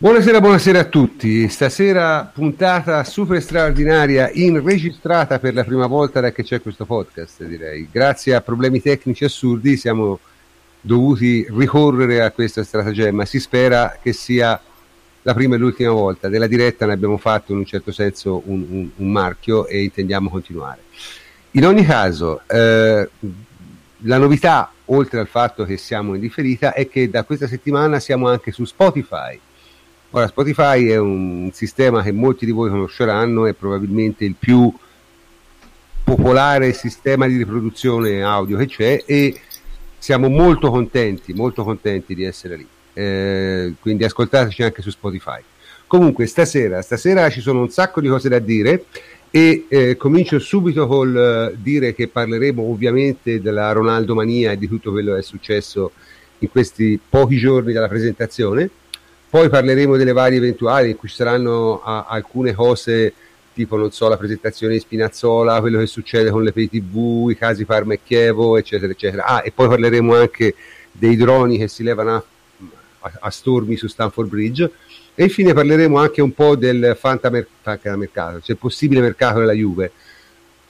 Buonasera, buonasera a tutti. Stasera puntata super straordinaria in registrata per la prima volta da che c'è questo podcast, direi. Grazie a problemi tecnici assurdi siamo dovuti ricorrere a questo stratagemma. Si spera che sia la prima e l'ultima volta. Della diretta ne abbiamo fatto in un certo senso un, un, un marchio e intendiamo continuare. In ogni caso, eh, la novità, oltre al fatto che siamo in differita, è che da questa settimana siamo anche su Spotify Ora, Spotify è un sistema che molti di voi conosceranno, è probabilmente il più popolare sistema di riproduzione audio che c'è e siamo molto contenti, molto contenti di essere lì. Eh, quindi ascoltateci anche su Spotify. Comunque, stasera, stasera ci sono un sacco di cose da dire e eh, comincio subito col uh, dire che parleremo ovviamente della Ronaldo Mania e di tutto quello che è successo in questi pochi giorni dalla presentazione poi parleremo delle varie eventuali in cui ci saranno a, alcune cose tipo, non so, la presentazione di Spinazzola, quello che succede con le pay tv, i casi Parma e Chievo, eccetera, eccetera. Ah, e poi parleremo anche dei droni che si levano a, a, a stormi su Stanford Bridge. E infine parleremo anche un po' del fantamercato, cioè il possibile mercato della Juve.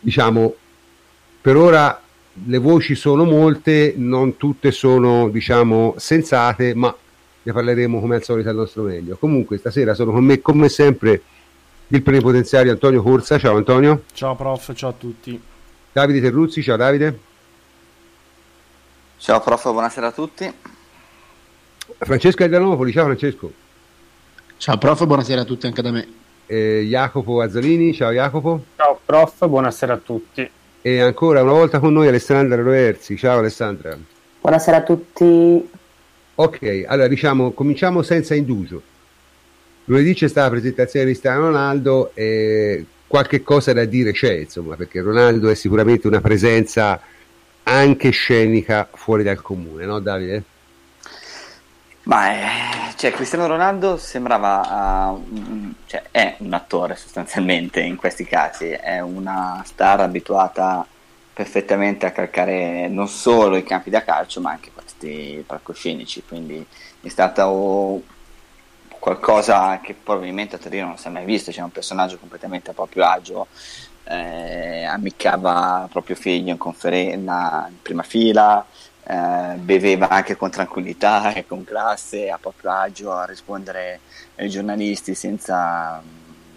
Diciamo, per ora le voci sono molte, non tutte sono, diciamo, sensate, ma ne parleremo come al solito al nostro meglio. Comunque stasera sono con me come sempre il plenipotenziario Antonio Corsa. Ciao Antonio. Ciao prof, ciao a tutti. Davide Terruzzi, ciao Davide. Ciao prof, buonasera a tutti. Francesco Adrianopoli, ciao Francesco. Ciao prof, buonasera a tutti anche da me. Eh, Jacopo Azzolini, ciao Jacopo. Ciao prof, buonasera a tutti. E ancora una volta con noi Alessandra Roversi, ciao Alessandra. Buonasera a tutti. Ok, allora diciamo, cominciamo senza indugio. Lunedì c'è stata la presentazione di Cristiano Ronaldo e qualche cosa da dire c'è, insomma, perché Ronaldo è sicuramente una presenza anche scenica fuori dal comune, no Davide? Ma è, cioè, Cristiano Ronaldo sembrava, uh, cioè, è un attore sostanzialmente in questi casi, è una star abituata perfettamente a calcare non solo i campi da calcio ma anche questi palcoscenici, quindi è stato qualcosa che probabilmente a Torino non si è mai visto, c'è un personaggio completamente a proprio agio, eh, ammiccava proprio figlio in, conferenza in prima fila, eh, beveva anche con tranquillità e con classe, a proprio agio a rispondere ai giornalisti senza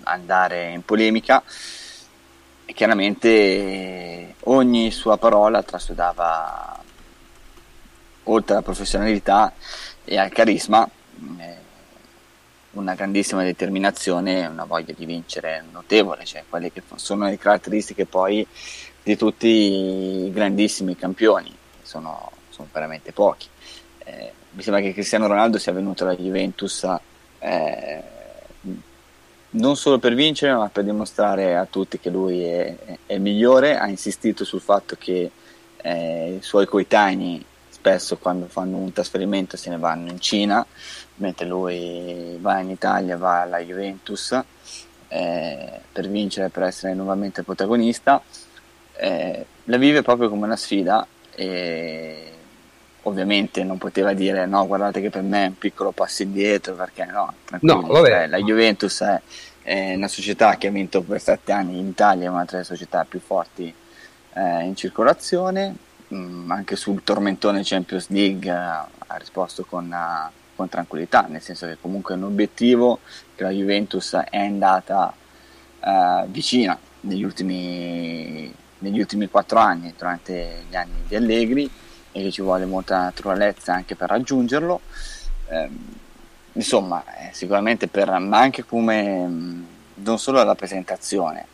andare in polemica. Chiaramente ogni sua parola trasudava oltre alla professionalità e al carisma, eh, una grandissima determinazione e una voglia di vincere notevole, cioè quelle che sono le caratteristiche poi di tutti i grandissimi campioni, sono, sono veramente pochi. Eh, mi sembra che Cristiano Ronaldo sia venuto alla Juventus eh, non solo per vincere, ma per dimostrare a tutti che lui è, è migliore. Ha insistito sul fatto che eh, i suoi coetanei spesso quando fanno un trasferimento se ne vanno in Cina, mentre lui va in Italia, va alla Juventus eh, per vincere, per essere nuovamente protagonista. Eh, la vive proprio come una sfida e ovviamente non poteva dire no guardate che per me è un piccolo passo indietro perché no, no cioè, la Juventus è, è, una società che ha vinto per sette anni in Italia una delle società più forti eh, in circolazione mh, mm, anche sul tormentone Champions League uh, ha risposto con, uh, con, tranquillità, nel senso che comunque è un obiettivo che la Juventus è andata uh, vicina negli ultimi, negli ultimi quattro anni, durante gli anni di Allegri, e che ci vuole molta naturalezza anche per raggiungerlo. Eh, insomma, eh, sicuramente per, ma anche come mh, non solo la presentazione,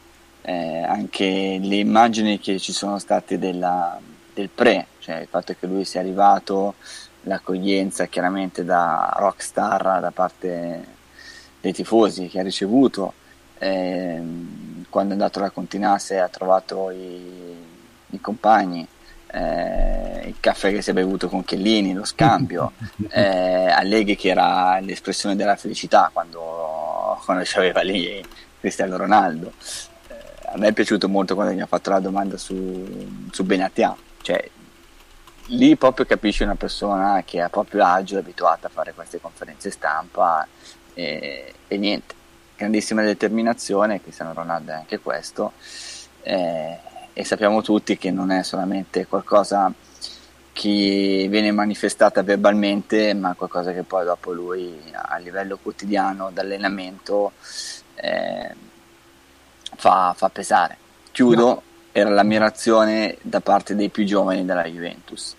eh, anche le immagini che ci sono state della, del pre, cioè il fatto che lui sia arrivato, l'accoglienza chiaramente da rockstar da parte dei tifosi che ha ricevuto, eh, quando è andato alla Continasse ha trovato i, i compagni, eh, il caffè che si è bevuto con Chiellini, lo scambio, eh, Allegri che era l'espressione della felicità quando, quando c'aveva lì Cristiano Ronaldo. Eh, a me è piaciuto molto quando mi ha fatto la domanda su, su Benatia, cioè, lì proprio capisci una persona che è proprio agio, è abituata a fare queste conferenze stampa e, e niente, grandissima determinazione, Cristiano Ronaldo è anche questo, eh, e sappiamo tutti che non è solamente qualcosa che viene manifestata verbalmente, ma qualcosa che poi dopo lui a livello quotidiano d'allenamento eh, fa, fa, pesare. Chiudo, no. Era l'ammirazione da parte dei più giovani della Juventus.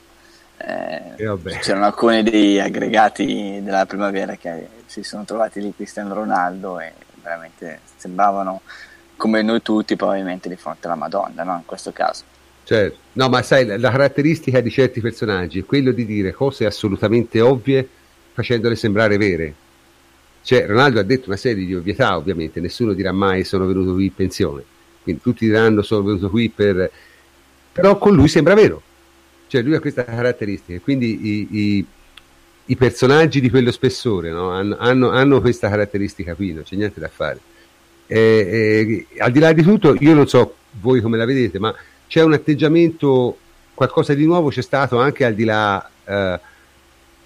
Eh, c'erano alcuni dei aggregati della primavera che si sono trovati lì Cristiano Ronaldo e veramente sembravano come noi tutti probabilmente di fronte alla Madonna, no? in questo caso. Certo. No, ma sai, la caratteristica di certi personaggi è quello di dire cose assolutamente ovvie facendole sembrare vere. Cioè, Ronaldo ha detto una serie di ovvietà, ovviamente, nessuno dirà mai sono venuto qui in pensione, quindi tutti diranno sono venuto qui per... però con lui sembra vero, cioè lui ha questa caratteristica, quindi i, i, i personaggi di quello spessore no? hanno, hanno, hanno, questa caratteristica qui, non c'è niente da fare. Eh, eh, al di là di tutto, io non so voi come la vedete, ma c'è un atteggiamento, qualcosa di nuovo c'è stato anche al di là eh,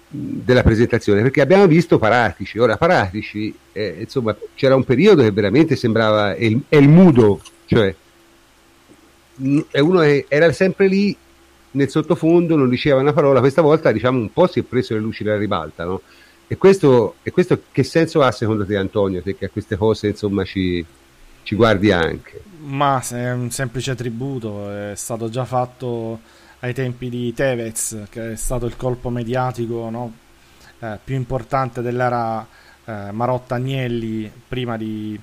della presentazione, perché abbiamo visto Paratici, ora Paratici, eh, insomma, c'era un periodo che veramente sembrava il, il mudo, cioè è uno che era sempre lì nel sottofondo, non diceva una parola, questa volta diciamo un po' si è preso le luci della ribalta, no? E questo, e questo che senso ha secondo te Antonio, te che a queste cose insomma ci, ci guardi anche? Ma è un semplice tributo, è stato già fatto ai tempi di Tevez, che è stato il colpo mediatico no? eh, più importante dell'era eh, Marotta-Agnelli prima di,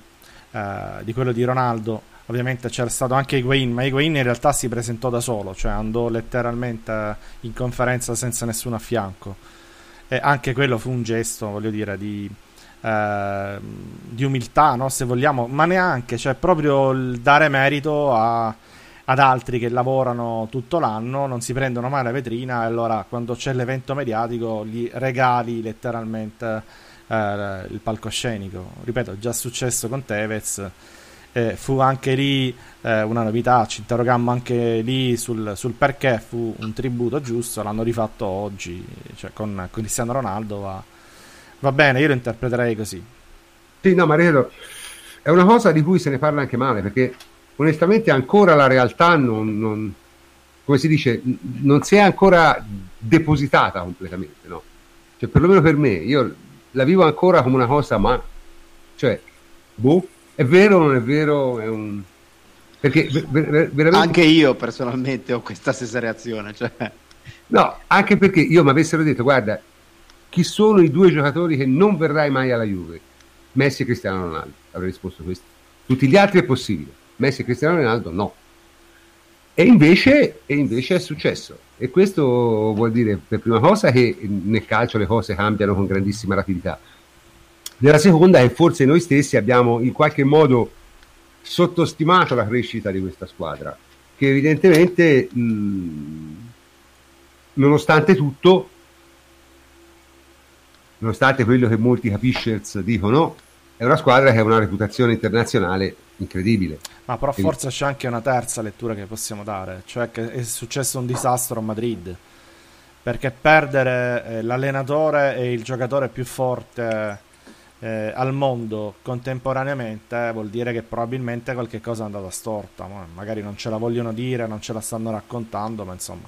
eh, di, quello di Ronaldo. Ovviamente c'era stato anche Higuain, ma Higuain in realtà si presentò da solo, cioè andò letteralmente in conferenza senza nessuno a fianco. E anche quello fu un gesto, voglio dire, di, eh, di umiltà, no? se vogliamo, ma neanche, cioè proprio il dare merito a, ad altri che lavorano tutto l'anno, non si prendono mai la vetrina e allora quando c'è l'evento mediatico gli regali letteralmente eh, il palcoscenico. Ripeto, è già successo con Tevez. Eh, fu anche lì eh, una novità, ci interrogammo anche lì sul, sul, perché fu un tributo giusto, l'hanno rifatto oggi, cioè con, Cristiano Ronaldo va, Va bene, io lo interpreterei così. Sì, no, ma credo è una cosa di cui se ne parla anche male, perché onestamente ancora la realtà non, non come si dice, non si è ancora depositata completamente, no? Cioè, perlomeno per me, io la vivo ancora come una cosa, ma, cioè, boh, è vero o non è vero? È un... Perché ver- veramente... Anche io personalmente ho questa stessa reazione, cioè... No, anche perché io mi avessero detto, guarda, chi sono i due giocatori che non verrai mai alla Juve? Messi e Cristiano Ronaldo. Avrei risposto questo. Tutti gli altri è possibile. Messi e Cristiano Ronaldo no. E invece, e invece, è successo. E questo vuol dire, per prima cosa, che nel calcio le cose cambiano con grandissima rapidità. Nella seconda è forse noi stessi abbiamo in qualche modo sottostimato la crescita di questa squadra, che evidentemente, mh, nonostante tutto, nonostante quello che molti capishers dicono, è una squadra che ha una reputazione internazionale incredibile. Ma però Quindi... forse c'è anche una terza lettura che possiamo dare, cioè che è successo un disastro a Madrid. Perché perdere eh, l'allenatore e il giocatore più forte eh, al mondo contemporaneamente eh, vuol dire che probabilmente qualche cosa è andata storta. Ma magari non ce la vogliono dire, non ce la stanno raccontando, ma insomma,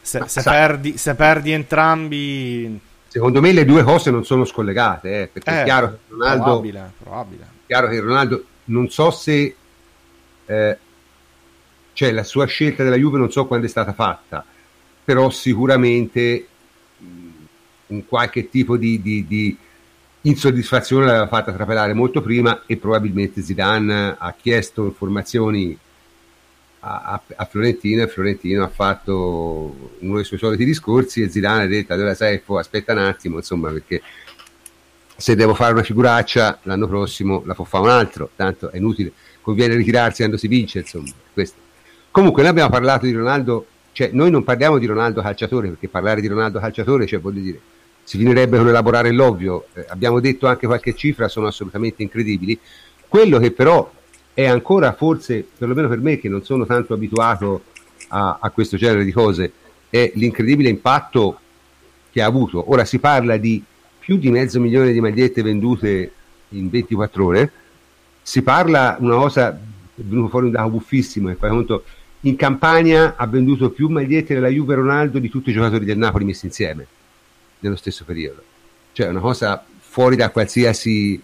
se, se, perdi, se perdi entrambi Secondo me le due cose non sono scollegate, eh, perché eh, è chiaro che Ronaldo, probabile, probabile. chiaro che Ronaldo non so se eh, cioè la sua scelta della Juve non so quando è stata fatta, però sicuramente un qualche tipo di, di, di insoddisfazione l'aveva fatta trapelare molto prima e probabilmente Zidane ha chiesto informazioni a, a, Florentino e Florentino ha fatto uno dei suoi soliti discorsi e Zidane ha detto allora sai aspetta un attimo insomma perché se devo fare una figuraccia l'anno prossimo la può fare un altro tanto è inutile conviene ritirarsi quando si vince insomma questo. comunque noi abbiamo parlato di Ronaldo cioè noi non parliamo di Ronaldo calciatore perché parlare di Ronaldo calciatore cioè voglio dire si finirebbe con elaborare l'ovvio. Eh, abbiamo detto anche qualche cifra sono assolutamente incredibili. Quello che però è ancora forse, perlomeno per me che non sono tanto abituato a, a questo genere di cose, è l'incredibile impatto che ha avuto. Ora si parla di più di mezzo milione di magliette vendute in 24 ore, si parla una cosa, è venuto fuori un dato buffissimo, e fai conto, in campagna ha venduto più magliette della Juve Ronaldo di tutti i giocatori del Napoli messi insieme nello stesso periodo. Cioè una cosa fuori da qualsiasi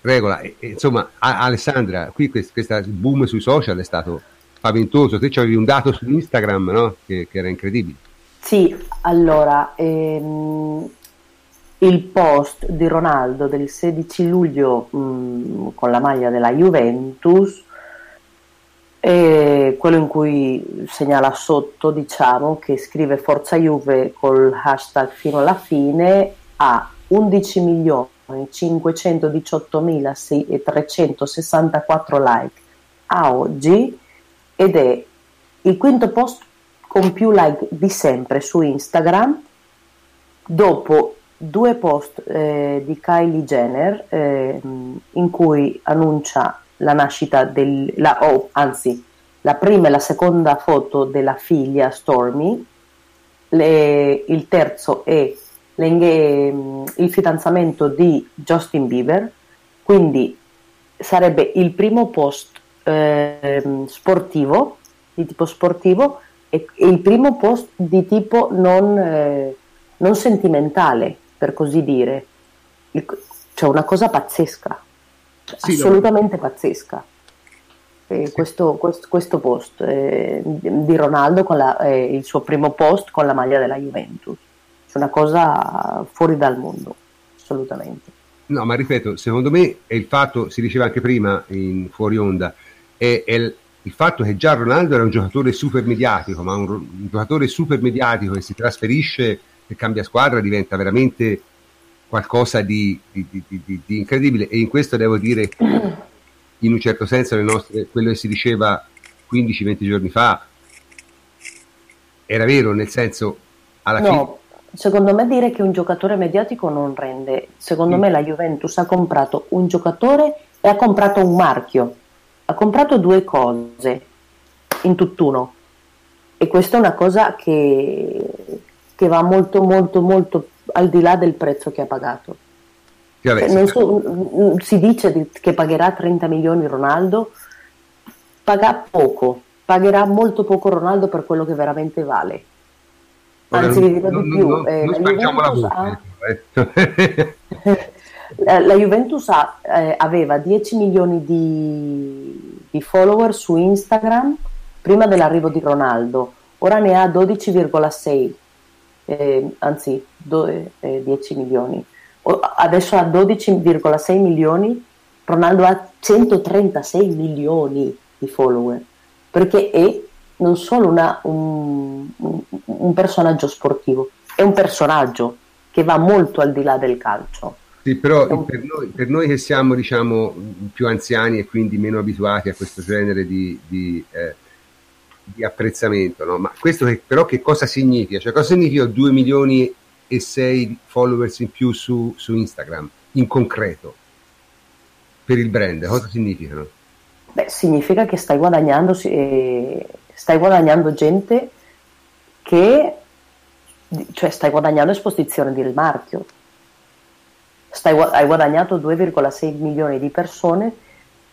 regola. E, e, insomma, a, Alessandra, qui questo boom sui social è stato spaventoso. Te avevi un dato su Instagram no? che, che, era incredibile. Sì, allora, ehm, il post di Ronaldo del 16 luglio mh, mm, con la maglia della Juventus è quello in cui segnala sotto diciamo che scrive Forza Juve col hashtag fino alla fine a 11 milioni 518.364 like a oggi ed è il quinto post con più like di sempre su Instagram dopo due post eh, di Kylie Jenner eh, in cui annuncia la nascita del la, oh, anzi la prima e la seconda foto della figlia Stormy le, il terzo è il fidanzamento di Justin Bieber quindi sarebbe il primo post eh, sportivo di tipo sportivo e, e, il primo post di tipo non, eh, non sentimentale per così dire. Il, cioè una cosa pazzesca, sì, assolutamente no. pazzesca. Sì. Questo, questo, questo, post eh, di Ronaldo con la, eh, il suo primo post con la maglia della Juventus. È una cosa fuori dal mondo, assolutamente. No, ma ripeto, secondo me è il fatto, si diceva anche prima in fuori onda, è, è il, il, fatto che già Ronaldo era un giocatore super mediatico, ma un, un giocatore super mediatico che si trasferisce che cambia squadra diventa veramente qualcosa di, di, di, di, incredibile. E in questo devo dire in un certo senso nostre, quello che si diceva 15-20 giorni fa era vero nel senso alla no, fine secondo me dire che un giocatore mediatico non rende. Secondo mm. me la Juventus ha comprato un giocatore e ha comprato un marchio. Ha comprato due cose in tutt'uno. E questa è una cosa che che va molto molto molto al di là del prezzo che ha pagato. Vabbè, so, si dice che pagherà 30 milioni Ronaldo, paga poco, pagherà molto poco Ronaldo per quello che veramente vale. Anzi, vi dirò di più, eh, la, Juventus ha, la, Juventus ha, eh, aveva 10 milioni di, di follower su Instagram prima dell'arrivo di Ronaldo, ora ne ha 12,6 eh, anzi eh, 10 milioni, o, adesso ha 12,6 milioni, Ronaldo ha 136 milioni di follower, perché è non solo una, un, un, un personaggio sportivo, è un personaggio che va molto al di là del calcio. Sì, però per noi, per noi, che siamo diciamo, più anziani e quindi meno abituati a questo genere di, di eh, di apprezzamento, no? ma questo che, però che cosa significa? Cioè cosa significa 2 milioni e 6 followers in più su, su Instagram, in concreto, per il brand? Cosa significano? Beh, significa che stai guadagnando, eh, stai guadagnando gente che, cioè stai guadagnando esposizione del marchio. Stai, hai guadagnato 2,6 milioni di persone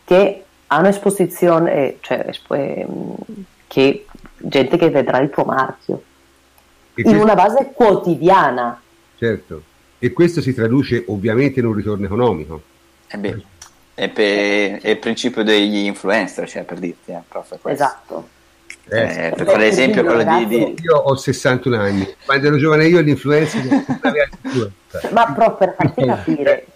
che hanno esposizione, cioè, eh, che gente che vedrà il tuo marchio in una base quotidiana. Certo, e questo si traduce ovviamente in un ritorno economico. Eh beh, è, per, è, il principio degli influencer, cioè per dirti, eh, prof, Esatto. Eh, eh, per fare esempio quello di, di, io ho 61 anni quando ero giovane io l'influencer ma prof per farti capire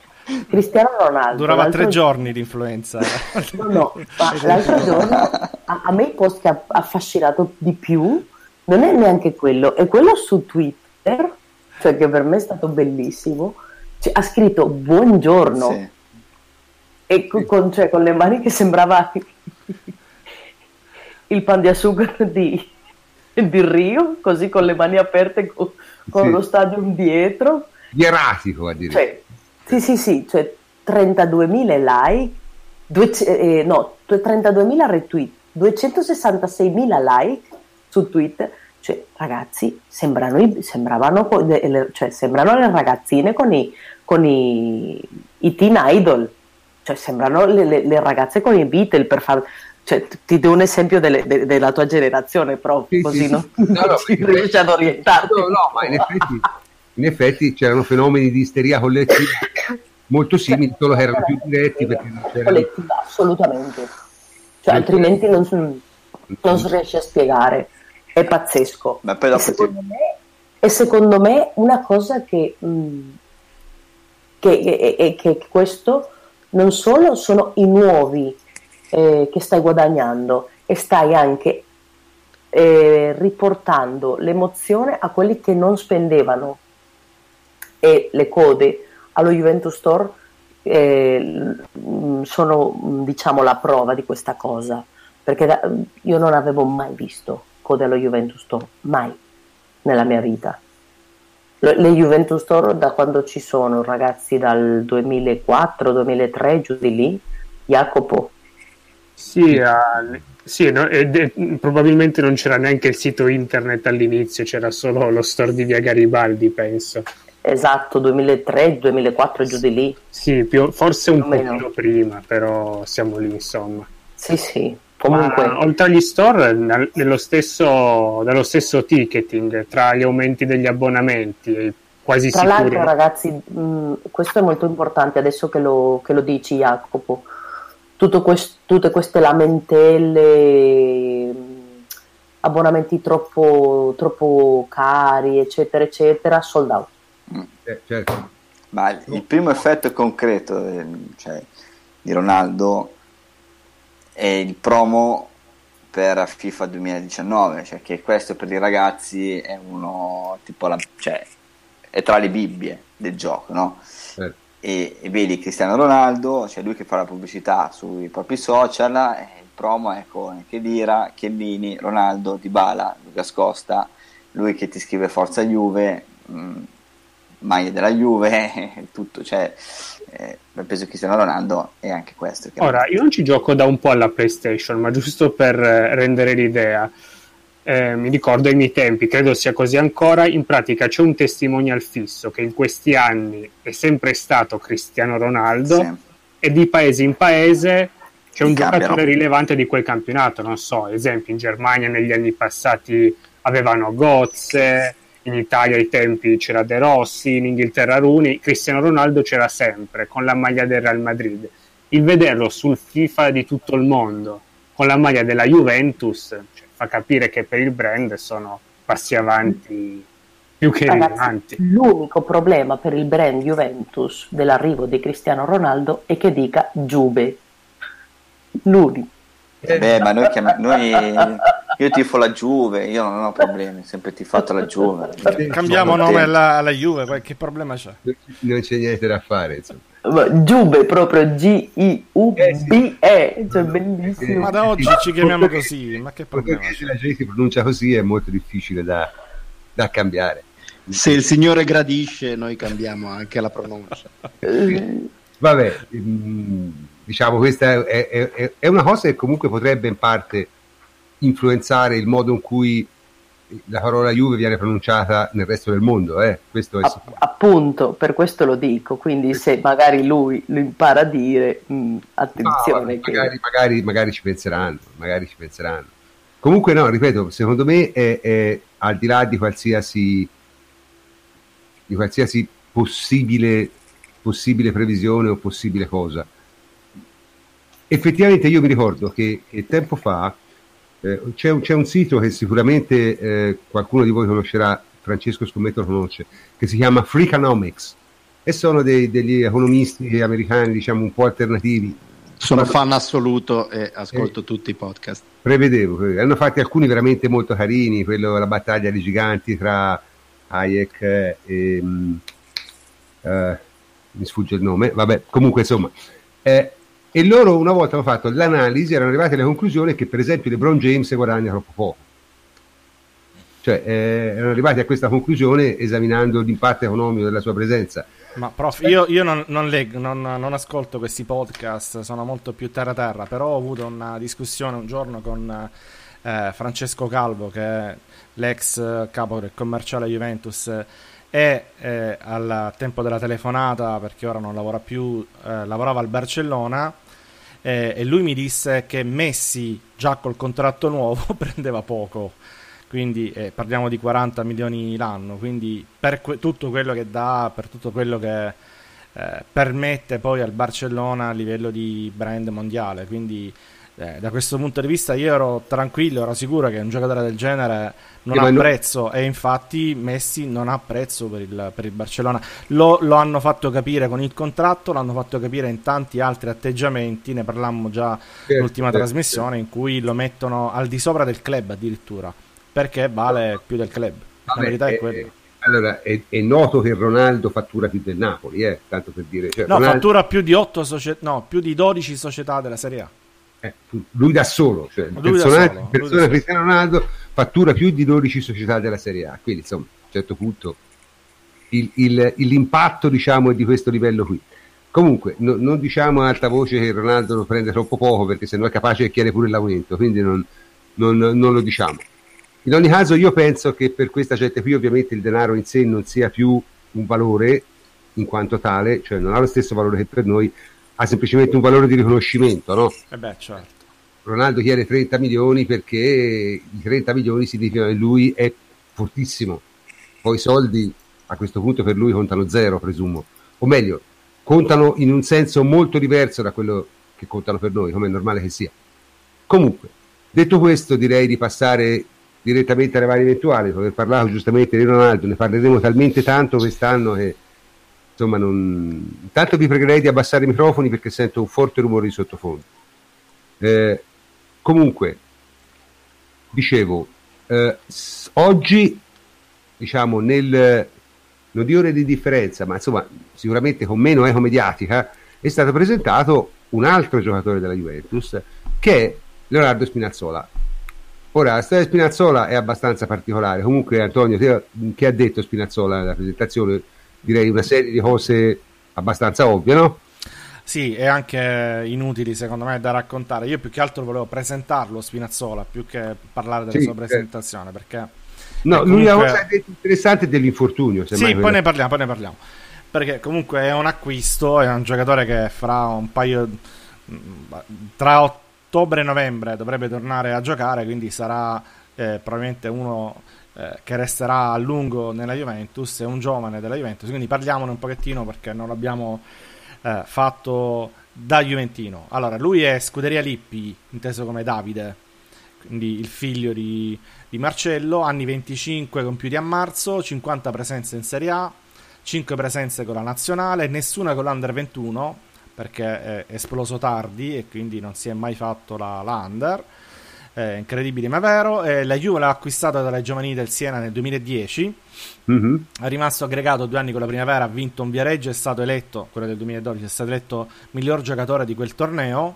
Cristiano Ronaldo. Durava tre giorni l'influenza. no, no, ma l'altro giorno a, a me il post che ha affascinato di più non è neanche quello, è quello su Twitter, cioè che per me è stato bellissimo. Cioè, ha scritto buongiorno sì. e con, cioè, con, le mani che sembrava il pan di sugar di, di, Rio, così con le mani aperte con, con sì. lo stadio dietro. Ieratico a dire. Cioè, sì, sì, sì, cioè 32.000 like, due, eh, no, 32.000 retweet, 266.000 like su Twitter, Cioè, ragazzi, sembrano, sembravano, cioè, sembrano le ragazzine con i, con i, i teen idol, cioè sembrano le, le- le ragazze con i Beatle per far... Cioè, ti do un esempio delle- de- della tua generazione, però Sì, così sì, sì. non No, no, ci perché- riesci ad orientarti. No, no, ma in effetti, in effetti c'erano fenomeni di isteria collettiva molto simili, solo che erano più diretti perché non c'era collettiva, assolutamente. Cioè, altrimenti non, si- non si riesce a spiegare. È pazzesco. Ma poi E dopo ti- secondo, me, e secondo me una cosa che, mh, che, che- che- che questo non solo sono i nuovi eh, che stai guadagnando e stai anche eh, riportando l'emozione a quelli che non spendevano e le code allo Juventus Store eh, sono mh, diciamo la prova di questa cosa perché da- io non avevo mai visto code allo Juventus Store mai nella mia vita le Juventus Store da quando ci sono ragazzi dal 2004-2003 giù di lì Jacopo Sì, ah, sì, no, ed è- probabilmente non c'era neanche il sito internet all'inizio, c'era solo lo store di Via Garibaldi, penso. esatto 2003-2004 giù di lì Sì, più- forse un Più o meno. pochino prima, però siamo lì, insomma. sì sì comunque Ma, oltre agli store, nel- nello stesso, dallo stesso ticketing, tra gli aumenti degli abbonamenti, quasi Tra sicuro. l'altro, ragazzi, mh, questo è molto importante adesso che lo, che lo dici, Jacopo. Tutto quest- tutte queste lamentele, mh, abbonamenti troppo, troppo cari, eccetera, eccetera, sold out. Eh, certo. Ma il- primo effetto concreto eh, cioè, di Ronaldo è il promo per FIFA 2019, cioè che questo per i ragazzi è uno tipo la, cioè, è tra le bibbie del gioco, no? certo. E, e vedi Cristiano Ronaldo, cioè lui che fa la pubblicità sui propri social, e il promo è con Chedira, Chiellini, Ronaldo, Dybala, Lucas Costa, lui che ti scrive Forza Juve, mh, maglia della Juve, tutto, cioè eh, per peso Cristiano Ronaldo è anche questo. Ora, io non ci gioco da un po' alla PlayStation, ma giusto per eh, rendere l'idea, eh, mi ricordo ai miei tempi, credo sia così ancora, in pratica c'è un testimonial fisso che in questi anni è sempre stato Cristiano Ronaldo Sì. e di paese in paese c'è un cambiano. giocatore rilevante di quel campionato, non so, esempio in Germania negli anni passati avevano Gozze, in Italia ai tempi c'era De Rossi, in Inghilterra Rooney, Cristiano Ronaldo c'era sempre con la maglia del Real Madrid. Il vederlo sul FIFA di tutto il mondo con la maglia della Juventus cioè, fa capire che per il brand sono passi avanti più che rilevanti. l'unico problema per il brand Juventus dell'arrivo di Cristiano Ronaldo è che dica Giube. L'unico. Beh, ma noi, chiam- noi io tifo la Juve, io non ho problemi, sempre tifato la Juve. Cambiamo nome alla, alla Juve, che problema c'è? Non c'è niente da fare, insomma. Ma Giube proprio G-I-U-B-E, cioè bellissimo. Ma da oggi ci chiamiamo così, ma che problema se la gente si pronuncia così è molto difficile da, da cambiare. Se il Signore gradisce, noi cambiamo anche la pronuncia. Vabbè, mm, diciamo questa è- è- è una cosa che comunque potrebbe in parte influenzare il modo in cui la parola Juve viene pronunciata nel resto del mondo, eh? questo è a- sicuro. appunto, per questo lo dico, quindi se magari lui lo impara a dire, mh, Ah, attenzione che... magari, magari- magari ci penseranno, magari ci penseranno. Comunque no, ripeto, secondo me è, è al di là di qualsiasi di qualsiasi possibile, possibile previsione o possibile cosa. Effettivamente io mi ricordo che, che tempo fa eh, c'è, un, c'è un sito che sicuramente eh, qualcuno di voi conoscerà, Francesco Scommetto lo conosce, che si chiama Freakonomics e sono dei- degli economisti americani diciamo un po' alternativi Sono fan assoluto e ascolto tutti i podcast. prevedevo, prevedevo. hanno fatti alcuni veramente molto carini, quello la battaglia dei giganti tra Hayek e mm, eh, mi sfugge il nome, vabbè, comunque insomma. Eh, e loro una volta hanno fatto l'analisi, erano arrivati alla conclusione che per esempio LeBron James guadagna troppo poco. Cioè, eh, erano arrivati a questa conclusione esaminando l'impatto economico della sua presenza. Ma prof, io, io non, non leggo, non, non ascolto questi podcast, sono molto più terra terra, però ho avuto una discussione un giorno con eh, Francesco Calvo, che è l'ex capo del commerciale Juventus, e eh, al tempo della telefonata, perché ora non lavora più, eh, lavorava al Barcellona eh, e lui mi disse che Messi già col contratto nuovo prendeva poco, quindi eh, parliamo di 40 milioni l'anno, quindi per que- tutto quello che dà, per tutto quello che eh, permette poi al Barcellona a livello di brand mondiale, quindi eh, da questo punto di vista io ero tranquillo, ero sicuro che un giocatore del genere non Sì, ha no- prezzo e infatti Messi non ha prezzo per il, per il Barcellona. Lo, lo hanno fatto capire con il contratto, l'hanno fatto capire in tanti altri atteggiamenti, ne parlammo già Certo, l'ultima certo, trasmissione in cui lo mettono al di sopra del club addirittura, perché vale più del club. La Vabbè, verità è eh, quella. eh, allora, è, è noto che Ronaldo fattura più del Napoli, eh, tanto per dire. Cioè, No, Ronaldo- fattura più di 8 società, no, più di 12 società della Serie A. eh, lui da solo, cioè il personaggio- persona. Cristiano Ronaldo fattura più di 12 società della Serie A, quindi insomma, a un certo punto il- il- l'impatto diciamo è di questo livello qui. Comunque, no- non diciamo a alta voce che Ronaldo lo prende troppo poco perché sennò è capace di chiedere pure l'aumento, quindi non, non- non lo diciamo. In ogni caso io penso che per questa gente qui ovviamente il denaro in sé non sia più un valore in quanto tale, cioè non ha lo stesso valore che per noi, ha semplicemente un valore di riconoscimento, no? E beh, certo. Ronaldo chiede 30 milioni perché i 30 milioni significano che lui è fortissimo. Poi i soldi a questo punto per lui contano zero, presumo. O meglio, contano in un senso molto diverso da quello che contano per noi, come è normale che sia. Comunque, detto questo, direi di passare direttamente alle varie eventuali. Aver parlato giustamente di Ronaldo, ne parleremo talmente tanto quest'anno che insomma non. Intanto vi pregherei di abbassare i microfoni perché sento un forte rumore di sottofondo. Eh, comunque, dicevo, eh, oggi, diciamo, nel non di ore di differenza, ma insomma, sicuramente con meno eco mediatica, è stato presentato un altro giocatore della Juventus che è Leonardo Spinazzola. Ora, la storia di Spinazzola è abbastanza particolare. Comunque, Antonio, che ha detto Spinazzola nella presentazione? Direi una serie di cose abbastanza ovvie, no? Sì, e anche inutili secondo me da raccontare. Io più che altro volevo presentarlo Spinazzola più che parlare della Sì, sua presentazione perché No, E l'unica comunque- cosa interessante è dell'infortunio. Sì, poi ne parliamo, poi ne parliamo. Perché comunque è un acquisto, è un giocatore che fra un paio mh, tra ottobre e novembre dovrebbe tornare a giocare, quindi sarà eh, probabilmente uno eh, che resterà a lungo nella Juventus, è un giovane della Juventus, quindi parliamone un pochettino perché non l'abbiamo eh, fatto da Juventino. Allora, lui è Scuderia Lippi, inteso come Davide, quindi il figlio di, di Marcello, anni 25 compiuti a marzo, 50 presenze in Serie A, 5 presenze con la nazionale, nessuna con l'Under 21 perché è esploso tardi e quindi non si è mai fatto la, la Under. È incredibile ma vero. Eh, la Juve l'ha acquistata dalle giovanili del Siena nel 2010 Mhm. è rimasto aggregato due anni con la primavera, ha vinto un Viareggio, è stato eletto, quello del 2012, è stato eletto miglior giocatore di quel torneo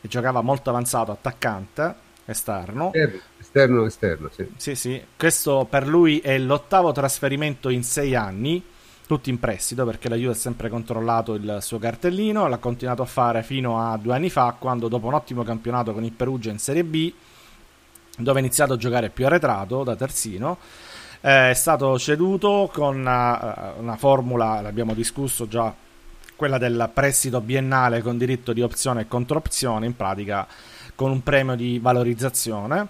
e giocava molto avanzato, attaccante, esterno. Esterno, esterno, esterno, sì. Sì, sì, questo per lui è l'ottavo trasferimento in sei anni, tutti in prestito perché la Juve ha sempre controllato il suo cartellino, l'ha continuato a fare fino a due anni fa quando dopo un ottimo campionato con il Perugia in Serie B, dove ha iniziato a giocare più arretrato da terzino, eh, è stato ceduto con una, una formula, l'abbiamo discusso già, quella del prestito biennale con diritto di opzione e controopzione, in pratica con un premio di valorizzazione.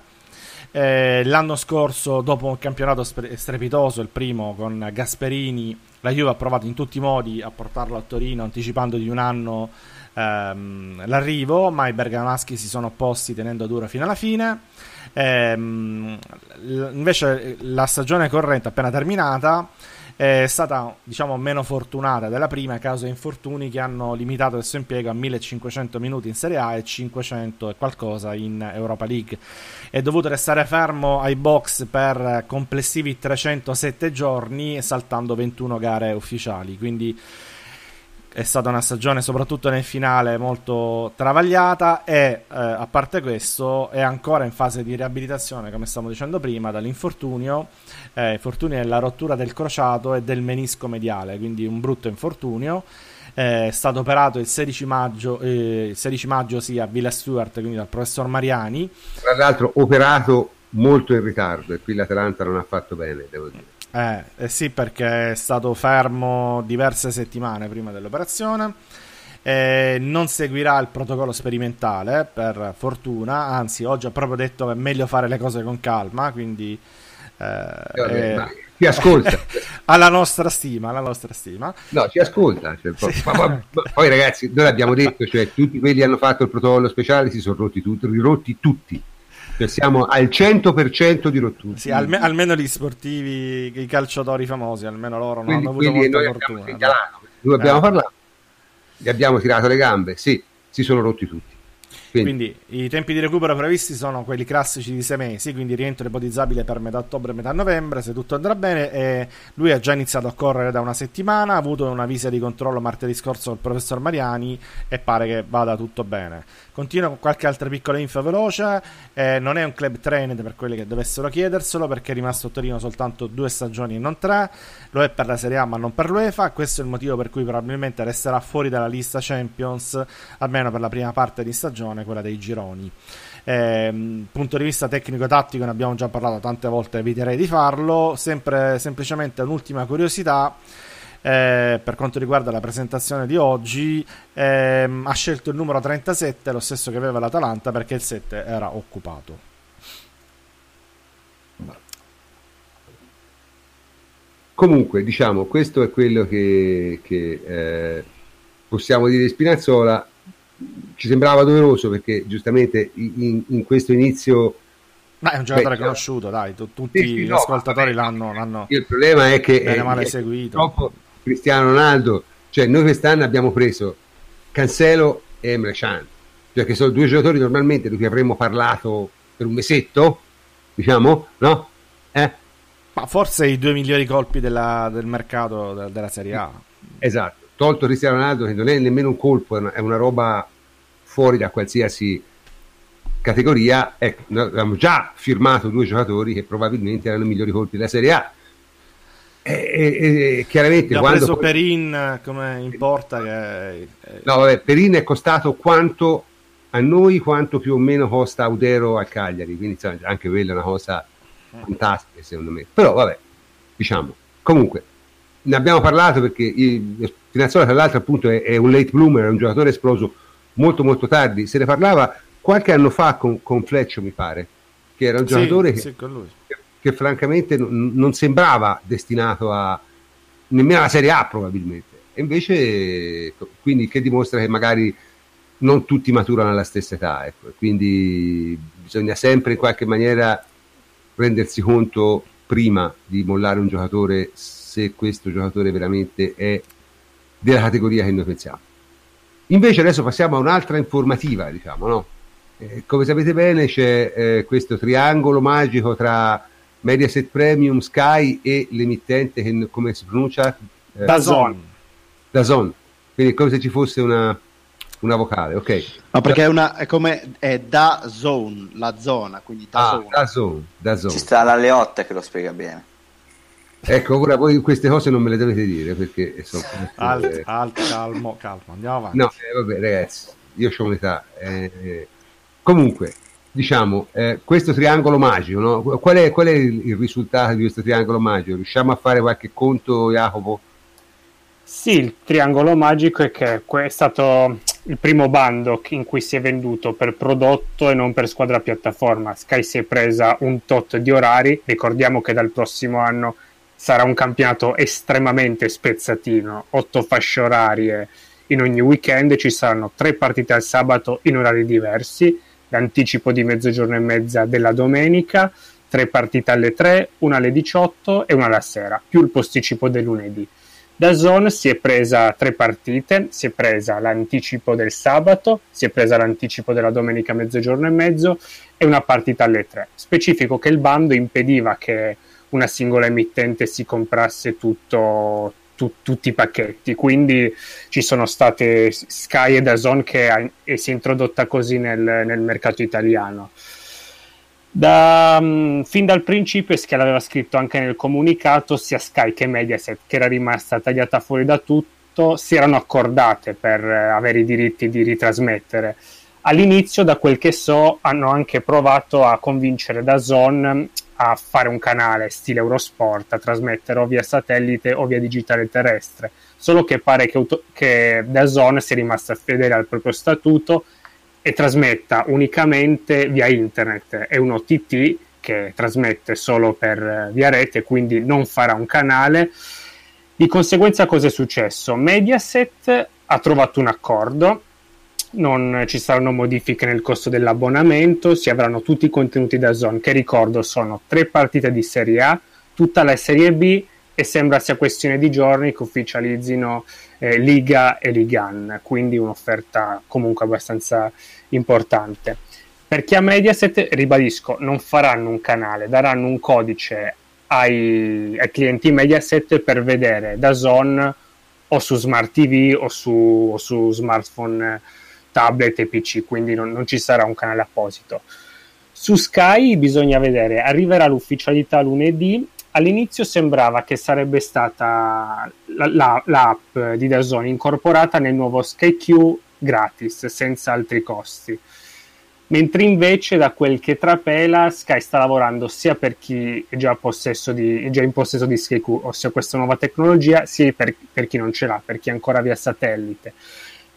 Eh, l'anno scorso, dopo un campionato strepitoso, il primo con Gasperini, la Juve ha provato in tutti i modi a portarlo a Torino, anticipando di un anno ehm, l'arrivo, ma i bergamaschi si sono opposti tenendo duro fino alla fine. Ehm, invece la stagione corrente appena terminata è stata diciamo meno fortunata della prima a causa di infortuni che hanno limitato il suo impiego a 1500 minuti in Serie A e 500 e qualcosa in Europa League. È dovuto restare fermo ai box per complessivi 307 giorni saltando 21 gare ufficiali. Quindi è stata una stagione soprattutto nel finale molto travagliata e eh, a parte questo è ancora in fase di riabilitazione come stavo dicendo prima dall'infortunio eh, infortunio è la rottura del crociato e del menisco mediale quindi un brutto infortunio è stato operato il 16 maggio, eh, il 16 maggio sì, a Villa Stewart, quindi dal professor Mariani. Tra l'altro operato molto in ritardo e qui l'Atalanta non ha fatto bene, devo dire. Eh, eh sì, perché è stato fermo diverse settimane prima dell'operazione. Eh, non seguirà il protocollo sperimentale per fortuna, anzi oggi ha proprio detto che è meglio fare le cose con calma, quindi eh, eh, ci ascolta alla nostra stima, alla nostra stima. No, ci ascolta. Cioè, sì. ma, ma, ma, poi ragazzi, noi l'abbiamo detto, cioè, tutti quelli che hanno fatto il protocollo speciale si sono rotti tutti, rirotti tutti. Cioè, siamo al 100% di rottura. Sì, alme- almeno gli sportivi, i calciatori famosi, almeno loro non hanno avuto molta fortuna. Noi abbiamo eh. parlato gli abbiamo tirato le gambe, sì, si sono rotti tutti. Quindi. quindi. i tempi di recupero previsti sono quelli classici di sei mesi, quindi rientro ipotizzabile per metà ottobre metà novembre, se tutto andrà bene. E lui ha già iniziato a correre da una settimana, ha avuto una visita di controllo martedì scorso col professor Mariani e pare che vada tutto bene. Continua con qualche altra piccola info veloce. Eh, non è un club trained per quelli che dovessero chiederselo, perché è rimasto a Torino soltanto due stagioni e non tre. Lo è per la Serie A, ma non per l'UEFA. Questo è il motivo per cui probabilmente resterà fuori dalla lista Champions, almeno per la prima parte di stagione, quella dei gironi. Eh, punto di vista tecnico-tattico, ne abbiamo già parlato tante volte, eviterei di farlo. Sempre semplicemente un'ultima curiosità eh, per quanto riguarda la presentazione di oggi, ehm, ha scelto il numero 37, lo stesso che aveva l'Atalanta, perché il 7 era occupato. Comunque, diciamo, questo è quello che, che eh, possiamo dire di Spinazzola. Ci sembrava doveroso perché giustamente in, in questo inizio ma è un giocatore Beh, conosciuto, dai, tu, tutti sì, gli no, ascoltatori l'hanno, l'hanno, Il problema è che bene male è, seguito. Troppo, Cristiano Ronaldo, cioè noi quest'anno abbiamo preso Cancelo e Emre Can, cioè che sono due giocatori normalmente di cui avremmo parlato per un mesetto, diciamo, no? Eh? Ma forse i due migliori colpi della, del mercato della Serie A. Esatto, tolto Cristiano Ronaldo che non è nemmeno un colpo, è una, è una roba fuori da qualsiasi categoria, ecco, abbiamo già firmato due giocatori che probabilmente erano i migliori colpi della Serie A. E, e, e chiaramente ha quando preso. Perin come importa che... no vabbè Perin è costato quanto a noi quanto più o meno costa Audero al Cagliari. Quindi insomma, anche quella è una cosa fantastica secondo me. Però vabbè diciamo. Comunque ne abbiamo parlato perché Spinazzola tra l'altro appunto è, è, un late bloomer è un giocatore esploso molto molto tardi se ne parlava qualche anno fa con, con Fleccio mi pare che era un giocatore sì, che, sì, che francamente non, non sembrava destinato a nemmeno alla Serie A probabilmente. E invece, quindi che dimostra che magari non tutti maturano alla stessa età, ecco. quindi bisogna sempre in qualche maniera rendersi conto prima di mollare un giocatore se questo giocatore veramente è della categoria che noi pensiamo. Invece adesso passiamo a un'altra informativa, diciamo, no? eh, come sapete bene c'è eh, questo triangolo magico tra Mediaset Premium, Sky e l'emittente che come si pronuncia? Eh, Dazon. Dazon. Quindi è come se ci fosse una, una vocale, ok. No, perché è, una, è come è da zone, la zona, quindi da ah, zone. Da zone, da zone. Ci sta la Leotta che lo spiega bene. Ecco, ora voi queste cose non me le dovete dire perché sono... Alt, alt, calmo, calmo, andiamo avanti. No, eh, vabbè ragazzi, io ho un'età. Eh, eh. Comunque, diciamo, eh, questo triangolo magico, no? qual, è, qual, è, il risultato di questo triangolo magico? Riusciamo a fare qualche conto, Jacopo? Sì, il triangolo magico è che è stato il primo bando in cui si è venduto per prodotto e non per squadra piattaforma. Sky si è presa un tot di orari, ricordiamo che dal prossimo anno sarà un campionato estremamente spezzatino, otto fasce orarie in ogni weekend, ci saranno tre partite al sabato in orari diversi l'anticipo di mezzogiorno e mezza della domenica, tre partite alle 3, una alle 18 e una alla sera, più il posticipo del lunedì. Da Zone si è presa tre partite, si è presa l'anticipo del sabato, si è presa l'anticipo della domenica mezzogiorno e mezzo e una partita alle 3. Specifico che il bando impediva che una singola emittente si comprasse tutto, tu, tutti i pacchetti. Quindi ci sono state Sky e Dazon che ha, e si è introdotta così nel, nel mercato italiano. Da, um, fin dal principio, e l'aveva scritto anche nel comunicato, sia Sky che Mediaset, che era rimasta tagliata fuori da tutto, si erano accordate per eh, avere i diritti di ritrasmettere. All'inizio, da quel che so, hanno anche provato a convincere Dazon a fare un canale stile Eurosport, a trasmettere o via satellite o via digitale terrestre. Solo che pare che, che Dazon sia rimasta fedele al proprio statuto e trasmetta unicamente via internet. È un OTT che trasmette solo per eh, via rete, quindi non farà un canale. Di conseguenza cosa è successo? Mediaset ha trovato un accordo, non ci saranno modifiche nel costo dell'abbonamento, si avranno tutti i contenuti da Zone, che ricordo sono tre partite di Serie A, tutta la Serie B e sembra sia questione di giorni che ufficializzino eh, Liga e Ligan, quindi un'offerta comunque abbastanza importante. Per chi ha Mediaset, ribadisco, non faranno un canale, daranno un codice ai, ai clienti Mediaset per vedere da Zone o su Smart TV o su, o su smartphone, tablet e PC, quindi non, non ci sarà un canale apposito. Su Sky bisogna vedere, arriverà l'ufficialità lunedì all'inizio sembrava che sarebbe stata la, la, l'app di Dazon incorporata nel nuovo SkyQ gratis, senza altri costi mentre invece da quel che trapela Sky sta lavorando sia per chi è già, di, è già in possesso di SkyQ, ossia questa nuova tecnologia, sia per, per, chi non ce l'ha, per chi è ancora via satellite.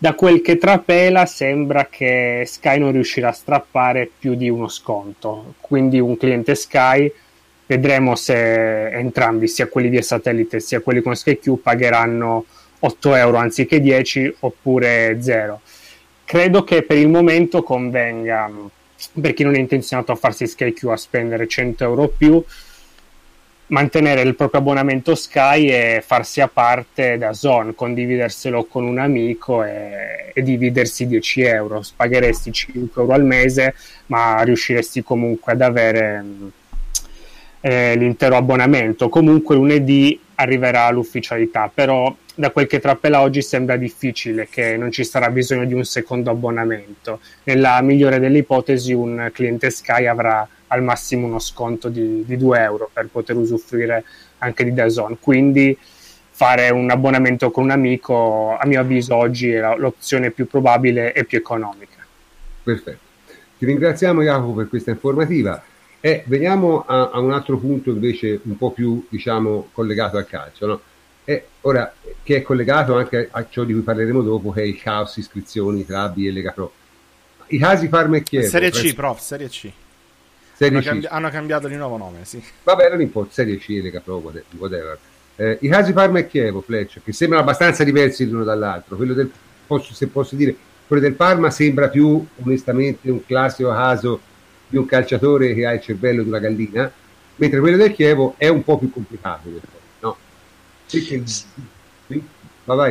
Da quel che trapela sembra che Sky non riuscirà a strappare più di uno sconto, quindi un cliente Sky vedremo se entrambi, sia quelli via satellite sia quelli con SkyQ, pagheranno 8 euro anziché 10 oppure 0 credo che per il momento convenga per chi non è intenzionato a farsi Sky Q a spendere 100 euro più mantenere il proprio abbonamento Sky e farsi a parte da Zone, condividerselo con un amico e, e, dividersi 10 euro. Pagheresti 5 euro al mese, ma riusciresti comunque ad avere eh, l'intero abbonamento. Comunque lunedì arriverà l'ufficialità, però da quel che trappela oggi sembra difficile che non ci sarà bisogno di un secondo abbonamento. Nella migliore delle ipotesi un cliente Sky avrà al massimo uno sconto di, di 2 euro per poter usufruire anche di DAZN, quindi fare un abbonamento con un amico a mio avviso oggi è l'opzione più probabile e più economica. Perfetto. Ti ringraziamo Jacopo per questa informativa. E veniamo a, a, un altro punto invece un po' più diciamo, collegato al calcio, no? e ora, che è collegato anche a ciò di cui parleremo dopo, che è il caos iscrizioni tra B e Lega Pro. I casi Parma e Chievo. Serie C, prof, Serie C. Serie hanno, C. Cambi- hanno, cambiato di nuovo nome, sì. Vabbè, non importa, Serie C, Lega Pro, whatever. Eh, I casi Parma e Chievo, Fletch, che sembrano abbastanza diversi l'uno dall'altro. Quello del, posso, se posso dire, quello del Parma sembra più, onestamente, un classico caso di un calciatore che ha il cervello di una gallina, mentre quello del Chievo è un po' più complicato. No? Sì, sì.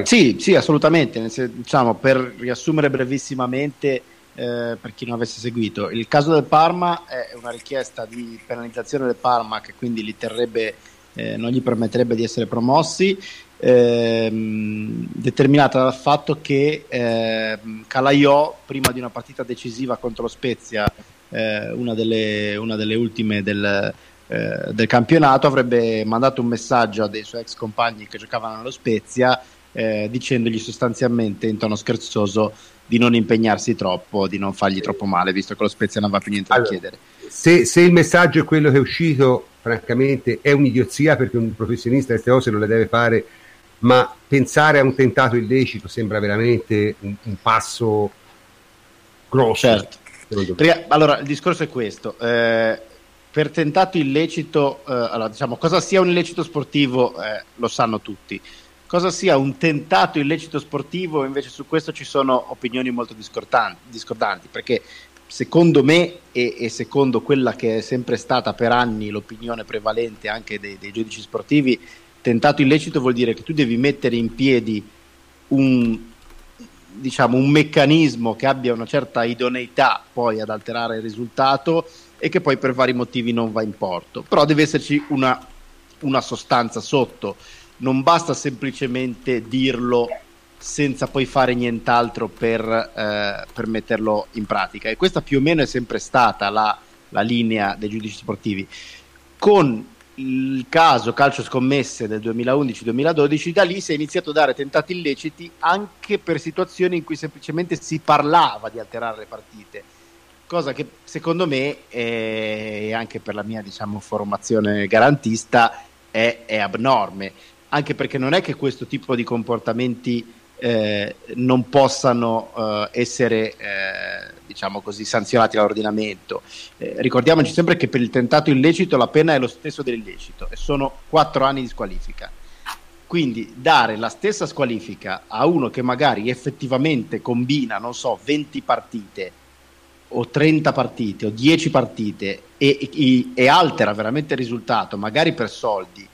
sì, sì assolutamente. Diciamo, per riassumere brevissimamente, eh, per chi non avesse seguito, il caso del Parma è una richiesta di penalizzazione del Parma che quindi li terrebbe, eh, non gli permetterebbe di essere promossi. Ehm, determinata dal fatto che eh, Calaiò, prima di una partita decisiva contro lo Spezia, eh, una, delle, una, delle, ultime del, eh, del, campionato, avrebbe mandato un messaggio a dei suoi ex compagni che giocavano allo Spezia eh, dicendogli sostanzialmente in tono scherzoso di non impegnarsi troppo, di non fargli troppo male, visto che lo Spezia non aveva più niente allora, da chiedere. Se, se, il messaggio è quello che è uscito, francamente è un'idiozia perché un professionista queste cose non le deve fare, ma pensare a un tentato illecito sembra veramente un, un passo grosso. Certo. Perché, allora, il discorso è questo. Eh, per tentato illecito, eh, allora, diciamo, cosa sia un illecito sportivo eh, lo sanno tutti. Cosa sia un tentato illecito sportivo, invece su questo ci sono opinioni molto discordanti, perché secondo me e, e, secondo quella che è sempre stata per anni l'opinione prevalente anche dei, dei giudici sportivi, tentato illecito vuol dire che tu devi mettere in piedi un, diciamo, un meccanismo che abbia una certa idoneità poi ad alterare il risultato e che poi per vari motivi non va in porto. Però deve esserci una, una sostanza sotto, non basta semplicemente dirlo senza poi fare nient'altro per, eh, per metterlo in pratica. E questa più o meno è sempre stata la, la linea dei giudici sportivi. Con il caso calcio scommesse del 2011-2012, da lì si è iniziato a dare tentati illeciti anche per situazioni in cui semplicemente si parlava di alterare le partite, cosa che secondo me, è, anche per la mia diciamo, formazione garantista, è, è abnorme, anche perché non è che questo tipo di comportamenti eh, non possano eh, essere eh, diciamo così, sanzionati dall'ordinamento. Eh, ricordiamoci sempre che per il tentato illecito la pena è lo stesso dell'illecito e sono quattro anni di squalifica. Quindi dare la stessa squalifica a uno che magari effettivamente combina, non so, 20 partite o 30 partite o 10 partite e, e, e altera veramente il risultato, magari per soldi,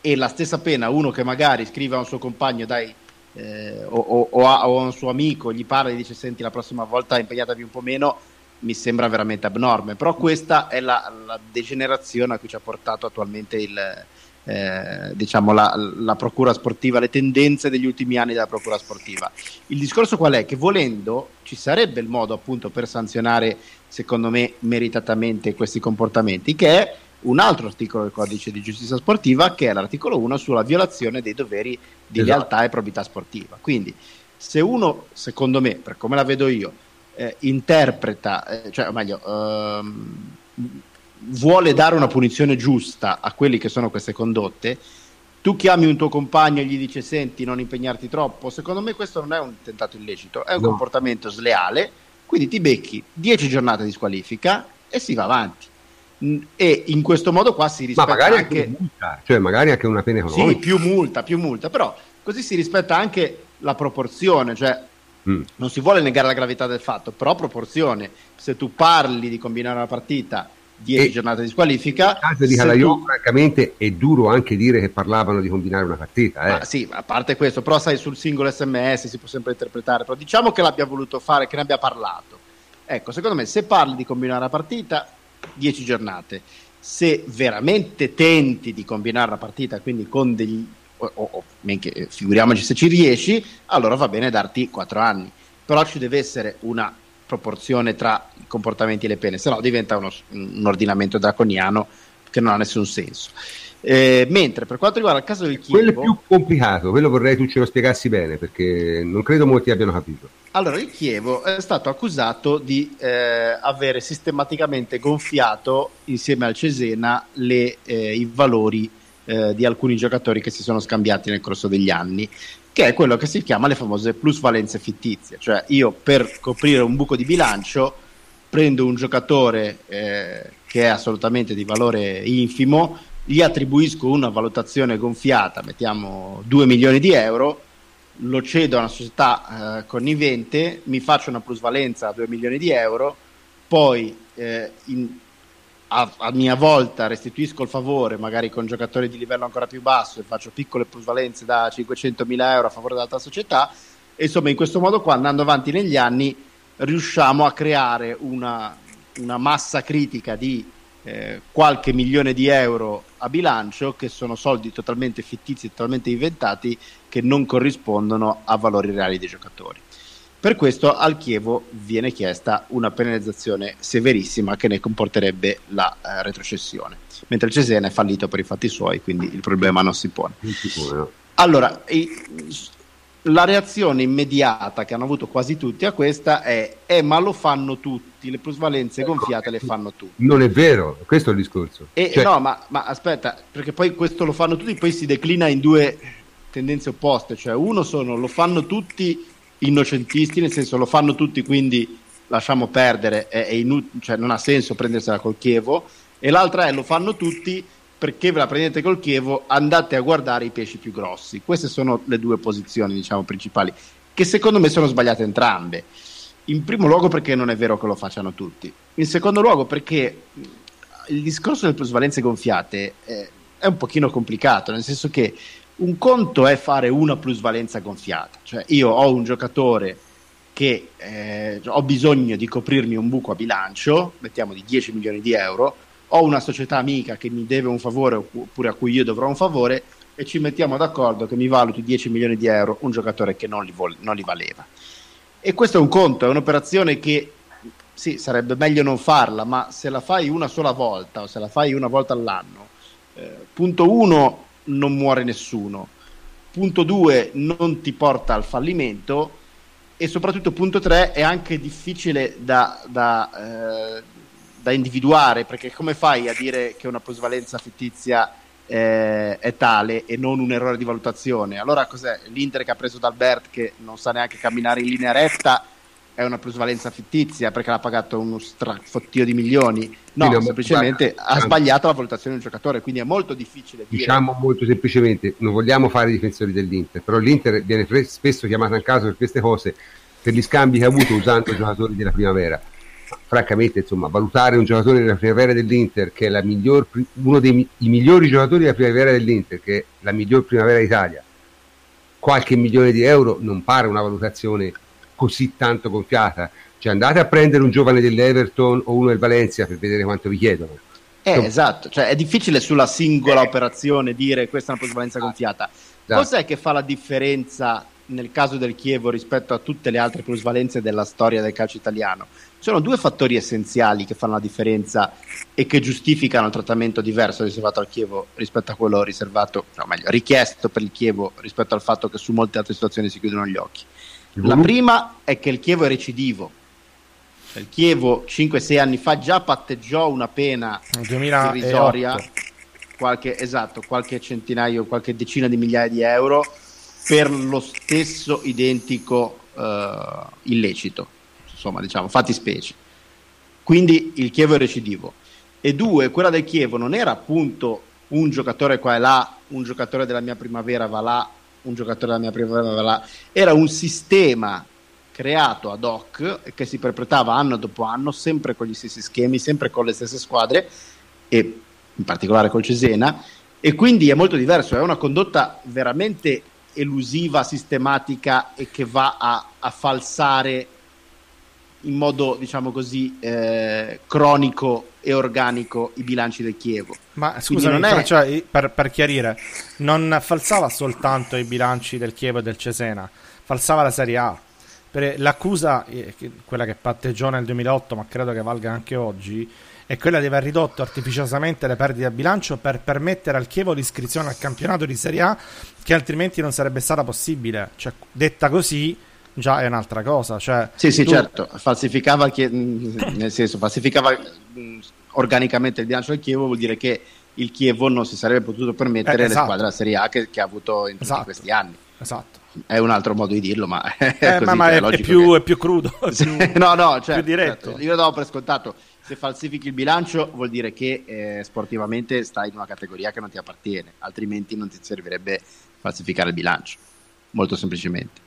e la stessa pena uno che magari scrive a un suo compagno, dai, eh, o, o, o, a, o, a, un suo amico gli parla e dice senti la prossima volta impegnatevi un po' meno, mi sembra veramente abnorme. Però questa è la, la degenerazione a cui ci ha portato attualmente il, eh, diciamo la, la, procura sportiva, le tendenze degli ultimi anni della procura sportiva. Il discorso qual è? Che volendo ci sarebbe il modo appunto per sanzionare, secondo me, meritatamente questi comportamenti, che è un altro articolo del codice di giustizia sportiva che è l'articolo 1 sulla violazione dei doveri di esatto. lealtà e probità sportiva. Quindi se uno, secondo me, per come la vedo io, eh, interpreta, eh, cioè o meglio, ehm, vuole dare una punizione giusta a quelli che sono queste condotte, tu chiami un tuo compagno e gli dici senti non impegnarti troppo, secondo me questo non è un tentato illecito, è un no. comportamento sleale, quindi ti becchi 10 giornate di squalifica e si va avanti e in questo modo qua si rispetta Ma magari anche, anche multa, cioè magari anche una pena economica. Sì, più multa, più multa, però così si rispetta anche la proporzione, cioè mm. non si vuole negare la gravità del fatto, però proporzione. Se tu parli di combinare una partita 10 giornate di squalifica. Nel caso di Calaiò, tu... francamente, è duro anche dire che parlavano di combinare una partita. Eh. Sì, a parte questo, però sai, sul singolo sms si può sempre interpretare, però diciamo che l'abbia voluto fare, che ne abbia parlato. Ecco, secondo me, se parli di combinare una partita, 10 giornate. Se veramente tenti di combinare la partita, quindi con degli... O, o, eh, figuriamoci se ci riesci, allora va bene darti 4 anni. Però ci deve essere una proporzione tra i comportamenti e le pene, se no diventa uno, un ordinamento draconiano che non ha nessun senso. Eh, mentre per quanto riguarda il caso del Chievo, quello è più complicato, quello vorrei tu ce lo spiegassi bene perché non credo molti abbiano capito. Allora, il Chievo è stato accusato di eh, avere sistematicamente gonfiato insieme al Cesena le, eh, i valori eh, di alcuni giocatori che si sono scambiati nel corso degli anni, che è quello che si chiama le famose plusvalenze fittizie. Cioè, io per coprire un buco di bilancio prendo un giocatore eh, che è assolutamente di valore infimo, gli attribuisco una valutazione gonfiata, mettiamo 2 milioni di euro lo cedo a una società eh, connivente, mi faccio una plusvalenza a 2 milioni di euro, poi eh, in, a, a, mia volta restituisco il favore, magari con giocatori di livello ancora più basso, e faccio piccole plusvalenze da 500 mila euro a favore dell'altra società. E insomma, in questo modo qua, andando avanti negli anni, riusciamo a creare una, una massa critica di eh, qualche milione di euro a bilancio, che sono soldi totalmente fittizi, totalmente inventati, che non corrispondono a valori reali dei giocatori. Per questo al Chievo viene chiesta una penalizzazione severissima che ne comporterebbe la eh, retrocessione, mentre il Cesena è fallito per i fatti suoi, quindi il problema non si pone. Pone. Allora, i, la reazione immediata che hanno avuto quasi tutti a questa è: eh, ma lo fanno tutti, le plusvalenze ecco, gonfiate le fanno tutti. Non è vero, questo è il discorso. E, cioè... No, ma, ma, aspetta, perché poi questo lo fanno tutti, poi si declina in due tendenze opposte, cioè uno sono lo fanno tutti innocentisti, nel senso lo fanno tutti, quindi lasciamo perdere, è, è inut- cioè non ha senso prendersela col Chievo, e l'altra è lo fanno tutti perché ve la prendete col Chievo, andate a guardare i pesci più grossi. Queste sono le due posizioni, diciamo, principali, che secondo me sono sbagliate entrambe. In primo luogo perché non è vero che lo facciano tutti. In secondo luogo perché il discorso delle plusvalenze gonfiate è, è un pochino complicato, nel senso che un conto è fare una plusvalenza gonfiata, cioè io ho un giocatore che eh, ho bisogno di coprirmi un buco a bilancio, mettiamo di 10 milioni di euro, ho una società amica che mi deve un favore oppure a cui io dovrò un favore e ci mettiamo d'accordo che mi valuti 10 milioni di euro un giocatore che non li, vol- non li valeva. E questo è un conto, è un'operazione che sì, sarebbe meglio non farla, ma se la fai una sola volta o se la fai una volta all'anno, Eh, punto 1, non muore nessuno. Punto 2, non ti porta al fallimento. E soprattutto punto 3, è anche difficile da, da, eh, da individuare, perché come fai a dire che una plusvalenza fittizia eh, è tale e non un errore di valutazione. Allora cos'è? L'Inter che ha preso D'Albert che non sa neanche camminare in linea retta è una plusvalenza fittizia perché l'ha pagato uno strafottio di milioni. No, no semplicemente guarda, ha sbagliato la valutazione del giocatore, quindi è molto difficile dire. Diciamo molto semplicemente, non vogliamo fare i difensori dell'Inter, però l'Inter viene spesso chiamato in caso per queste cose, per gli scambi che ha avuto usando i giocatori della primavera francamente insomma, valutare un giocatore della primavera dell'Inter che è miglior, uno dei migliori giocatori della primavera dell'Inter che è la miglior primavera d'Italia qualche milione di euro non pare una valutazione così tanto gonfiata. Cioè andate a prendere un giovane dell'Everton o uno del Valencia per vedere quanto vi chiedono. Eh, Insomma, esatto, cioè, è difficile sulla singola eh, operazione dire questa è una plusvalenza gonfiata. Esatto. cos'è che fa la differenza nel caso del Chievo rispetto a tutte le altre plusvalenze della storia del calcio italiano sono due fattori essenziali che fanno la differenza e che giustificano il trattamento diverso riservato al Chievo rispetto a quello riservato, no, meglio, richiesto per il Chievo rispetto al fatto che su molte altre situazioni si chiudono gli occhi. La prima è che il Chievo è recidivo. Cioè, il Chievo 5-6 anni fa già patteggiò una pena irrisoria, qualche, esatto, qualche centinaio, qualche decina di migliaia di euro per lo stesso identico uh, illecito insomma, diciamo, fatti specie. Quindi il Chievo è recidivo. E due, quella del Chievo non era appunto un giocatore qua e là, un giocatore della mia primavera va là, un giocatore della mia primavera va là, era un sistema creato ad hoc che si perpetrava anno dopo anno, sempre con gli stessi schemi, sempre con le stesse squadre e in particolare col Cesena e quindi è molto diverso, è una condotta veramente elusiva, sistematica e che va a, a falsare in modo, diciamo così, eh, cronico e organico i bilanci del Chievo. Ma scusami, è... cioè, per, per, chiarire, non falsava soltanto i bilanci del Chievo e del Cesena, falsava la Serie A. Per l'accusa, eh, quella che patteggiò nel 2008, ma credo che valga anche oggi, è quella di aver ridotto artificiosamente le perdite a bilancio per permettere al Chievo l'iscrizione al campionato di Serie A, che altrimenti non sarebbe stata possibile. Cioè, detta così, già è un'altra cosa. Cioè, sì, sì, tu... certo, falsificava, nel senso, falsificava organicamente il bilancio del Chievo, vuol dire che il Chievo non si sarebbe potuto permettere eh, esatto. le squadre della Serie A che, che ha avuto in esatto. questi anni. Esatto. È un altro modo di dirlo, ma è, eh, così, ma, è, è, più, che... è, più, crudo. È più, no, no, certo, più diretto. Certo. Io lo do per scontato. Se falsifichi il bilancio vuol dire che eh, sportivamente stai in una categoria che non ti appartiene, altrimenti non ti servirebbe falsificare il bilancio, molto semplicemente.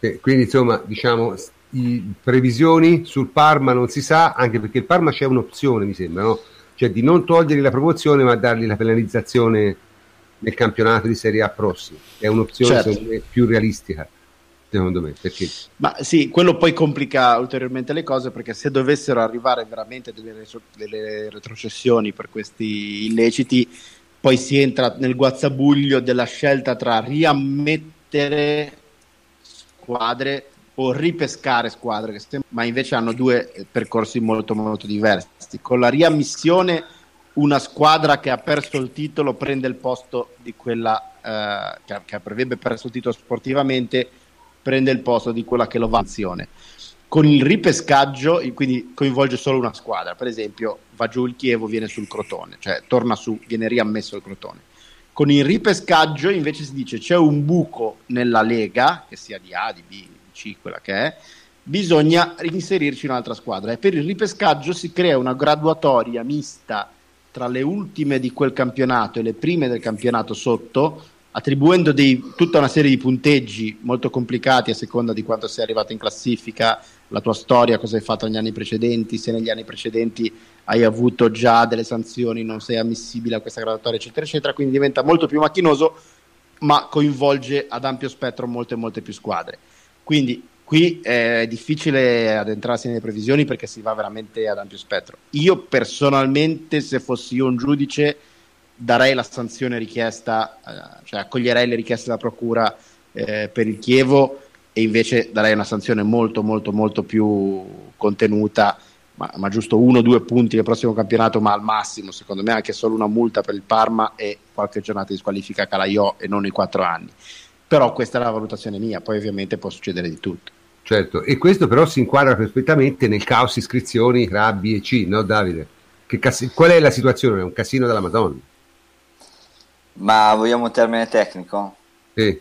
Eh, quindi insomma, diciamo, i, previsioni sul Parma non si sa, anche perché il Parma c'è un'opzione, mi sembra, no? cioè di non togliergli la promozione ma dargli la penalizzazione nel campionato di Serie A prossimo. È un'opzione certo. me, più realistica, secondo me. Perché... Ma sì, quello poi complica ulteriormente le cose perché se dovessero arrivare veramente delle, retro- delle retrocessioni per questi illeciti, poi si entra nel guazzabuglio della scelta tra riammettere squadre o ripescare squadre, ma invece hanno due percorsi molto molto diversi. Con la riammissione una squadra che ha perso il titolo prende il posto di quella eh, che, che, avrebbe perso il titolo sportivamente, prende il posto di quella che lo va azione. Con il ripescaggio, quindi coinvolge solo una squadra, per esempio va giù il Chievo, viene sul Crotone, cioè torna su, viene riammesso il Crotone con il ripescaggio invece si dice c'è un buco nella lega, che sia di A, di B, di C, quella che è, bisogna inserirci un'altra squadra. E per il ripescaggio si crea una graduatoria mista tra le ultime di quel campionato e le prime del campionato sotto, attribuendo dei, tutta una serie di punteggi molto complicati a seconda di quanto sei arrivato in classifica, la tua storia, cosa hai fatto negli anni precedenti, se negli anni precedenti hai avuto già delle sanzioni, non sei ammissibile a questa graduatoria, eccetera, eccetera, quindi diventa molto più macchinoso, ma coinvolge ad ampio spettro molte, molte più squadre. Quindi qui è difficile addentrarsi nelle previsioni perché si va veramente ad ampio spettro. Io personalmente, se fossi io un giudice, darei la sanzione richiesta, eh, cioè accoglierei le richieste della procura eh, per il Chievo e invece darei una sanzione molto molto molto più contenuta ma, ma giusto uno o due punti nel prossimo campionato, ma al massimo, secondo me, anche solo una multa per il Parma e qualche giornata di squalifica Calaiò e non i quattro anni. Però questa è la valutazione mia, poi ovviamente può succedere di tutto. Certo, e questo però si inquadra perfettamente nel caos iscrizioni tra B e C, no Davide? Cas- qual è la situazione? È un casino della Madonna. Ma vogliamo un termine tecnico? Sì.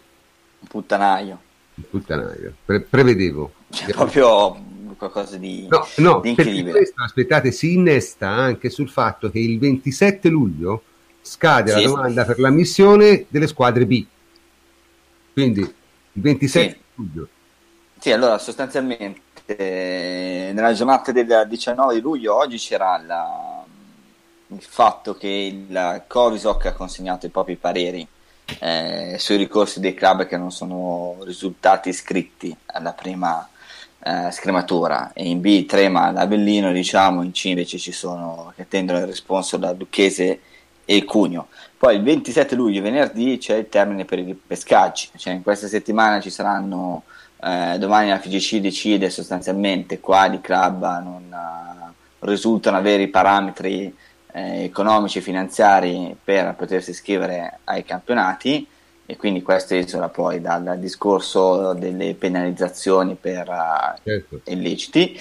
Un puttanaio. Puttanaio. Pre- prevedevo. Cioè, proprio qualcosa di, no, no, di incredibile. Questo, aspettate, si innesta anche sul fatto che il 27 luglio scade sì, la domanda per l'ammissione delle squadre B. Quindi il 27 sì. luglio. Sì, allora sostanzialmente nella giornata del 19 luglio oggi c'era la, il fatto che il Covisoc ha consegnato i propri pareri eh, sui ricorsi dei club che non sono risultati iscritti alla prima eh, scrematura. E in B trema l'Avellino diciamo in C invece ci sono che attendono il responso da Lucchese e Cugno poi il 27 luglio venerdì c'è il termine per i pescaggi cioè in questa settimana ci saranno eh, domani la FGC decide sostanzialmente quali club non uh, risultano avere i parametri eh, economici e finanziari per potersi iscrivere ai campionati e quindi questo isola poi dal, dal discorso delle penalizzazioni per uh, certo. illeciti.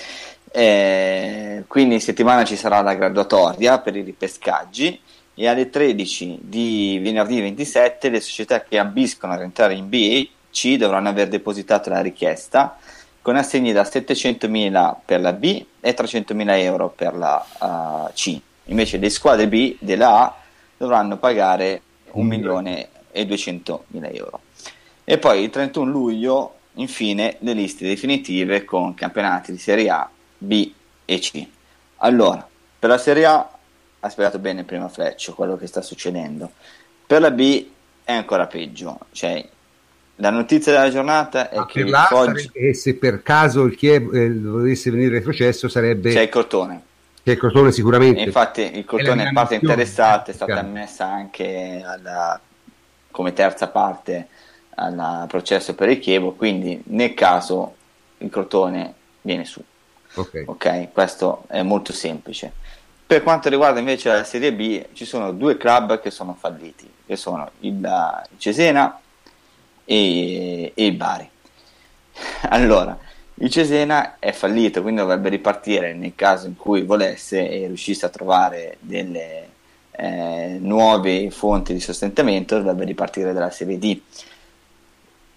Eh, quindi in settimana ci sarà la graduatoria per i ripescaggi e alle 13 di venerdì 27 le società che ambiscono a rientrare in B C dovranno aver depositato la richiesta con assegni da 700.000 per la B e 300.000 euro per la uh, C. Invece le squadre B della A dovranno pagare 1 milione e 200 mila euro. E poi il 31 luglio, infine, le liste definitive con campionati di Serie A, B e C. Allora, per la Serie A ha spiegato bene prima Fleccio quello che sta succedendo. Per la B è ancora peggio, cioè la notizia della giornata è Ma che per Foggi... e se per caso il Chievo eh, dovesse venire retrocesso sarebbe c'è il Cortone che il Cortone sicuramente e infatti il Cortone è parte interessata è stata ammessa anche alla come terza parte al processo per il Chievo, quindi nel caso il Crotone viene su. Okay. ok, questo è molto semplice. Per quanto riguarda invece la Serie B, ci sono due club che sono falliti, che sono il, il Cesena e, e, il Bari. Allora, il Cesena è fallito, quindi dovrebbe ripartire nel caso in cui volesse e riuscisse a trovare delle eh, nuove fonti di sostentamento dovrebbe ripartire dalla serie D.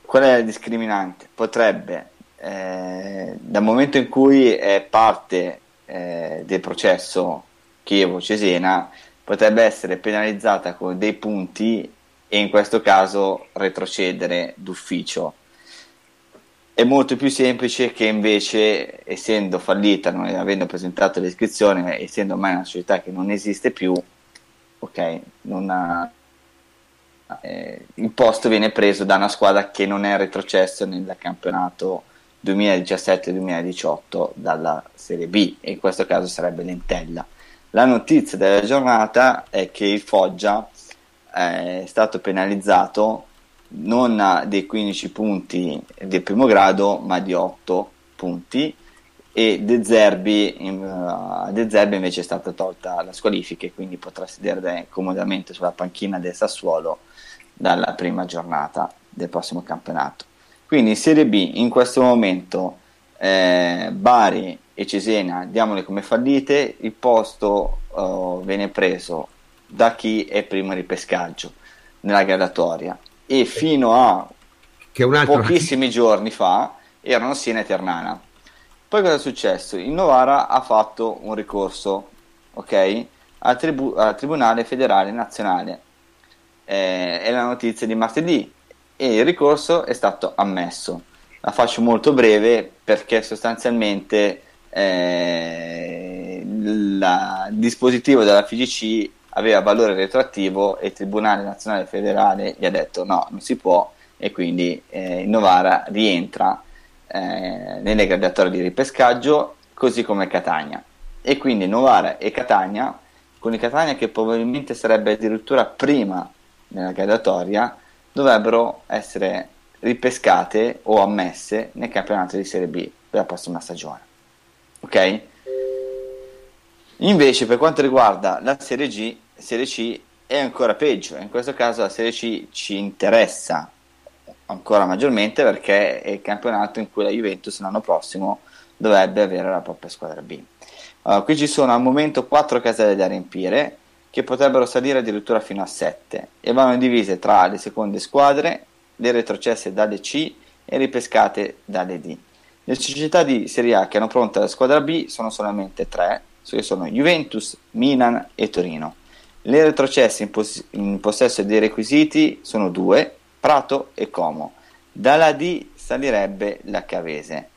Qual è la discriminante? Potrebbe, eh, dal momento in cui è parte eh, del processo Chievo-Cesena, potrebbe essere penalizzata con dei punti e in questo caso retrocedere d'ufficio. È molto più semplice che invece, essendo fallita, non avendo presentato l'iscrizione, essendo ormai una società che non esiste più, ok, ha, eh, il posto viene preso da una squadra che non è retrocesso nel campionato 2017-2018 dalla Serie B e in questo caso sarebbe l'Entella. La notizia della giornata è che il Foggia è stato penalizzato non dei 15 punti del primo grado ma di 8 punti e De Zerbi, uh, De Zerbi invece è stata tolta la squalifica e quindi potrà sedere comodamente sulla panchina del Sassuolo dalla prima giornata del prossimo campionato. Quindi in Serie B in questo momento eh, Bari e Cesena diamole come fallite, il posto uh, viene preso da chi è primo ripescaggio nella gradatoria e fino a pochissimi giorni fa erano Siena e Ternana poi cosa è successo? Il Novara ha fatto un ricorso, ok? Al, tribu- al Tribunale Federale Nazionale. Eh, è la notizia di martedì e il ricorso è stato ammesso. La faccio molto breve perché sostanzialmente eh, il dispositivo della FGC aveva valore retroattivo e il Tribunale Nazionale Federale gli ha detto no, non si può e quindi eh, il Novara rientra eh, nelle graduatorie di ripescaggio, così come Catania. E quindi Novara e Catania, con i Catania che probabilmente sarebbe addirittura prima nella graduatoria, dovrebbero essere ripescate o ammesse nel campionato di Serie B per la prossima stagione. Ok? Invece per quanto riguarda la Serie G, Serie C è ancora peggio, in questo caso la Serie C ci interessa ancora maggiormente perché è il campionato in cui la Juventus l'anno prossimo dovrebbe avere la propria squadra B. Uh, qui ci sono al momento 4 caselle da riempire che potrebbero salire addirittura fino a 7 e vanno divise tra le seconde squadre, le retrocesse dalle C e ripescate dalle D. Le società di Serie A che hanno pronta la squadra B sono solamente 3, che sono Juventus, Milan e Torino. Le retrocesse in, pos- in possesso dei requisiti sono 2, Prato e Como. Dalla D salirebbe la Cavese.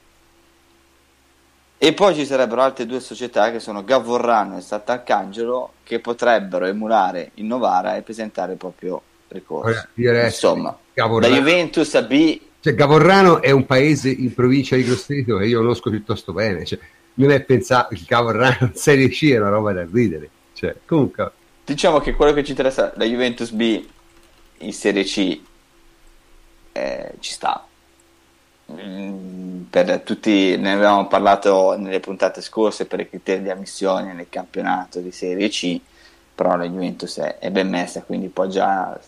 E poi ci sarebbero altre due società che sono Gavorrano e Sant'Arcangelo che potrebbero emulare il Novara e presentare il proprio ricorso. Insomma, Gavorrano. da Juventus a B. Cioè, Gavorrano è un paese in provincia di Grosseto che io conosco piuttosto bene. Cioè, non è pensato che Gavorrano in Serie C è una roba da ridere. Cioè, comunque... Diciamo che quello che ci interessa da Juventus B in Serie C eh, ci sta. Mm, per tutti, ne avevamo parlato nelle puntate scorse per i criteri di ammissione nel campionato di Serie C, però la Juventus è, è ben messa, quindi può già,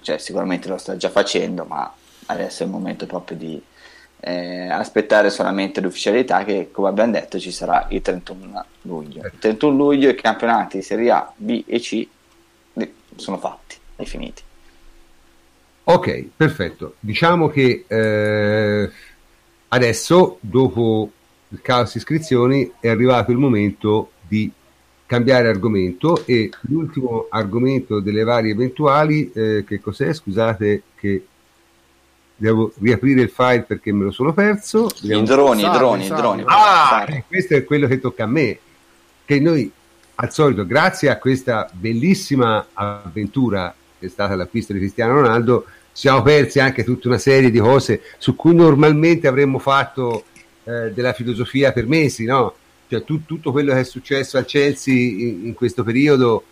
cioè sicuramente lo sta già facendo, ma adesso è il momento proprio di eh, aspettare solamente l'ufficialità che come abbiamo detto ci sarà il 31 luglio. Il 31 luglio i campionati di Serie A, B e C sono fatti e finiti. Ok, perfetto. Diciamo che eh, adesso, dopo il caos iscrizioni, è arrivato il momento di cambiare argomento e l'ultimo argomento delle varie eventuali, eh, che cos'è? Scusate che devo riaprire il file perché me lo sono perso. I droni, i droni, i droni. Ah, questo è quello che tocca a me, che noi al solito, grazie a questa bellissima avventura che è stata l'acquisto di Cristiano Ronaldo, siamo persi anche tutta una serie di cose su cui normalmente avremmo fatto eh, della filosofia per mesi, no? Cioè tu, tutto quello che è successo al Chelsea in, in questo periodo,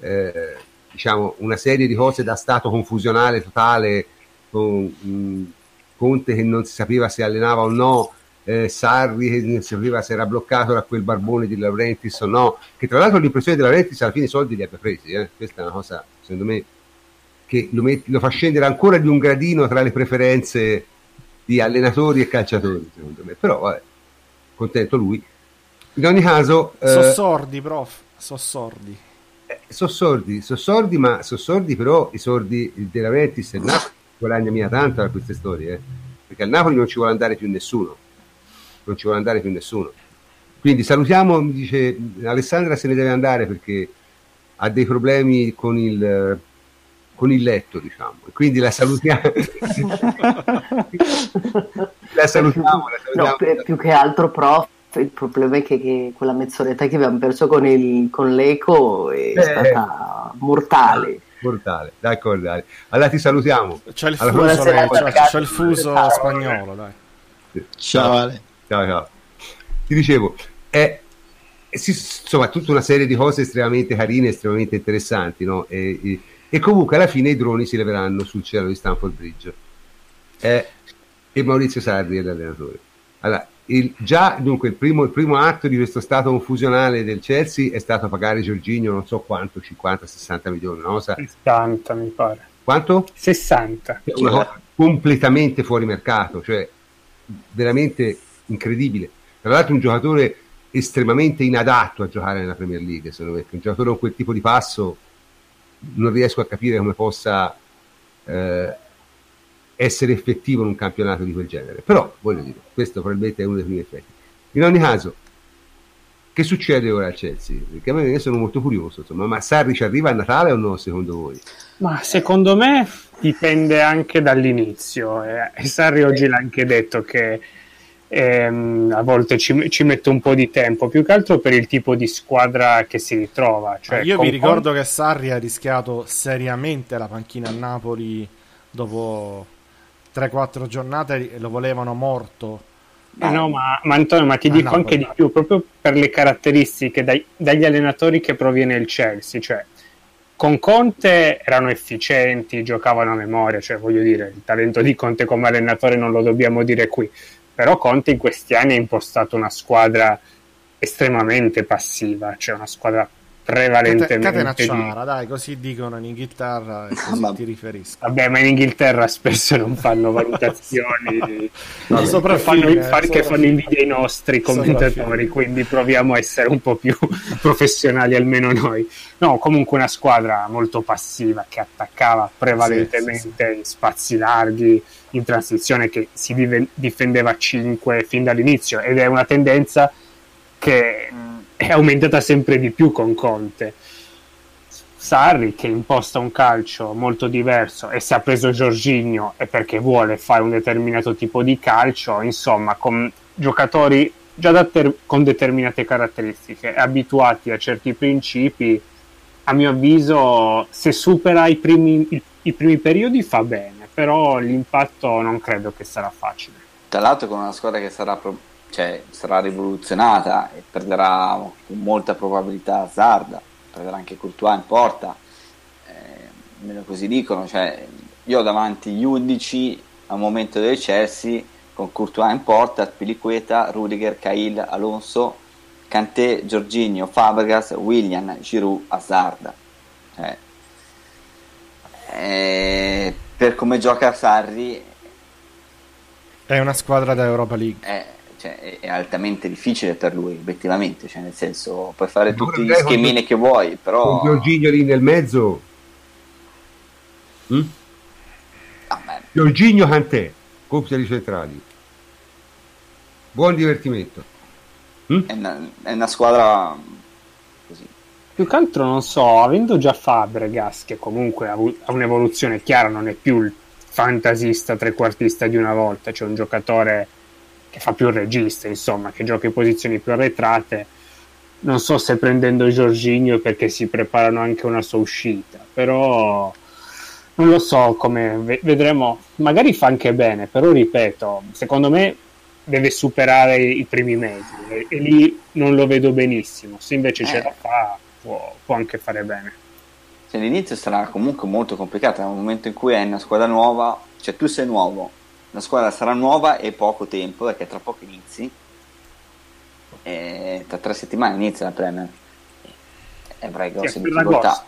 eh, diciamo una serie di cose da stato confusionale totale, con mh, Conte che non si sapeva se allenava o no, eh, Sarri che non si sapeva se era bloccato da quel barbone di Laurentis o no, che tra l'altro l'impressione di Laurentis alla fine i soldi li abbia presi, eh? questa è una cosa secondo me che lo, metti, lo, fa scendere ancora di un gradino tra le preferenze di allenatori e calciatori, secondo me. Però, vabbè, contento lui. In ogni caso... So eh, sordi, prof, so sordi. Eh, so sordi, so sordi, ma so sordi però i sordi della Ventis e Napoli guadagna mia tanto da queste storie, eh? perché al Napoli non ci vuole andare più nessuno, non ci vuole andare più nessuno. Quindi salutiamo, mi dice Alessandra se ne deve andare perché ha dei problemi con il con il letto, diciamo. E quindi la salutiamo. la salutiamo, la salutiamo. No, più, che altro, prof. Il problema è che, che quella mezz'oretta che abbiamo perso con, il, con l'eco è eh, stata mortale. Mortale, d'accordo. Dai. Allora ti salutiamo. C'è il fuso, c'è, c'è il fuso spagnolo, dai. Ciao, Ale. Ciao, ciao. Ti dicevo, è, insomma, tutta una serie di cose estremamente carine, estremamente interessanti, no? E, e, e comunque alla fine i droni si leveranno sul cielo di Stanford Bridge eh, e Maurizio Sarri è l'allenatore allora, il, già dunque il primo, il primo, atto di questo stato confusionale del Chelsea è stato pagare Giorginio non so quanto 50-60 milioni no? 60 mi pare quanto? 60 una cosa completamente fuori mercato cioè veramente incredibile tra l'altro un giocatore estremamente inadatto a giocare nella Premier League secondo me un giocatore con quel tipo di passo non riesco a capire come possa eh, essere effettivo in un campionato di quel genere. Però, voglio dire, questo probabilmente è uno dei primi effetti. In ogni caso, che succede ora al Chelsea? Perché a me sono molto curioso, insomma, ma Sarri ci arriva a Natale o no, secondo voi? Ma secondo me dipende anche dall'inizio. Eh, Sarri oggi l'ha anche detto che ehm, a volte ci, ci, mette un po' di tempo, più che altro per il tipo di squadra che si ritrova. Cioè, io vi ricordo che Sarri ha rischiato seriamente la panchina a Napoli dopo 3-4 giornate lo volevano morto. Eh no, ma, ma, Antonio, ma ti dico Napoli. anche di più, proprio per le caratteristiche dai, dagli allenatori che proviene il Chelsea, cioè con Conte erano efficienti, giocavano a memoria, cioè voglio dire, il talento di Conte come allenatore non lo dobbiamo dire qui, però Conte in questi anni ha impostato una squadra estremamente passiva, cioè una squadra prevalentemente catenacciara, di... dai, così dicono in Inghilterra e così ma... ti riferisco. Vabbè, ma in Inghilterra spesso non fanno valutazioni no, fanno, fanno, che fanno invidia ai nostri commentatori, quindi proviamo a essere un po' più professionali almeno noi. No, comunque una squadra molto passiva che attaccava prevalentemente sì, sì, sì. in spazi larghi, in transizione che si difendeva a 5 fin dall'inizio ed è una tendenza che è aumentata sempre di più con Conte. Sarri che imposta un calcio molto diverso e se ha preso Giorginio è perché vuole fare un determinato tipo di calcio, insomma, con giocatori già ter- con determinate caratteristiche, abituati a certi principi, a mio avviso, se supera i primi, i, primi periodi fa bene, però l'impatto non credo che sarà facile. Tra l'altro con una squadra che sarà pro- cioè, sarà rivoluzionata e perderà con molta probabilità Zarda, perderà anche Courtois in porta, eh, almeno così dicono, cioè, io ho davanti gli 11 al momento del Chelsea con Courtois in porta, Piliqueta, Rudiger, Cahill, Alonso, Kanté, Giorginio, Fabregas, William, Giroud, Hazard. Cioè, eh, per come gioca Sarri è una squadra da Europa League. È, cioè, è, altamente difficile per lui, obiettivamente. Cioè, nel senso, puoi fare tutti gli schemini che vuoi, però. Con Giorginio lì nel mezzo. Mm? Ah, Giorginio Cantè, coppia centrali. Buon divertimento. Mm? È, una, è una squadra così. Più che altro non so, avendo già Fabregas, che comunque ha, ha un'evoluzione chiara, non è più il fantasista trequartista di una volta, cioè un giocatore che fa più il regista, insomma, che gioca in posizioni più arretrate. Non so se prendendo Giorginio perché si preparano anche una sua uscita, però non lo so come vedremo. Magari fa anche bene, però ripeto, secondo me deve superare i primi mesi e, e lì non lo vedo benissimo. Se invece eh. ce la fa, può, può anche fare bene. Cioè, l'inizio sarà comunque molto complicato nel momento in cui è una squadra nuova, cioè tu sei nuovo, la squadra sarà nuova e poco tempo perché tra poco inizi. E tra tre settimane inizia la Premier. E avrai grosse difficoltà.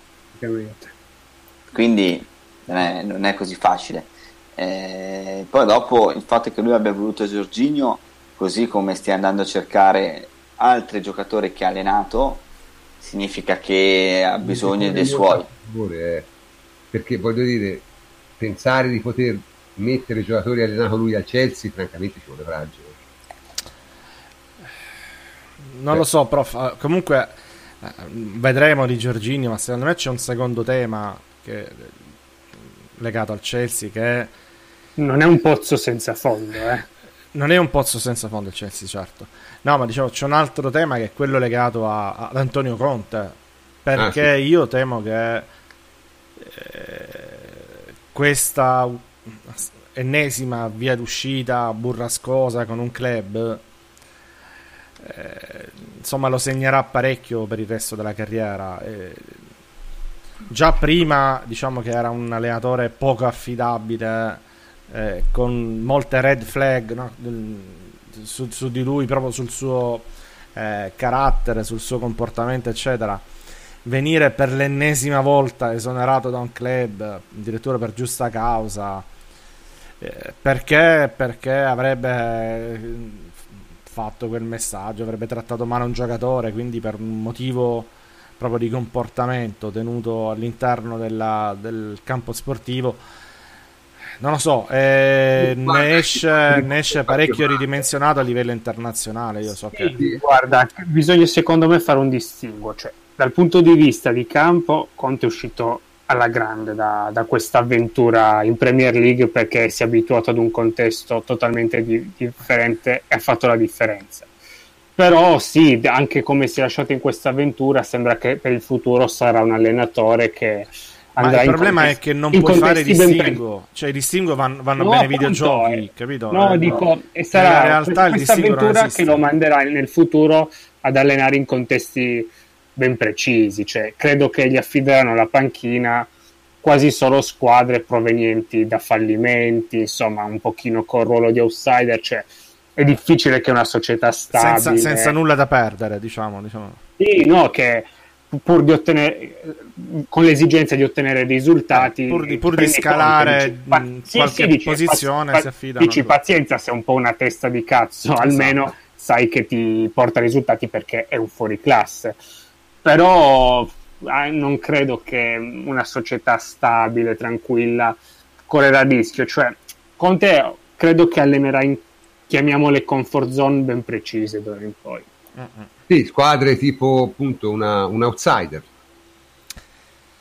quindi non è, non è, così facile. E poi dopo il fatto che lui abbia voluto Giorginio così come stia andando a cercare altri giocatori che ha allenato significa che ha bisogno dei suoi. eh. perché voglio dire pensare di poter mettere i giocatori allenato lui al Chelsea, francamente ci vuole coraggio. Non eh. lo so, prof. Comunque eh, vedremo di Giorgini, ma secondo me c'è un secondo tema che, legato al Chelsea che è... Non è un pozzo senza fondo, eh. Non è un pozzo senza fondo il Chelsea, certo. No, ma diciamo c'è un altro tema che è quello legato a, ad Antonio Conte. Perché ah, sì. io temo che eh, questa ennesima via d'uscita burrascosa con un club eh, insomma lo segnerà parecchio per il resto della carriera eh, già prima diciamo che era un allenatore poco affidabile eh, con molte red flag no? su, su, di lui proprio sul suo eh, carattere sul suo comportamento eccetera venire per l'ennesima volta esonerato da un club, addirittura per giusta causa, eh, perché, perché avrebbe fatto quel messaggio, avrebbe trattato male un giocatore, quindi per un motivo proprio di comportamento tenuto all'interno della, del campo sportivo. Non lo so, eh, ne, esce, ne, esce, parecchio ridimensionato a livello internazionale. Io so che. Guarda, bisogna secondo me fare un distinguo. Cioè, dal punto di vista di campo, Conte è uscito alla grande da, da questa avventura in Premier League perché si è abituato ad un contesto totalmente di, differente e ha fatto la differenza. Però sì, anche come si è lasciato in questa avventura, sembra che per il futuro sarà un allenatore che andrà Ma il problema contesti, è che non puoi fare distinguo, cioè i distinguo vanno, vanno no, bene ai videogiochi, eh. capito? No, eh, dico, e sarà realtà questa avventura che lo manderà nel futuro ad allenare in contesti ben precisi, cioè, credo che gli affideranno la panchina quasi solo squadre provenienti da fallimenti, insomma un pochino col ruolo di outsider, cioè è difficile che una società stabile senza, senza nulla da perdere, diciamo, diciamo. Sì, no, che pur di ottenere con l'esigenza di ottenere risultati eh, pur di, pur di scalare pa- sì, qualche sì, dice, posizione pa- si affidano dici pazienza se è un po' una testa di cazzo esatto. almeno sai che ti porta risultati perché è un fuoriclasse però eh, non credo che una società stabile tranquilla correrà rischio cioè Conte credo che allenerà in chiamiamole comfort zone ben precise d'ora in poi. Sì, squadre tipo appunto una, un outsider.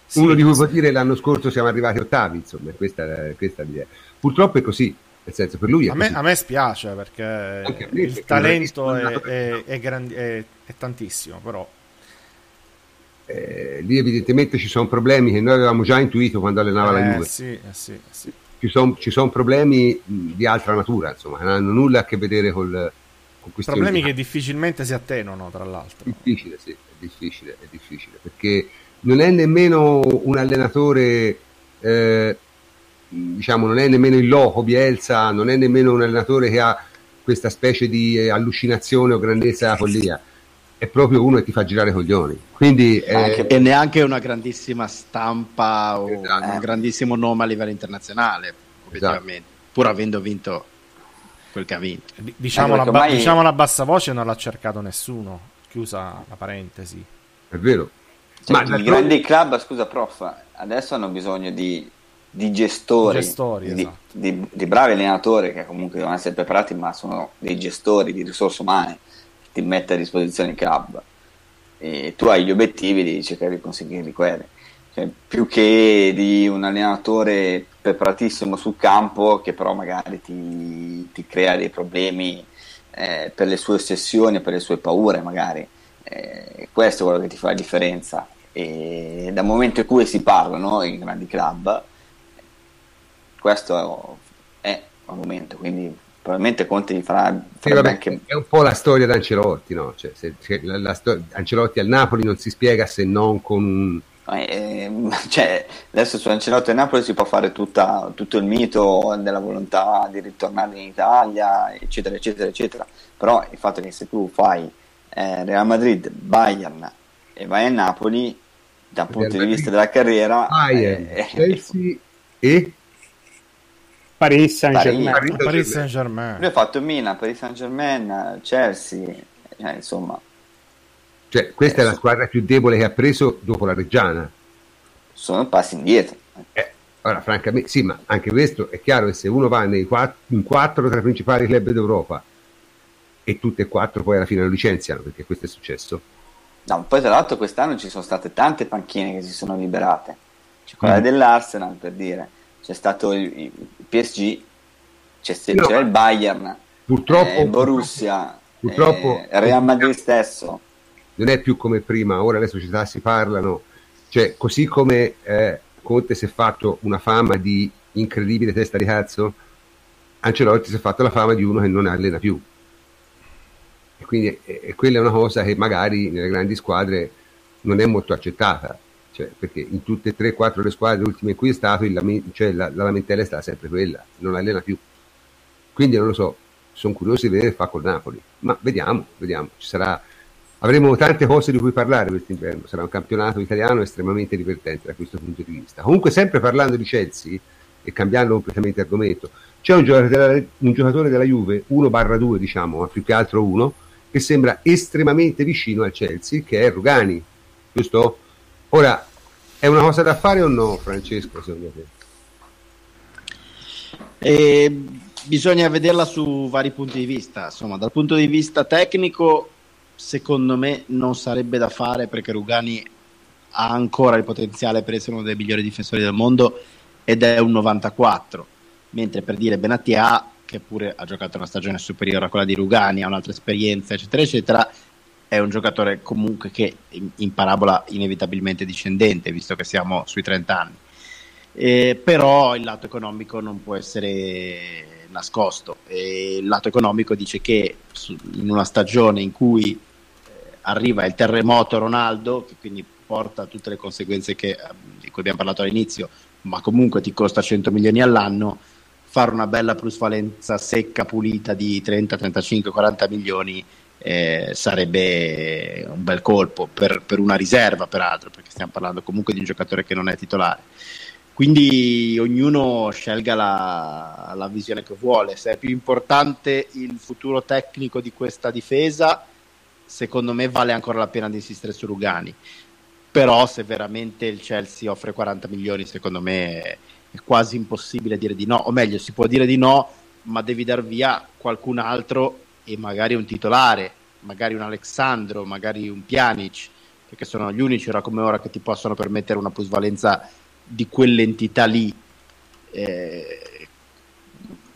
Sì, Uno di cui può dire l'anno scorso siamo arrivati ottavi, insomma, questa, è, questa è l'idea. Purtroppo è così, nel senso per lui a me, a, me, spiace perché me, il perché talento è, è, è, grandi, è, tantissimo, però... Eh, lì evidentemente ci sono problemi che noi avevamo già intuito quando allenava eh, la Juve. Sì, eh, sì, sì. Ci sono son problemi di altra natura, insomma, che non hanno nulla a che vedere col Problemi che difficilmente si attenuano, tra l'altro. Difficile, sì, è difficile, è difficile, perché non è nemmeno un allenatore, eh, diciamo, non è nemmeno il loco Bielsa, non è nemmeno un allenatore che ha questa specie di eh, allucinazione o grandezza follia. È proprio uno che ti fa girare i coglioni. Quindi, eh, e neanche una grandissima stampa o esatto. un grandissimo nome a livello internazionale, esatto. pur avendo vinto quel che ha vinto. Diciamo, la, ormai... diciamo la bassa voce non l'ha cercato nessuno, chiusa la parentesi. È vero. Cioè, Ma i grandi club, scusa prof, adesso hanno bisogno di, di gestori, gestori di, esatto. di, di, bravi allenatori che comunque devono essere preparati, ma sono dei gestori di risorse umane ti mette a disposizione il club. E tu hai gli obiettivi di cercare di conseguirli quelli. Cioè, più che di un allenatore preparatissimo sul campo che però magari ti, ti crea dei problemi eh, per le sue ossessioni, per le sue paure magari. Eh, questo è quello che ti fa la differenza. E dal momento in cui si parlano in grandi club, questo è un momento, quindi probabilmente Conte gli farà, sì, vabbè, anche... è un po' la storia di Ancelotti no? cioè, se, se la, la stor- Ancelotti al Napoli non si spiega se non con eh, cioè, adesso su Ancelotti e Napoli si può fare tutta, tutto il mito della volontà di ritornare in Italia, eccetera, eccetera, eccetera. Però il fatto che se tu fai eh, Real Madrid, Bayern e vai a Napoli, dal punto Real di Madrid, vista della carriera, Bayern, eh, Chelsea e Paris Saint-Germain. Paris, Paris Saint-Germain. Lui ha fatto Milan, Paris Saint-Germain, Chelsea, cioè, insomma cioè, questa eh, è la squadra più debole che ha preso dopo la Reggiana. Sono passi indietro. Eh, ora, francamente, sì, ma anche questo è chiaro che se uno va nei quattro, in quattro tra i principali club d'Europa e tutte e quattro poi alla fine lo licenziano, perché questo è successo. No, poi tra l'altro quest'anno ci sono state tante panchine che si sono liberate. C'è quella mm. dell'Arsenal, per dire. C'è stato il, il PSG, c'è, no, c'era il Bayern, purtroppo, eh, Borussia, purtroppo, eh, Real Madrid stesso. non è più come prima, ora le società si parlano, cioè così come eh, Conte si è fatto una fama di incredibile testa di cazzo, Ancelotti si è fatto la fama di uno che non allena più. E quindi e, e quella è una cosa che magari nelle grandi squadre non è molto accettata, cioè, perché in tutte e tre, quattro le squadre ultime in cui è stato il, cioè, la, la lamentela è stata sempre quella, non allena più. Quindi non lo so, sono curioso di vedere che fa col Napoli, ma vediamo, vediamo, ci sarà avremo tante cose di cui parlare quest'inverno. Sarà un campionato italiano estremamente divertente da questo punto di vista. Comunque, sempre parlando di Chelsea e cambiando completamente argomento, c'è un giocatore della, un giocatore della Juve, 1-2, diciamo, ma più che altro uno, che sembra estremamente vicino al Chelsea, che è Rugani, giusto? Ora, è una cosa da fare o no, Francesco, secondo te? Eh, bisogna vederla su vari punti di vista. Insomma, dal punto di vista tecnico secondo me non sarebbe da fare perché Rugani ha ancora il potenziale per essere uno dei migliori difensori del mondo ed è un 94 mentre per dire Benatia che pure ha giocato una stagione superiore a quella di Rugani ha un'altra esperienza eccetera eccetera è un giocatore comunque che in, in parabola inevitabilmente discendente visto che siamo sui 30 anni. Eh, però il lato economico non può essere nascosto. E il lato economico dice che in una stagione in cui arriva il terremoto Ronaldo, che quindi porta tutte le conseguenze che, di cui abbiamo parlato all'inizio, ma comunque ti costa 100 milioni all'anno, fare una bella plusvalenza secca, pulita di 30, 35, 40 milioni eh, sarebbe un bel colpo per, per, una riserva, peraltro, perché stiamo parlando comunque di un giocatore che non è titolare. Quindi ognuno scelga la, la visione che vuole. Se è più importante il futuro tecnico di questa difesa, secondo me vale ancora la pena di insistere su Rugani. Però se veramente il Chelsea offre 40 milioni, secondo me è, quasi impossibile dire di no. O meglio, si può dire di no, ma devi dar via qualcun altro e magari un titolare, magari un Alexandro, magari un Pjanic, perché sono gli unici ora come ora che ti possono permettere una plusvalenza di quell'entità lì. Eh,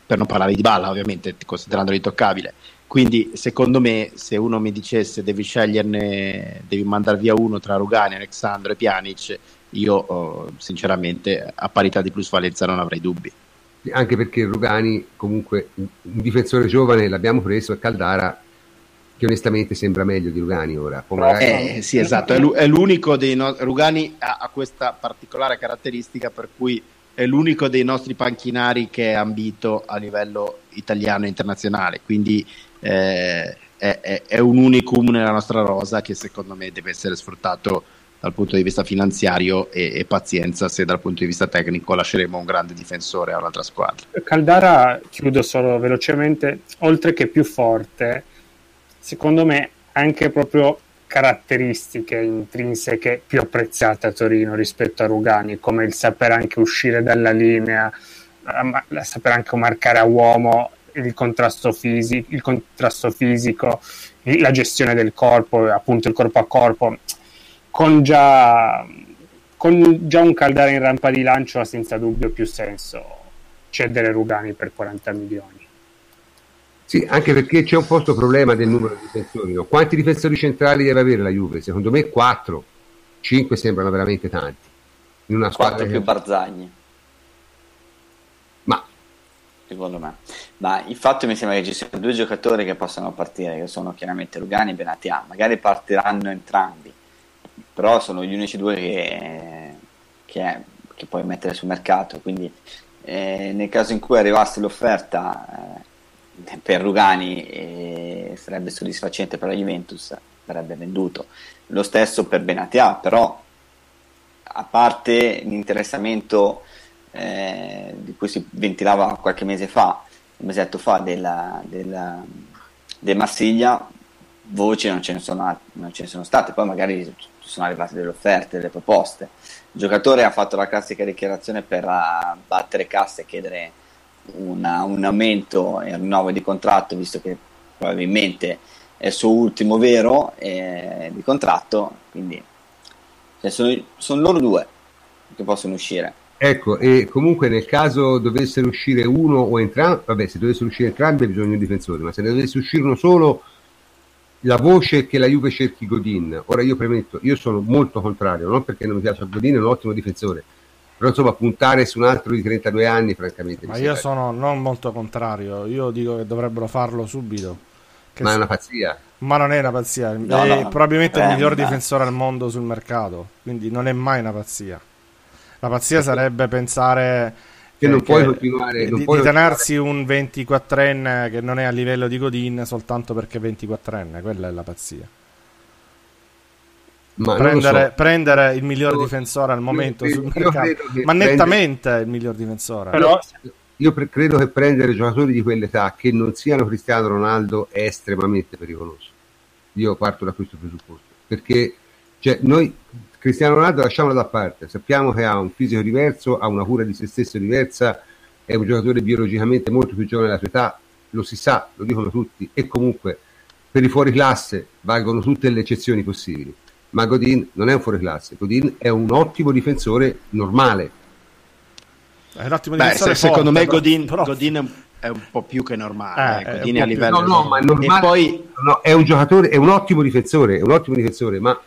per non parlare di balla, ovviamente, considerandolo intoccabile. Quindi, secondo me, se uno mi dicesse devi sceglierne, devi mandare via uno tra Rugani, Alexandro e Pjanic, io oh, sinceramente a parità di plusvalenza non avrei dubbi. Anche perché Rugani, comunque, un difensore giovane l'abbiamo preso a Caldara che onestamente sembra meglio di Rugani ora. Magari... Eh, sì, esatto, è, l'unico dei nostri. Rugani ha, questa particolare caratteristica per cui è l'unico dei nostri panchinari che è ambito a livello italiano e internazionale, quindi eh, è, è, è, un unicum nella nostra rosa che secondo me deve essere sfruttato dal punto di vista finanziario e, e, pazienza se dal punto di vista tecnico lasceremo un grande difensore a un'altra squadra. Caldara, chiudo solo velocemente, oltre che più forte, secondo me anche proprio caratteristiche intrinseche più apprezzate a Torino rispetto a Rugani, come il saper anche uscire dalla linea, saper anche marcare a uomo il contrasto, fisico, il contrasto fisico, la gestione del corpo, appunto il corpo a corpo, con già, con già un Caldara in rampa di lancio ha senza dubbio più senso cedere Rugani per 40 milioni. Sì, anche perché c'è un po' questo problema del numero di difensori. No? Quanti difensori centrali deve avere la Juve? Secondo me 4, 5 sembrano veramente tanti. In una 4 più che... Barzagli. Ma secondo me. Ma il fatto mi sembra che ci siano due giocatori che possano partire, che sono chiaramente Rugani e Benatia. Magari partiranno entrambi, però sono gli unici due che, che, che puoi mettere sul mercato. Quindi eh, nel caso in cui arrivasse l'offerta... Eh, per Rugani eh, sarebbe soddisfacente per la Juventus, verrebbe venduto. Lo stesso per Benatia, però a parte l'interessamento eh, di cui si ventilava qualche mese fa, un mesetto fa, della, della, del Marsiglia, voci non ce, sono, non ce ne sono state, poi magari sono arrivate delle offerte, delle proposte. Il giocatore ha fatto la classica dichiarazione per battere cassa e chiedere una, un aumento e un rinnovo di contratto, visto che probabilmente è il suo ultimo vero eh, di contratto, quindi cioè sono, sono loro due che possono uscire. Ecco, e comunque nel caso dovessero uscire uno o entrambi, vabbè, se dovessero uscire entrambi bisogna un difensore, ma se ne dovesse uscire uno solo, la voce è che la Juve cerchi Godin. Ora io premetto, io sono molto contrario, non perché non mi piace Godin, è un ottimo difensore, però insomma puntare su un altro di 32 anni francamente ma io sono non molto contrario io dico che dovrebbero farlo subito. Ma è una pazzia. Ma non è una pazzia no, è no, probabilmente eh, il miglior difensore al mondo sul mercato quindi non è mai una pazzia. La pazzia sarebbe pensare che non puoi continuare non di, puoi di tenersi un 24enne che non è a livello di Godin soltanto perché è 24enne quella è la pazzia ma prendere, so. prendere, il miglior difensore al momento sul mercato, ma nettamente prendere, il miglior difensore. Però, io pre- credo che prendere giocatori di quell'età che non siano Cristiano Ronaldo è estremamente pericoloso. Io parto da questo presupposto perché cioè, noi Cristiano Ronaldo lasciamolo da parte, sappiamo che ha un fisico diverso, ha una cura di se stesso diversa, è un giocatore biologicamente molto più giovane della sua età, lo si sa, lo dicono tutti, e comunque per i fuori classe valgono tutte le eccezioni possibili ma Godin non è un fuoriclasse, Godin è un ottimo difensore normale. È un ottimo Beh, difensore se, secondo me Godin, però... Godin è un po' più che normale. Eh, eh, Godin è a livello no, no, ma è normale. E poi no, è un giocatore, è un ottimo difensore, è un ottimo difensore, ma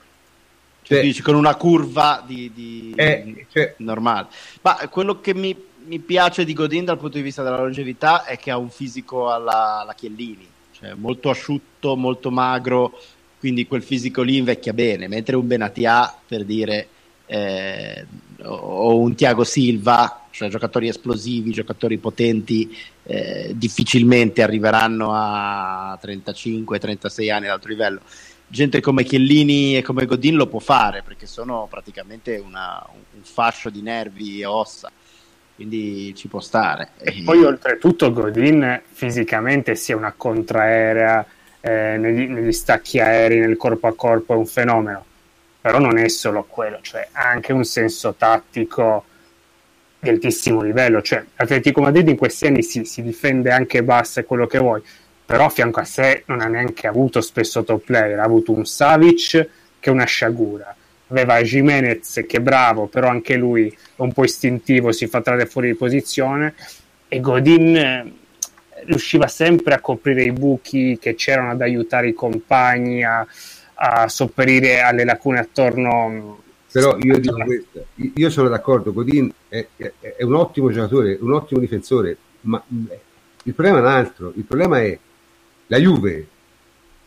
cioè, dici con una curva di, di, eh, cioè, normale. Ma quello che mi, mi, piace di Godin dal punto di vista della longevità è che ha un fisico alla, alla Chiellini, cioè molto asciutto, molto magro, quindi quel fisico lì invecchia bene, mentre un Benatia, per dire, eh, o un Tiago Silva, cioè giocatori esplosivi, giocatori potenti, eh, difficilmente arriveranno a 35-36 anni ad alto livello. Gente come Chiellini e come Godin lo può fare perché sono praticamente una, un fascio di nervi e ossa, quindi ci può stare. E poi oltretutto Godin fisicamente sia una contraerea eh, negli, negli stacchi aerei, nel corpo a corpo, è un fenomeno però non è solo quello, cioè anche un senso tattico di altissimo livello, cioè l'Atletico Madrid in questi anni si, si difende anche bassa e quello che vuoi, però a fianco a sé non ha neanche avuto spesso top player, ha avuto un Savic che è una sciagura, aveva Jimenez che è bravo, però anche lui è un po' istintivo, si fa trarre fuori di posizione e Godin eh, riusciva sempre a coprire i buchi che c'erano ad aiutare i compagni a a sopperire alle lacune attorno. Però io dico questo, io sono d'accordo, Godin è, è, è, un ottimo giocatore, un ottimo difensore, ma il problema è un altro, il problema è la Juve,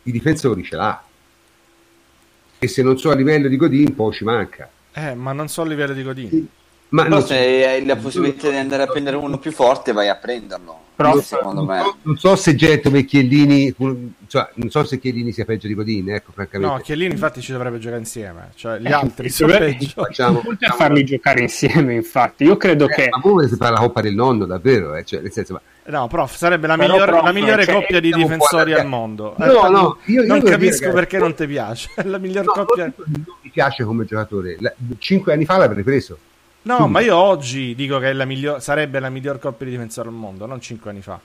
i difensori ce l'ha, e se non so a livello di Godin poi ci manca. Eh, ma non so a livello di Godin. Ma Però se hai la possibilità di andare a prendere uno più forte, vai a prenderlo. Però, secondo me. So, non so se gente come Chiellini, cioè, non so se Chiellini sia peggio di Godin, ecco, francamente. No, Chiellini infatti ci dovrebbe giocare insieme, cioè gli eh, altri sono peggio. Facciamo, facciamo... farli giocare insieme, infatti. Io credo eh, che... Ma come si fa la Coppa del Nonno, davvero? Eh? Cioè, nel senso, ma... No, prof, sarebbe la, miglior, prof, la migliore cioè, coppia di difensori al mondo. No, eh, no, io, non io capisco dire, perché non ti piace. la miglior no, coppia... Non mi piace come giocatore. La, cinque anni fa l'avrei preso. No, Subito. ma io oggi dico che la miglior, sarebbe la miglior coppia di difensori al mondo, non cinque anni fa.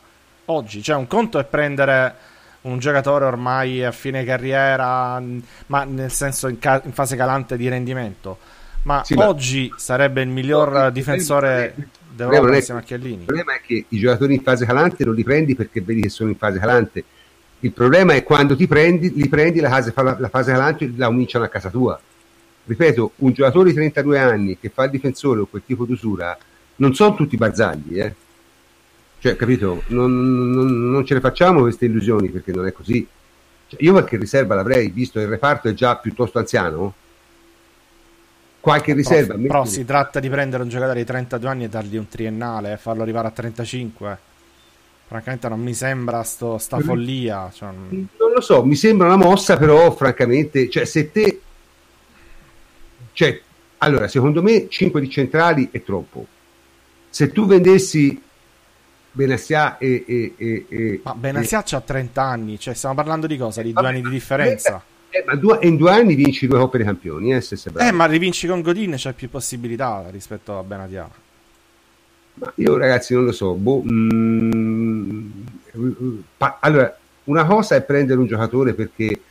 Oggi, cioè un conto è prendere un giocatore ormai a fine carriera, ma nel senso in, ca- in fase calante di rendimento. Ma sì, oggi ma... sarebbe il miglior no, difensore d'Europa insieme a Chiellini. Il problema è che i giocatori in fase calante non li prendi perché vedi che sono in fase calante. Il problema è quando ti prendi, li prendi la fase, la fase calante la cominciano a casa tua ripeto, un giocatore di 32 anni che fa il difensore o quel tipo di usura non sono tutti barzagli, eh? Cioè, capito? Non, non, non, ce ne facciamo queste illusioni perché non è così. Cioè, io qualche riserva l'avrei visto, il reparto è già piuttosto anziano. Qualche riserva. Però, però si tratta di prendere un giocatore di 32 anni e dargli un triennale e farlo arrivare a 35. Francamente non mi sembra sto, sta follia. Cioè... Non lo so, mi sembra una mossa, però francamente, cioè, se te cioè, allora, secondo me 5 di centrali è troppo. Se tu vendessi Benassia e, e, e, e Ma Benassia ha 30 anni, cioè stiamo parlando di cosa? Di due anni di differenza. Eh, ma due, in due anni vinci due coppe dei campioni, eh, se sei bravo. Eh, ma rivinci con Godin c'è più possibilità rispetto a Benatia. Ma io ragazzi non lo so. Boh, mm, pa- allora, una cosa è prendere un giocatore perché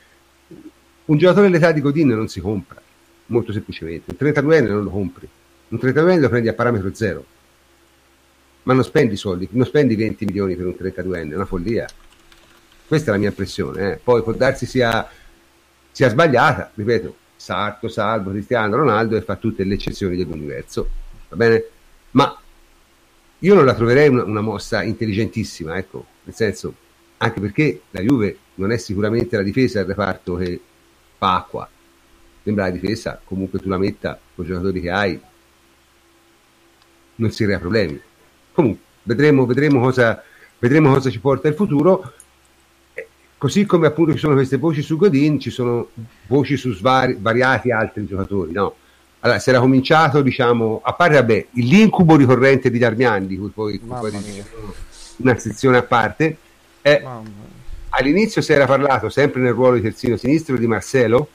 un giocatore all'età di Godin non si compra molto semplicemente. Un 32enne non lo compri, un 32enne lo prendi a parametro zero, ma non spendi soldi, non spendi 20 milioni per un 32enne, è una follia. Questa è la mia impressione. Eh. Poi può darsi sia, sia sbagliata, ripeto, Sarto, Salvo, Cristiano, Ronaldo e fa tutte le eccezioni dell'universo, va bene? Ma io non la troverei una, una mossa intelligentissima, ecco, nel senso, anche perché la Juve non è sicuramente la difesa del reparto che fa acqua, sembra la difesa, comunque tu la metta con i giocatori che hai, non si crea problemi. Comunque, vedremo, vedremo, cosa, vedremo cosa ci porta il futuro. Così come appunto ci sono queste voci su Godin, ci sono voci su svari, svariati altri giocatori, no? Allora, si era cominciato, diciamo, a parte, vabbè, l'incubo ricorrente di Darmian, di cui poi, poi una sezione a parte, eh, all'inizio si era parlato, sempre nel ruolo di terzino sinistro, di Marcelo,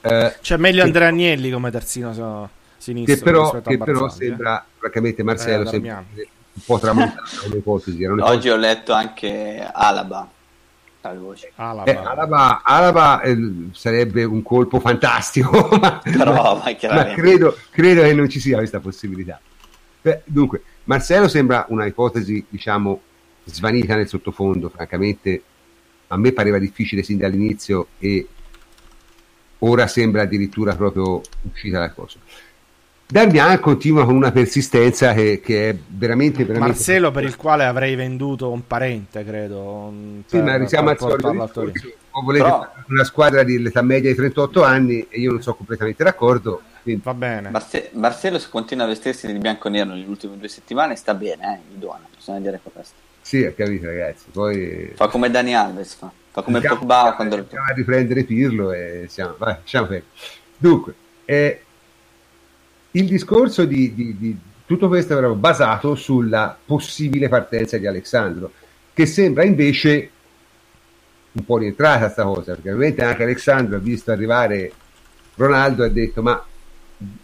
eh, cioè meglio Andrea Agnelli come terzino so, sinistro che però, che però eh. sembra francamente Marcello eh, sembra un po' tramontato come ipotesi oggi ho letto anche Alaba Alaba, eh, Alaba, Alaba eh, sarebbe un colpo fantastico ma, però, ma, ma credo, credo, che non ci sia questa possibilità. Beh, dunque Marcello sembra una ipotesi diciamo svanita nel sottofondo francamente a me pareva difficile sin dall'inizio e ora sembra addirittura proprio uscita dal corso. Darmian continua con una persistenza che, che, è veramente, veramente Marcelo per il quale avrei venduto un parente credo sì per, ma siamo al solito volete Però... una squadra di età media di 38 anni e io non sono completamente d'accordo Quindi, Va bene. Barce- Barcelo se continua a vestirsi di bianco e nero nelle ultime due settimane sta bene, eh, idona, bisogna dire questo. sì, ha capito ragazzi. Poi Fa come Dani Alves, fa, fa come Andiamo- Pogba quando andiamo a riprendere Pirlo e siamo, vai, perdere. Dunque, eh, il discorso di, di- di- tutto questo era basato sulla possibile partenza di Alessandro, che sembra invece un po' rientrata sta cosa, perché ovviamente anche Alessandro ha visto arrivare Ronaldo e ha detto ma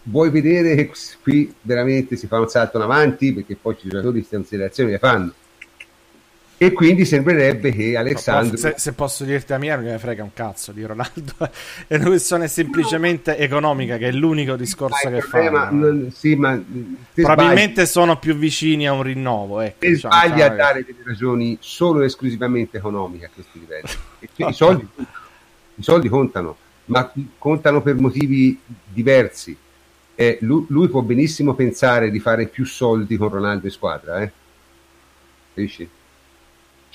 vuoi vedere che qui veramente si fa un salto in avanti? Perché poi i giocatori queste considerazioni le fanno e quindi sembrerebbe che Alessandro Se, se posso dirti la mia, non me ne frega un cazzo di Ronaldo. È una questione semplicemente economica, che è l'unico discorso che fa. non- sì, Probabilmente sono più vicini a un rinnovo. Ecco, sbagli, te diciamo, sbagli a che- dare delle ragioni solo e esclusivamente economiche a questi livelli. E cioè, i, soldi, I soldi contano, ma contano per motivi diversi. Eh, lui, lui può benissimo pensare di fare più soldi con Ronaldo in squadra, eh? Capisci?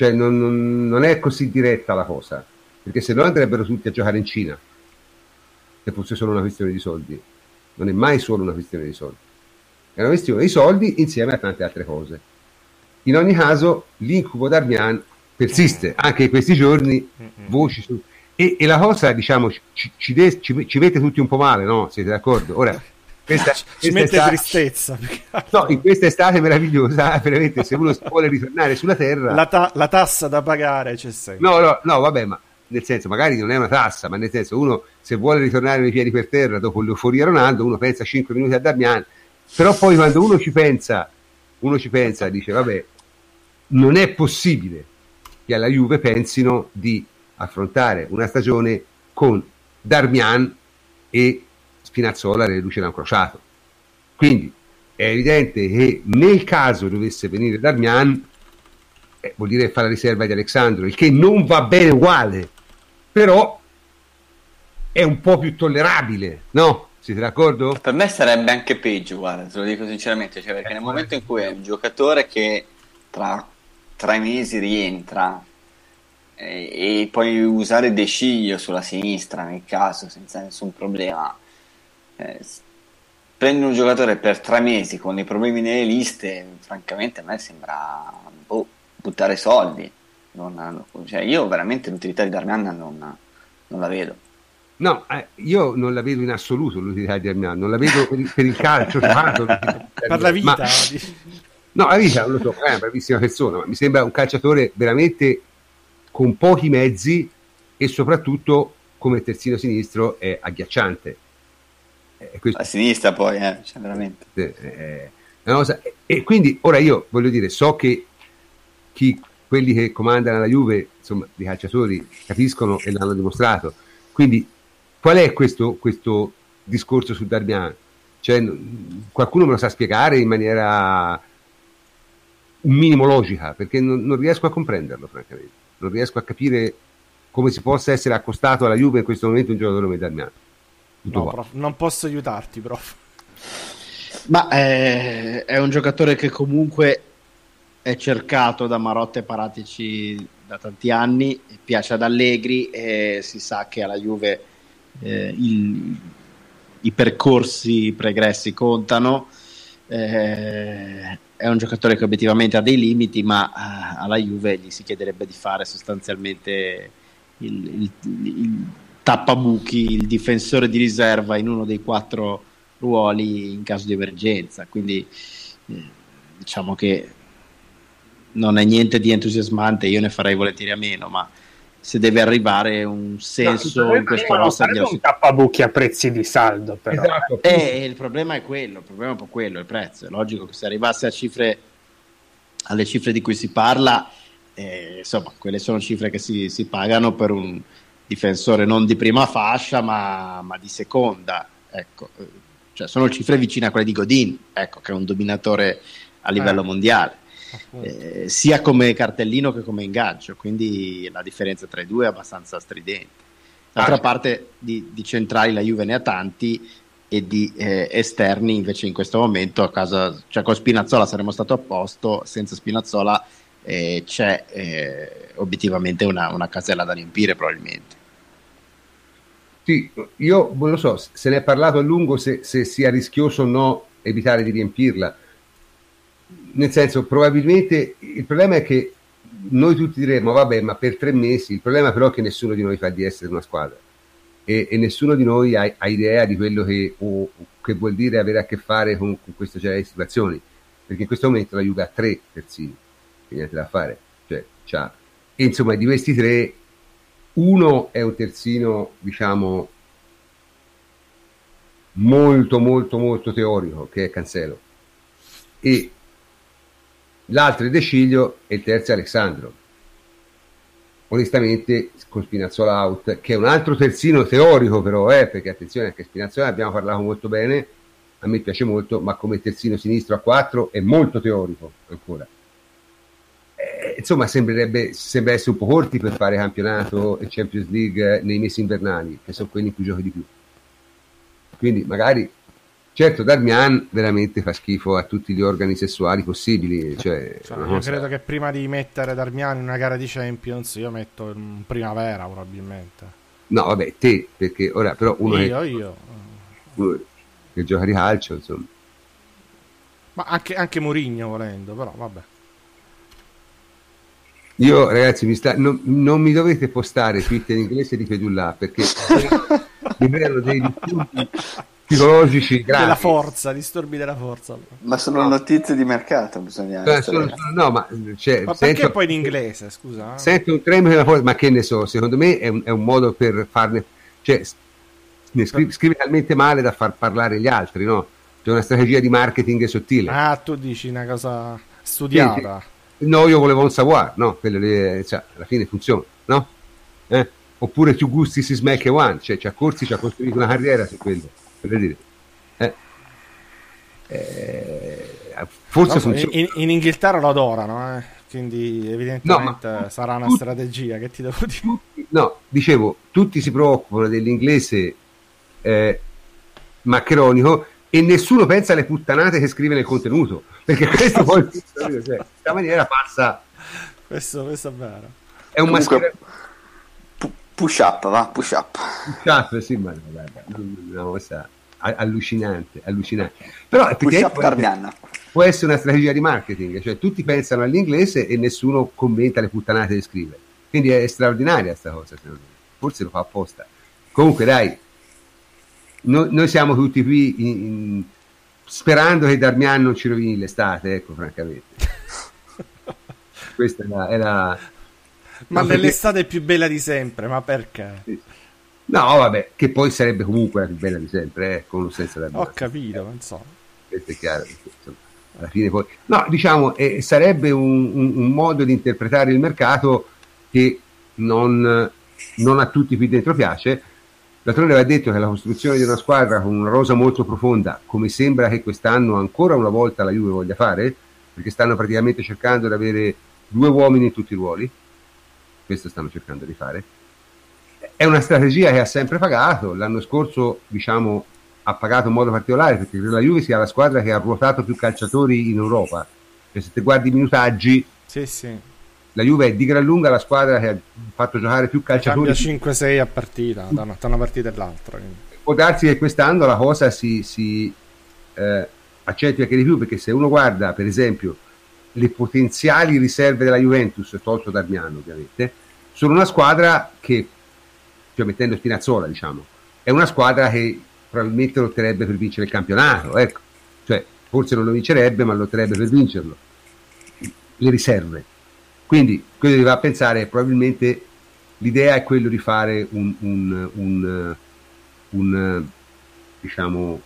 Cioè, non, non- non è così diretta la cosa, perché se no andrebbero tutti a giocare in Cina, se fosse solo una questione di soldi. Non è mai solo una questione di soldi, è una questione di soldi insieme a tante altre cose. In ogni caso, l'incubo Darmian persiste, anche in questi giorni, voci su... E, e la cosa, diciamo, ci, ci de- ci- ci mette tutti un po' male, no? Siete d'accordo? Ora, questa, Ci questa mette estate- tristezza. No, in questa estate meravigliosa, veramente, se uno vuole ritornare sulla Terra... La, ta- la tassa da pagare c'è sempre. No, no, no, vabbè, ma nel senso, magari non è una tassa, ma nel senso, uno se vuole ritornare nei piedi per terra dopo l'euforia Ronaldo, uno pensa 5 minuti a Darmian, però poi quando uno ci pensa, uno ci pensa, dice, vabbè, non è possibile che alla Juve pensino di affrontare una stagione con Darmian e Spinazzola reduce da un crociato. Quindi è evidente che nel caso dovesse venire Darmian, eh, vuol dire fare la riserva di Alessandro, il che non va bene uguale, però è un po' più tollerabile, no? Siete d'accordo? Per me sarebbe anche peggio, guarda, te lo dico sinceramente, cioè, perché nel momento in cui è un giocatore che tra tre mesi rientra eh, e poi usare De Sciglio sulla sinistra nel caso senza nessun problema, eh, prendi un giocatore per tre mesi con i problemi nelle liste, francamente a me sembra boh, buttare soldi. Non- cioè, io veramente l'utilità di Darmian non, non la vedo. No, eh, io non la vedo in assoluto l'utilità di Darmian, non la vedo per il, per il calcio giocato. di Per la vita. Ma-. No, la vita non lo so, è una bravissima persona, ma mi sembra un calciatore veramente con pochi mezzi e soprattutto come terzino sinistro è agghiacciante. Eh, questo A sinistra poi, eh, cioè, veramente. eh, una cosa- e- quindi ora io voglio dire, so che chi, quelli che comandano la Juve, insomma, i calciatori capiscono e l'hanno dimostrato. Quindi qual è questo, questo discorso su Darmian? Cioè, qualcuno me lo sa spiegare in maniera un minimo logica, perché non, non riesco a comprenderlo, francamente. Non riesco a capire come si possa essere accostato alla Juve in questo momento un giocatore come Darmian. No, prof, non posso aiutarti, prof. Ma eh, è un giocatore che comunque è cercato da Marotta e Paratici da tanti anni, piace ad Allegri e si sa che alla Juve eh, il- i percorsi i pregressi contano. Eh, è un giocatore che obiettivamente ha dei limiti, ma eh, alla Juve gli si chiederebbe di fare sostanzialmente il, il- il tappabuchi, il difensore di riserva in uno dei quattro ruoli in caso di emergenza. Quindi eh, diciamo che non è niente di entusiasmante, io ne farei volentieri a meno, ma se deve arrivare un senso in questo non roster sarebbe glielo un si- tappabuchi a prezzi di saldo, però. Esatto. eh, il problema è quello, il problema è un po' quello, il prezzo. È logico che se arrivasse a cifre, alle cifre di cui si parla, eh, insomma, quelle sono cifre che si, si pagano per un difensore non di prima fascia, ma, ma di seconda. Ecco, cioè sono cifre vicine a quelle di Godin, ecco, che è un dominatore a livello Eh. mondiale. Eh, sia come cartellino che come ingaggio, quindi la differenza tra i due è abbastanza stridente. D'altra Ah, parte di, di centrali la Juve ne ha tanti e di eh, esterni invece in questo momento a casa, cioè con Spinazzola saremmo stato a posto, senza Spinazzola eh, c'è eh, obiettivamente una, una casella da riempire probabilmente. Sì, io non lo so, se ne è parlato a lungo se, se sia rischioso o no evitare di riempirla. Nel senso, probabilmente il problema è che noi tutti diremmo, vabbè, ma per tre mesi, il problema però è che nessuno di noi fa di essere una squadra. E, e nessuno di noi ha, ha, idea di quello che, o, che, vuol dire avere a che fare con, con genere di situazioni, perché in questo momento la Juve ha tre terzini, niente da fare, cioè, e insomma di questi tre uno è un terzino, diciamo, molto molto molto teorico, che è Cancelo, e l'altro è De Ciglio e il terzo è Alessandro. Onestamente, con Spinazzola out, che è un altro terzino teorico, però, eh, perché attenzione, anche Spinazzola abbiamo parlato molto bene, a me piace molto, ma come terzino sinistro a 4 è molto teorico ancora. Eh, insomma, sembrerebbe sembra essere un po' corti per fare campionato e Champions League nei mesi invernali, che sono quelli in cui giochi di più. Quindi magari Certo, Darmian veramente fa schifo a tutti gli organi sessuali possibili. Cioè, cioè, io credo che prima di mettere Darmian in una gara di Champions, io metto in primavera probabilmente. No, vabbè, te, perché ora però uno io, che, io. Uno che gioca di calcio, insomma. Ma anche, anche Murigno volendo, però vabbè. Io ragazzi mi sta, non, non, mi dovete postare Twitter in inglese di Pedulla perché mi vedono dei disturbi psicologici gravi. della forza, disturbi della forza. Ma sono notizie di mercato, bisogna cioè, sono, sono, no, ma, cioè, ma perché sento, poi in inglese, scusa? Sento un tremolo della forza, ma che ne so, secondo me è un, è un modo per farne cioè ne scrive, scrive, talmente male da far parlare gli altri, no? C'è una strategia di marketing sottile. Ah, tu dici una cosa studiata. Sì, sì. No, io volevo un savoir, no? Quelle, cioè, alla fine funziona, no? Eh? Oppure tu gusti si smack one, cioè, cioè Corsi ci ha costruito una carriera su quello per dire. Eh. Eh, forse no, in, in, Inghilterra lo adorano, eh? quindi evidentemente no, sarà una tutti, strategia che ti devo dire. Tutti, no, dicevo, tutti si preoccupano dell'inglese eh, maccheronico e nessuno pensa alle puttanate che scrive nel contenuto, perché questo poi cioè, questa maniera passa. Questo, questo è vero. È un maschera... Push up, va, push up. Push up, sì, ma guarda, una cosa allucinante, allucinante. Però push up può, può essere una strategia di marketing, cioè tutti pensano all'inglese e nessuno commenta le puttanate che scrive. Quindi è straordinaria questa cosa, forse lo fa apposta. Comunque dai, no, noi siamo tutti qui in, in, sperando che Darmian non ci rovini l'estate, ecco, francamente. Questa è la, è la ma no, nell'estate perché... più bella di sempre, ma perché? No, vabbè, che poi sarebbe comunque la più bella di sempre, eh, con o senza la Ho capito, non so. Questo è chiaro, insomma, alla fine poi... No, diciamo, eh, sarebbe un, un, un, modo di interpretare il mercato che non, non a tutti qui dentro piace. D'altronde aveva detto che la costruzione di una squadra con una rosa molto profonda, come sembra che quest'anno ancora una volta la Juve voglia fare, perché stanno praticamente cercando di avere due uomini in tutti i ruoli, questo stanno cercando di fare. È una strategia che ha sempre pagato, l'anno scorso diciamo ha pagato in modo particolare perché la Juve sia la squadra che ha ruotato più calciatori in Europa. Cioè, se ti guardi i minutaggi, sì, sì. La Juve è di gran lunga la squadra che ha fatto giocare più calciatori. Cambia 5-6 a partita, da una, da una partita all'altra. Può darsi che quest'anno la cosa si, si eh, accentua anche di più perché se uno guarda per esempio le potenziali riserve della Juventus, tolto Darmiano ovviamente, sono una squadra che, cioè mettendo Spinazzola diciamo, è una squadra che probabilmente lotterebbe per vincere il campionato, ecco, cioè forse non lo vincerebbe ma lotterebbe per vincerlo, le riserve. Quindi quello che va a pensare è probabilmente l'idea è quello di fare un, un, un, un diciamo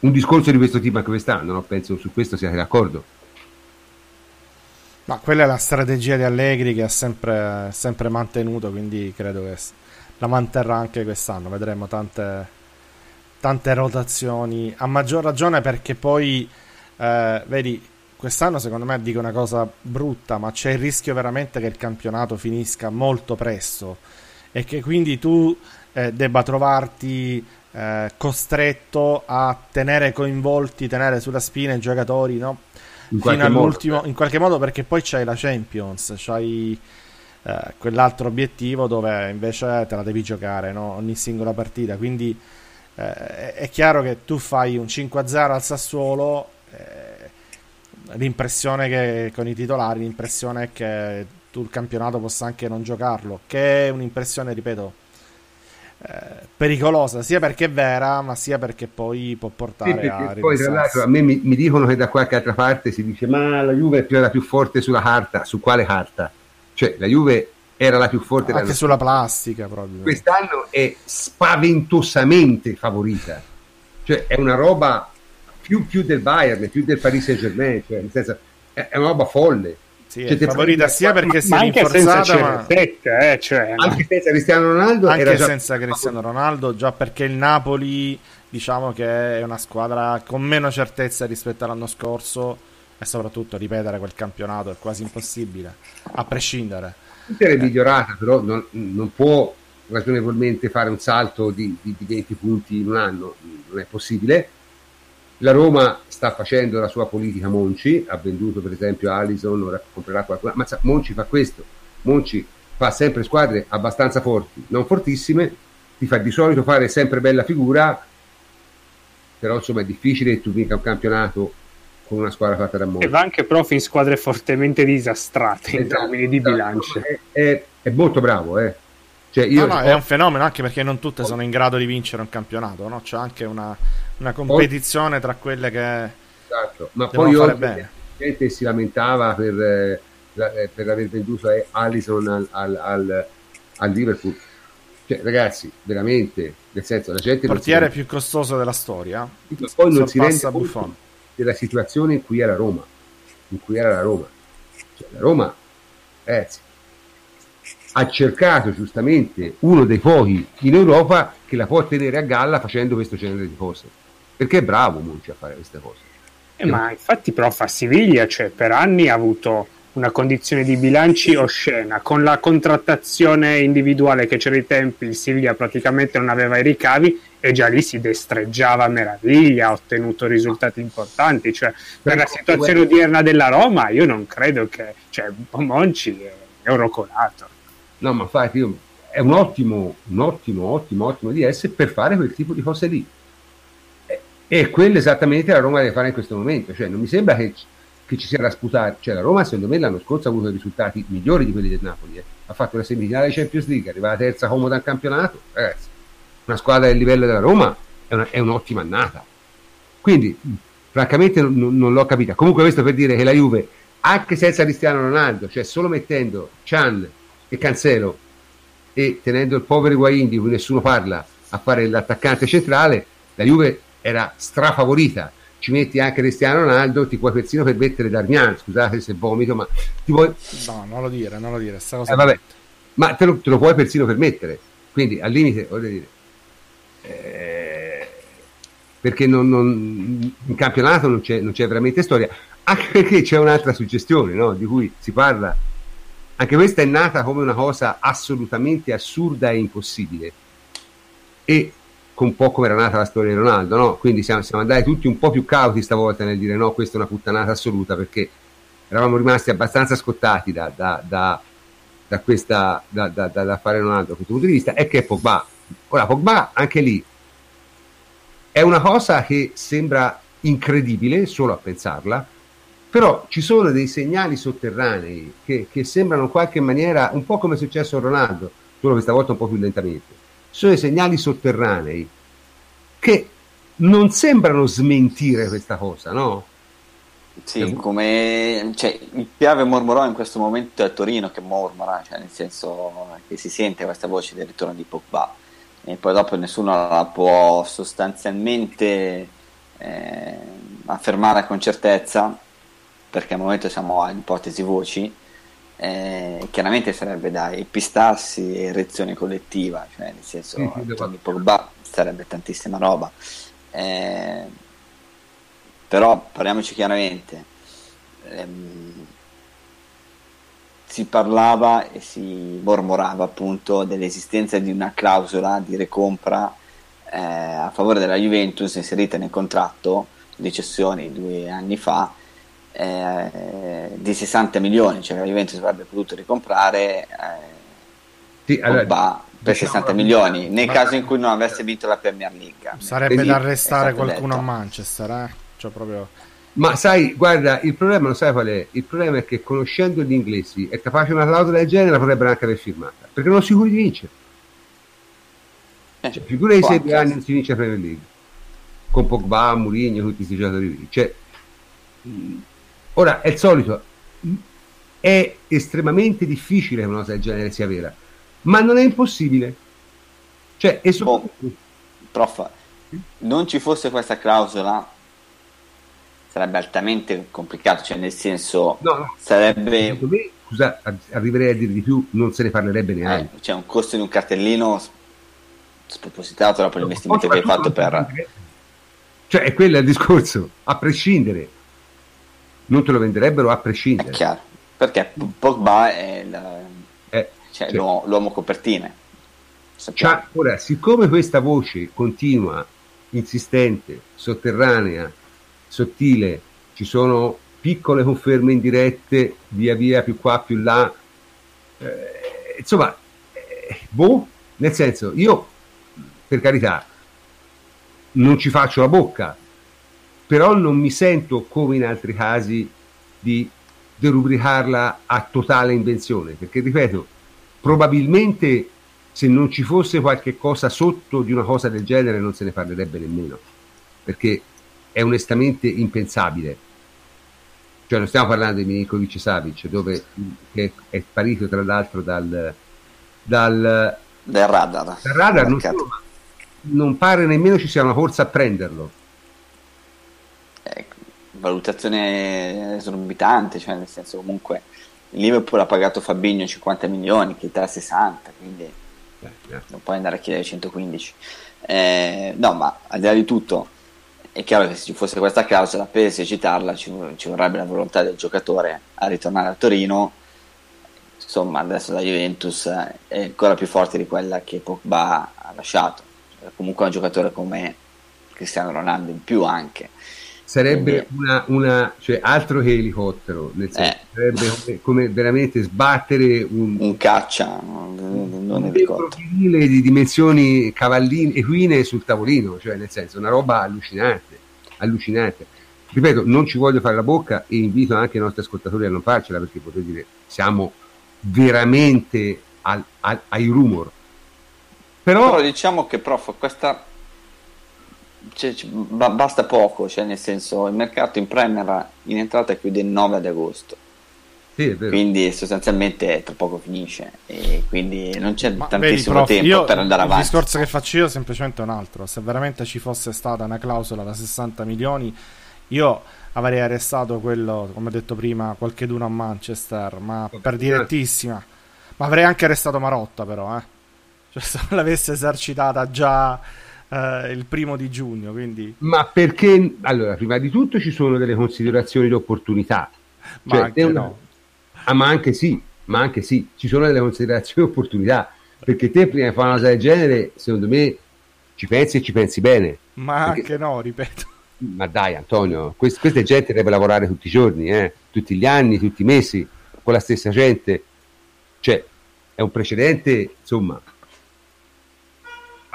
un discorso di questo tipo anche quest'anno, no? penso su questo siate d'accordo. Ma quella è la strategia di Allegri che ha sempre, sempre mantenuto, quindi credo che la manterrà anche quest'anno. Vedremo tante, tante rotazioni, a maggior ragione perché poi, eh, vedi, quest'anno secondo me dico una cosa brutta, ma c'è il rischio veramente che il campionato finisca molto presto e che quindi tu eh, debba trovarti eh, costretto a tenere coinvolti, tenere sulla spina i giocatori, no? fino all'ultimo, modo. in qualche modo perché poi c'hai la Champions, c'hai eh, quell'altro obiettivo dove invece te la devi giocare no? ogni singola partita. Quindi eh, è chiaro che tu fai un 5-0 al Sassuolo, eh, l'impressione che con i titolari, l'impressione è che tu il campionato possa anche non giocarlo, che è un'impressione, ripeto, eh, pericolosa sia perché è vera, ma sia perché poi può portare sì, a poi tra l'altro a me mi, mi, dicono che da qualche altra parte si dice ma la Juve è la più forte sulla carta, su quale carta? Cioè la Juve era la più forte anche sulla plastica proprio. Quest'anno è spaventosamente favorita. Cioè è una roba più, più del Bayern, più del Paris Saint-Germain, cioè, nel senso, è, è una roba folle. Sì, cioè, favorita sia perché si è rinforzata ma... eh, cioè, anche senza Cristiano Ronaldo anche senza Cristiano Ronaldo già perché il Napoli diciamo che è una squadra con meno certezza rispetto all'anno scorso e soprattutto ripetere quel campionato è quasi impossibile a prescindere. Inter è migliorata però non, non, può ragionevolmente fare un salto di, di, di 20 punti in un anno non è possibile la Roma sta facendo la sua politica Monci, ha venduto per esempio Alison, ora comprerà qualcuno, ma Monci fa questo, Monci fa sempre squadre abbastanza forti, non fortissime, ti fa di solito fare sempre bella figura, però insomma è difficile che tu vinca un campionato con una squadra fatta da Monci. E va anche prof in squadre fortemente disastrate esatto, in termini di esatto. bilancio. È, è, è, molto bravo, eh. Cioè io no, no, è un fenomeno anche perché non tutte sono in grado di vincere un campionato, no? C'è anche una una competizione tra quelle che esatto. ma poi oggi la gente si lamentava per, eh, eh, per aver venduto Allison al, al, al, al Liverpool cioè, ragazzi veramente nel senso la gente il portiere più costoso della storia poi non si rende conto della situazione in cui era Roma in cui era la Roma cioè, la Roma ragazzi ha cercato giustamente uno dei pochi in Europa che la può tenere a galla facendo questo genere di cose. Perché è bravo Monci a fare queste cose. Eh, ma infatti prof a Siviglia cioè, per anni ha avuto una condizione di bilanci oscena. Con la contrattazione individuale che c'era ai tempi il Siviglia praticamente non aveva i ricavi e già lì si destreggiava a meraviglia ha ottenuto risultati importanti. Cioè, per la situazione odierna della Roma io non credo che cioè, Monci è, è orocolato no ma infatti è un ottimo un ottimo ottimo ottimo DS per fare quel tipo di cose lì. E quello esattamente la Roma deve fare in questo momento, cioè non mi sembra che, che ci sia da sputare, cioè la Roma secondo me l'anno scorso ha avuto risultati migliori di quelli del Napoli, eh. ha fatto la semifinale di Champions League, arriva la terza comoda al campionato, ragazzi, una squadra del livello della Roma è, una, è un'ottima annata, quindi francamente non, non, l'ho capita, comunque questo per dire che la Juve anche senza Cristiano Ronaldo, cioè solo mettendo Chan e Cancelo e tenendo il povero Higuain di cui nessuno parla a fare l'attaccante centrale, la Juve era strafavorita. Ci metti anche Cristiano Ronaldo, ti puoi persino permettere Darmian, scusate se vomito, ma ti puoi... No, non lo dire, non lo dire, sta cosa... Eh, vabbè, ma te lo, te lo, puoi persino permettere. Quindi al limite, voglio dire... Eh, perché non, non, in campionato non c'è, non c'è, veramente storia, anche perché c'è un'altra suggestione no? di cui si parla. Anche questa è nata come una cosa assolutamente assurda e impossibile. E un po' come era nata la storia di Ronaldo, no? Quindi siamo, siamo, andati tutti un po' più cauti stavolta nel dire no, questa è una puttanata assoluta perché eravamo rimasti abbastanza scottati da, da, da, da questa, da, da, da, fare Ronaldo da questo punto di vista e che Pogba. Ora, Pogba anche lì è una cosa che sembra incredibile solo a pensarla, però ci sono dei segnali sotterranei che, che sembrano in qualche maniera un po' come è successo a Ronaldo, solo questa volta un po' più lentamente. Sono i segnali sotterranei che non sembrano smentire questa cosa, no? Sì, come cioè, il Piave mormorò in questo momento è Torino che mormora, cioè nel senso che si sente questa voce del ritorno di Pogba. E poi dopo nessuno la può sostanzialmente eh, affermare con certezza perché al momento siamo a ipotesi voci eh, chiaramente sarebbe da epistarsi e erezione collettiva, cioè nel senso mm, Tony Pogba sarebbe tantissima roba. Eh, però parliamoci chiaramente, ehm, si parlava e si mormorava appunto dell'esistenza di una clausola di recompra eh, a favore della Juventus inserita nel contratto di cessioni due anni fa eh, di 60 milioni, cioè la Juventus avrebbe potuto ricomprare eh, Sì, allora, Pogba per diciamo 60 la- milioni, nel ma- caso in cui non avesse vinto la Premier League. Sarebbe Quindi da arrestare qualcuno a detto. Manchester, eh? Cioè proprio... Ma sai, guarda, il problema lo sai qual è? Il problema è che conoscendo gli inglesi è capace una clausola del genere la potrebbero anche aver firmata, perché non sono sicuri di vincere. Eh, Cioè, figura i può sei anche anni essere. non si vince la Premier League con Pogba, Mourinho, tutti questi giocatori lì. Cioè, ora è il solito, è estremamente difficile che una cosa del genere sia vera, ma non è impossibile. Cioè, e soprattutto, Prof, non ci fosse questa clausola sarebbe altamente complicato, cioè nel senso no, no, sarebbe me, scusa, ar- arriverei a dire di più, non se ne parlerebbe eh, neanche. cioè un costo di un cartellino spropositato dopo l'investimento che hai fatto per Cioè, è quello il discorso, a prescindere. Non te lo venderebbero a è prescindere. chiaro, perché Pogba è il- Eh, cioè, cioè, l'uomo, l'uomo copertine. C'ha- ora, siccome questa voce continua, insistente, sotterranea, sottile, ci sono piccole conferme indirette, via via, più qua, più là, eh, insomma, eh, boh, nel senso, io, per carità, non ci faccio la bocca, però non mi sento, come in altri casi, di derubricarla a totale invenzione, perché, ripeto, probabilmente se non ci fosse qualche cosa sotto di una cosa del genere non se ne parlerebbe nemmeno, perché è onestamente impensabile. Cioè non stiamo parlando di Milinkovic Savic, dove che è sparito tra l'altro dal, dal, del radar. dal radar, non, Mercato. solo, non pare nemmeno ci sia una corsa a prenderlo. Ecco, valutazione esorbitante, cioè nel senso comunque il Liverpool ha pagato Fabinho 50 milioni, che da 60, quindi Eh, eh. non puoi andare a chiedere 115. Eh, no, ma al di là di tutto, è chiaro che se ci fosse questa clausola, per esercitarla ci, ci vorrebbe la volontà del giocatore a ritornare a Torino. Insomma, adesso la Juventus è ancora più forte di quella che Pogba ha lasciato. Comunque è un giocatore come Cristiano Ronaldo in più anche. Sarebbe una, una- cioè altro che elicottero, nel senso, Eh. sarebbe come, come veramente sbattere un, Un caccia, non un crocodile di dimensioni cavalline, equine sul tavolino, cioè nel senso una roba allucinante, allucinante. Ripeto, non ci voglio fare la bocca e invito anche i nostri ascoltatori a non farcela perché potete dire siamo veramente al- al- ai rumor. Però, Però diciamo che prof, questa cioè, ci- ba- basta poco, cioè nel senso il mercato in Premier in entrata chiude il 9 ad agosto, sì, è vero. quindi sostanzialmente tra poco finisce e quindi non c'è Ma vedi, tantissimo prof, tempo io- per andare il avanti. discorso che faccio io è semplicemente un altro. Se veramente ci fosse stata una clausola da 60 milioni, io avrei arrestato quello, come ho detto prima, qualcheduno a Manchester, ma per direttissima. Ma avrei anche arrestato Marotta, però, eh. Cioè, se l'avesse esercitata già eh, il primo di giugno, quindi... Ma perché, allora, prima di tutto ci sono delle considerazioni di opportunità. Ma Cioè, anche è una- no. Ah, ma anche sì, ma anche sì, ci sono delle considerazioni di opportunità. Perché te prima di fare una cosa del genere, secondo me, ci pensi e ci pensi bene. Ma Perché- anche no, ripeto. Ma dai, Antonio, quest- questa è gente che deve lavorare tutti i giorni, eh, tutti gli anni, tutti i mesi, con la stessa gente. Cioè, è un precedente, insomma,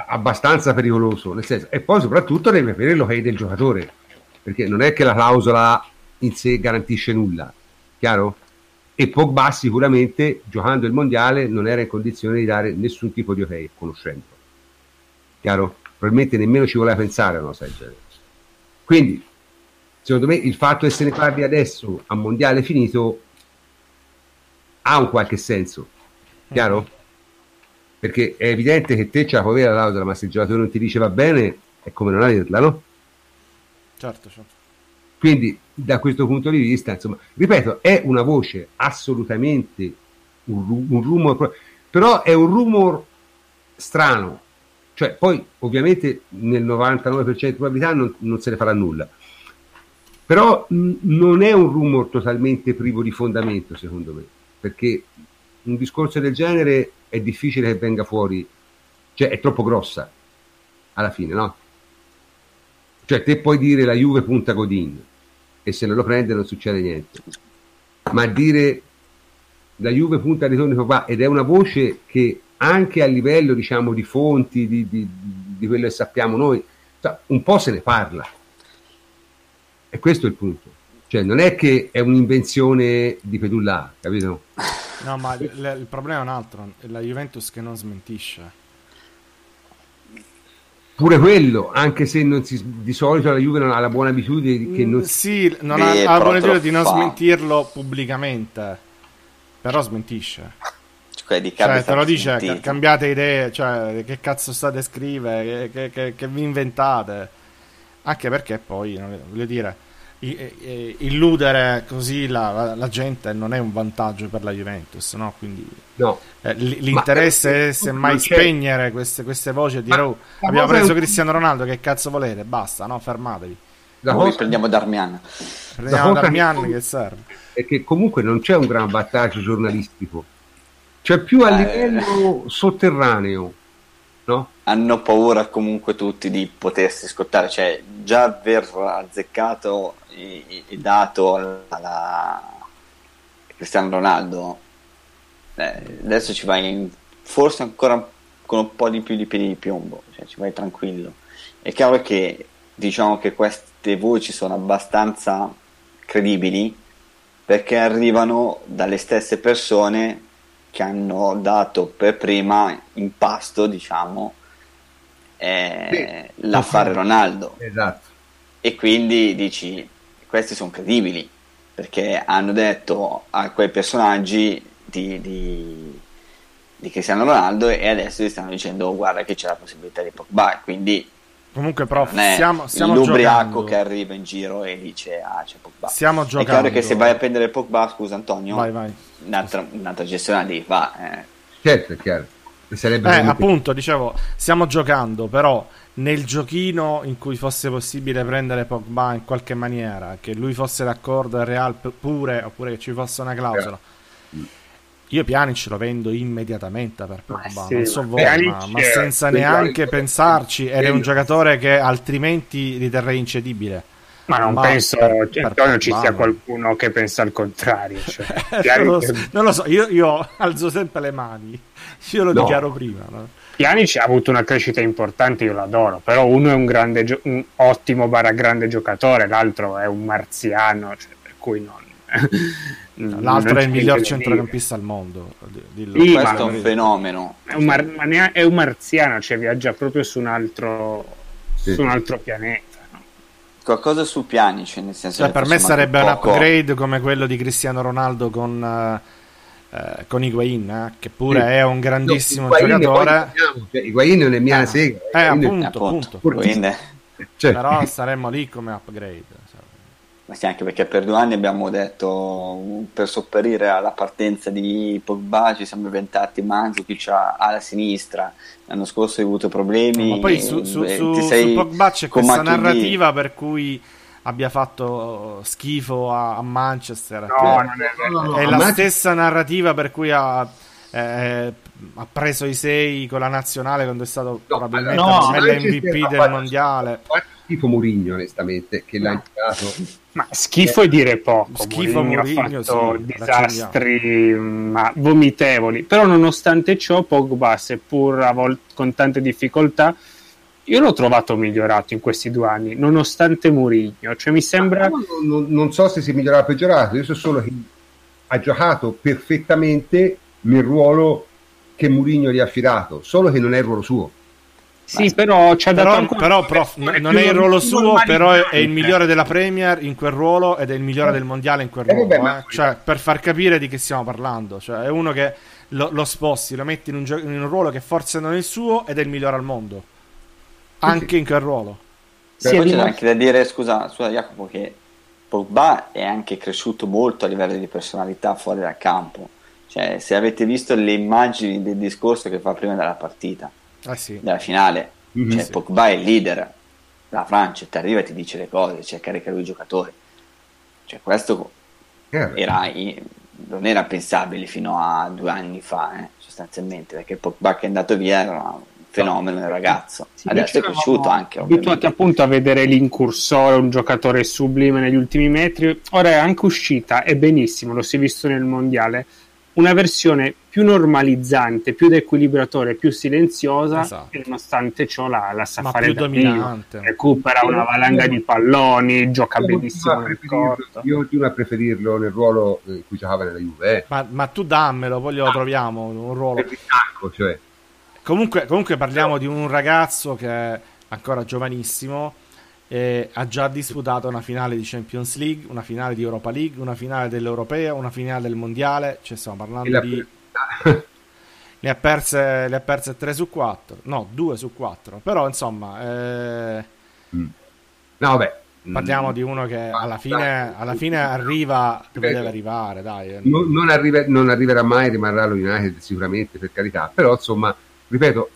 abbastanza pericoloso. Nel senso, e poi soprattutto deve avere l'ok del giocatore, perché non è che la clausola in sé garantisce nulla, chiaro? E Pogba sicuramente, giocando il mondiale, non era in condizione di dare nessun tipo di ok, conoscendo. Chiaro? Probabilmente nemmeno ci voleva pensare a una cosa del genere. Quindi, secondo me, il fatto che se ne parli adesso a mondiale finito ha un qualche senso, chiaro? Perché è evidente che te la puoi avere la clausola, ma se il giocatore non ti dice va bene, è come non averla, no? Certo, certo. Quindi, da questo punto di vista, insomma, ripeto, è una voce assolutamente un, un rumor, però è un rumor strano. Cioè, poi, ovviamente, nel 99% di probabilità non, non se ne farà nulla. Però mh, non è un rumor totalmente privo di fondamento, secondo me, perché un discorso del genere è difficile che venga fuori, cioè è troppo grossa alla fine, no? Cioè, te puoi dire la Juve punta Godin, e se non lo prende non succede niente. Ma dire la Juve punta di Pogba ed è una voce che anche a livello diciamo di fonti, di, di, di quello che sappiamo noi, un po' se ne parla. E questo è il punto. Cioè, non è che è un'invenzione di Pedulla, capito? No, ma il, il problema è un altro, è la Juventus che non smentisce. Pure quello, anche se si, di solito la Juve non ha la buona abitudine che non mm, Sì, non ha, ha la buona abitudine di non smentirlo pubblicamente, però smentisce. Cioè, di cioè te lo dice, ca- cambiate idee, cioè, che cazzo state a scrivere, che, che, che, che vi inventate. Anche perché poi, voglio dire, illudere così la, la, gente non è un vantaggio per la Juventus, no? Quindi no. Eh, l'interesse ma, è semmai spegnere queste, queste voci e dire oh, abbiamo preso un... Cristiano Ronaldo, che cazzo volete? Basta, no? Fermatevi. Da Noi cosa... prendiamo Darmian. Prendiamo da Darmian che, che serve. È che comunque non c'è un gran vantaggio giornalistico, c'è più a eh... livello sotterraneo no? Hanno paura comunque tutti di potersi scottare, cioè già aver azzeccato e dato alla Cristiano Ronaldo, eh, adesso ci vai in, forse ancora con un po' di più di piedi di piombo, cioè ci vai tranquillo. È chiaro che diciamo che queste voci sono abbastanza credibili perché arrivano dalle stesse persone che hanno dato per prima in pasto, diciamo, eh, sì, l'affare Ronaldo. Esatto. E quindi dici, questi sono credibili, perché hanno detto a quei personaggi di, di, di Cristiano Ronaldo e adesso gli stanno dicendo oh, guarda che c'è la possibilità di Pogba, quindi Comunque, prof, stiamo, stiamo l'ubriaco giocando. che arriva in giro e dice: Ah, c'è Pogba. Stiamo giocando. È chiaro che se vai a prendere Pogba, scusa Antonio, vai, vai. Un'altra, un'altra gestione di va. Eh. Certo, è chiaro. Sarebbe eh, appunto, dicevo, stiamo giocando, però nel giochino in cui fosse possibile prendere Pogba in qualche maniera, che lui fosse d'accordo al Real pure, oppure che ci fosse una clausola. Eh. Io Pjanic lo vendo immediatamente per Pogba, sì, non so voi, ma, ma, senza neanche pensarci, ed è un giocatore che altrimenti riterrei incedibile. Ma non ma penso, cioè, Antonio, ci sia qualcuno che pensa al contrario. Cioè, non, lo so, non, lo so, io, io, alzo sempre le mani, io lo no. dichiaro prima. No? Pjanic ha avuto una crescita importante, io l'adoro, però uno è un, grande, un ottimo barra grande giocatore, l'altro è un marziano, cioè, per cui non L'altro è il miglior centrocampista al mondo. Dillo. Sì, questo è un fenomeno. È un, mar- è un, marziano, cioè viaggia proprio su un altro, sì. su un altro pianeta. No? Qualcosa su piani, cioè nel senso cioè, per me sarebbe un upgrade come quello di Cristiano Ronaldo con, uh, con Higuain, eh, che pure sì. è un grandissimo no, giocatore. Cioè, Higuain non è mia eh, sega. Eh, appunto, appunto. appunto. Cioè. Però saremmo lì come upgrade. Cioè. Ma sì, anche perché per due anni abbiamo detto per sopperire alla partenza di Pogba ci siamo inventati Mandzukic alla sinistra l'anno scorso hai avuto problemi ma poi su, su, su, su Pogba c'è questa narrativa per cui abbia fatto schifo a, a Manchester. No, non è, no, no, è la stessa narrativa per cui ha, eh, ha preso i sei con la nazionale quando è stato probabilmente no, l'MVP del mondiale. schifo Murigno onestamente che l'ha imparato ma schifo è dire poco schifo Mourinho, ha fatto sì, disastri ma vomitevoli. Però nonostante ciò Pogba seppur a volte con tante difficoltà io l'ho trovato migliorato in questi due anni nonostante Murigno cioè mi sembra non, non, so se si è migliorato o peggiorato io so solo che ha giocato perfettamente nel ruolo che Murigno gli ha affidato solo che non è il ruolo suo sì, però c'ha però, dato però prof, non è il ruolo suo, però è, il migliore della Premier in quel ruolo ed è il migliore del mondiale in quel ruolo. Eh, vabbè, eh. Cioè, per far capire di che stiamo parlando. Cioè, è uno che lo, lo sposti, lo metti in un, gio- in un, ruolo che forse non è il suo ed è il migliore al mondo. Anche in quel ruolo. Sì, poi c'è anche da dire, scusa, scusa Jacopo, che Pogba è anche cresciuto molto a livello di personalità fuori dal campo. Cioè, se avete visto le immagini del discorso che fa prima della partita ah, sì. della finale. Mm-hmm, cioè, sì. Pogba è il leader la Francia, ti arriva e ti dice le cose, cioè carica lui i giocatori. Cioè, questo yeah. era, non era pensabile fino a due anni fa, eh, sostanzialmente, perché Pogba che è andato via era un fenomeno il ragazzo. Sì, Adesso è cresciuto anche. Abituati appunto a vedere l'incursore, un giocatore sublime negli ultimi metri. Ora è anche uscita, e benissimo, lo si è visto nel mondiale, una versione più normalizzante, più equilibratore, più silenziosa, Esatto. e nonostante ciò la, la sa Ma fare più da Dio. dominante. Recupera una valanga di palloni, gioca Io benissimo nel corto. Io continuo a preferirlo nel ruolo in cui giocava nella Juve, eh. Ma, ma tu dammelo, poi glielo troviamo un ruolo. per distacco, cioè. Comunque, comunque parliamo di un ragazzo che è ancora giovanissimo e ha già disputato una finale di Champions League, una finale di Europa League, una finale dell'Europea, una finale del Mondiale. Cioè, stiamo parlando la- di. Ne ha, perse, le ha perse 3 su 4, no, 2 su 4. Però, insomma, eh, Mm. No, vabbè. parliamo Mm. di uno che alla fine, alla fine arriva dove deve arrivare. Dai, non, non arriva- non arriverà mai, rimarrà allo United sicuramente, per carità, però insomma, ripeto,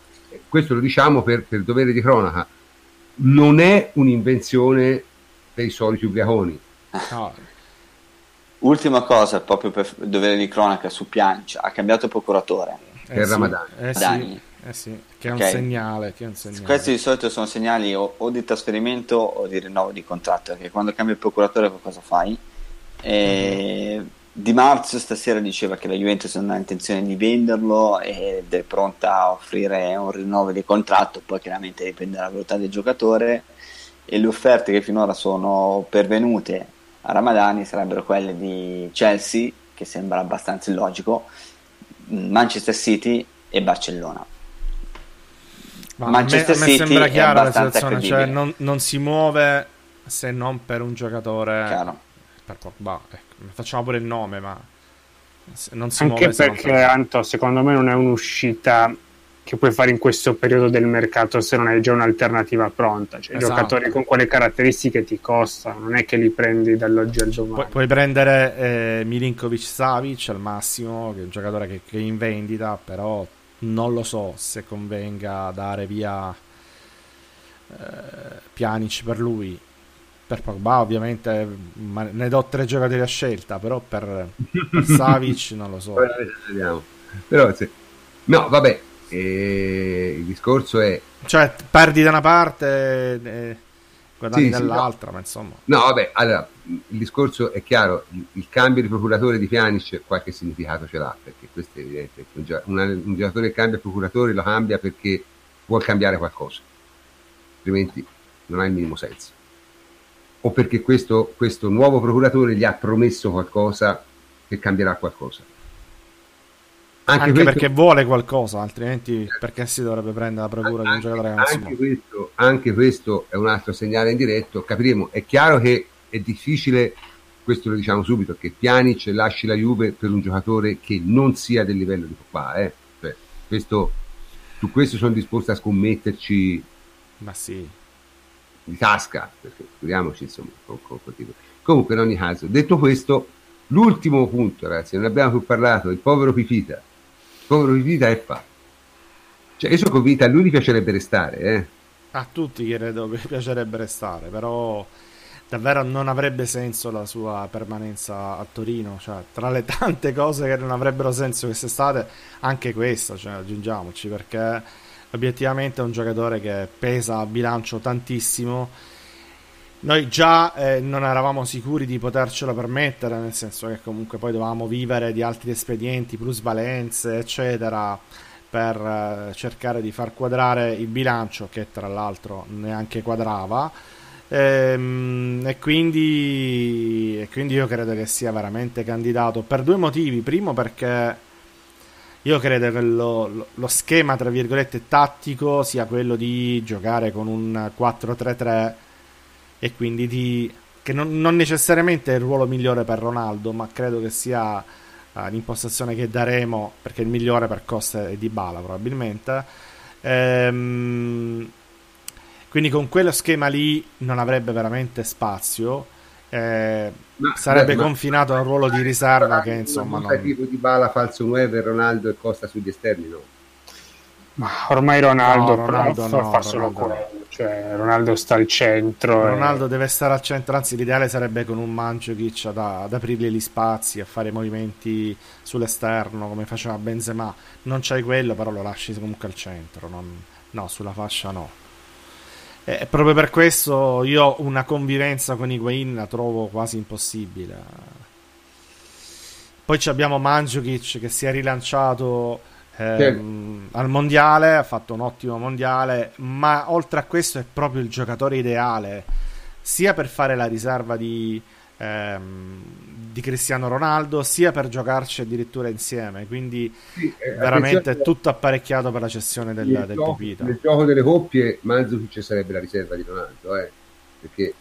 questo lo diciamo per, per dovere di cronaca, non è un'invenzione dei soliti ubriaconi. No, Ultima cosa, proprio per dovere di cronaca su Piancia, ha cambiato procuratore. eh Per sì, Ramadani. eh sì, Dani. eh sì, che è un Ok. segnale. Che è un segnale. Questi di solito sono segnali o, o di trasferimento o di rinnovo di contratto, perché quando cambi il procuratore cosa fai? E Di Marzio stasera diceva che la Juventus non ha intenzione di venderlo ed è pronta a offrire un rinnovo di contratto, poi chiaramente dipende dalla volontà del giocatore e le offerte che finora sono pervenute a Ramadani sarebbero quelle di Chelsea, che sembra abbastanza illogico, Manchester City e Barcellona. Ma Manchester a me, a me City sembra è chiara la situazione, cioè non, non si muove se non per un giocatore Chiaro. per Pogba. Ecco, facciamo pure il nome, ma non si Anche non perché, per- Anto, secondo me non è un'uscita che puoi fare in questo periodo del mercato se non hai già un'alternativa pronta. Cioè, Esatto. giocatori con quelle caratteristiche ti costano, non è che li prendi dall'oggi al domani. Pu- puoi prendere eh, Milinkovic Savic al massimo, che è un giocatore che, che è in vendita, però non lo so se convenga dare via eh, Pjanic per lui. Per Pogba ovviamente ne do tre giocatori a scelta, però per, per Savic non lo so. Però, se- no, vabbè, eh, il discorso è Cioè, perdi da una parte e guadagni Sì, sì, dall'altra, ma insomma. No, vabbè, allora, il discorso è chiaro, il, il cambio di procuratore di Pjanic qualche significato ce l'ha, perché questo è evidente, un, una- un giocatore che cambia procuratore lo cambia perché vuol cambiare qualcosa, altrimenti non ha il minimo senso. O perché questo, questo nuovo procuratore gli ha promesso qualcosa che cambierà qualcosa. Anche, questo- perché vuole qualcosa, altrimenti perché si dovrebbe prendere la procura di un anche, giocatore anche questo, anche questo è un altro segnale indiretto. Capiremo. È chiaro che è difficile, questo lo diciamo subito, che Pjanic lasci la Juve per un giocatore che non sia del livello di Pogba. Eh. Cioè, questo, su questo sono disposto a scommetterci Ma sì. Di tasca, perché figuriamoci insomma. Con, con tipo. Comunque, in ogni caso, detto questo, l'ultimo punto, ragazzi, non abbiamo più parlato, il povero Pipita. Il povero Pipita è fa. Cioè, io sono convinto, a lui gli piacerebbe restare, eh. A tutti credo che piacerebbe restare, però davvero non avrebbe senso la sua permanenza a Torino. Cioè, tra le tante cose che non avrebbero senso quest'estate, anche questa, cioè, aggiungiamoci, perché obiettivamente è un giocatore che pesa a bilancio tantissimo. Noi già eh, non eravamo sicuri di potercelo permettere, nel senso che comunque poi dovevamo vivere di altri espedienti, plusvalenze, eccetera, per eh, cercare di far quadrare il bilancio, che tra l'altro neanche quadrava. Ehm, e, quindi, e quindi io credo che sia veramente candidato per due motivi. Primo, perché io credo che lo, lo- schema, tra virgolette, tattico sia quello di giocare con un 4-3-3 e quindi di che non, non necessariamente è il ruolo migliore per Ronaldo, ma credo che sia eh, l'impostazione che daremo perché il migliore per Costa e Dybala probabilmente. Ehm, quindi con quello schema lì non avrebbe veramente spazio. Eh, Ma- sarebbe beh, ma- confinato a un ruolo di riserva che insomma non... tipo di Bala, falso 9, Ronaldo e Costa sugli esterni, no? Ma ormai Ronaldo, No, Ronaldo no, fa solo Ronaldo quello. Cioè, Ronaldo sta al centro. e- Ronaldo deve stare al centro, anzi l'ideale sarebbe con un Mandzukic ad, ad aprirgli gli spazi, a fare movimenti sull'esterno come faceva Benzema. Non c'hai quello, però lo lasci comunque al centro. non- no, sulla fascia no. E proprio per questo io una convivenza con Higuain la trovo quasi impossibile. Poi abbiamo Mandzukic che si è rilanciato ehm, al mondiale, ha fatto un ottimo mondiale, ma oltre a questo è proprio il giocatore ideale sia per fare la riserva di, ehm, di Cristiano Ronaldo, sia per giocarci addirittura insieme. Quindi sì, eh, veramente è tutto apparecchiato per la cessione del, del gioco, Pepita. Nel gioco delle coppie Mandzukic sarebbe la riserva di Ronaldo, eh, perché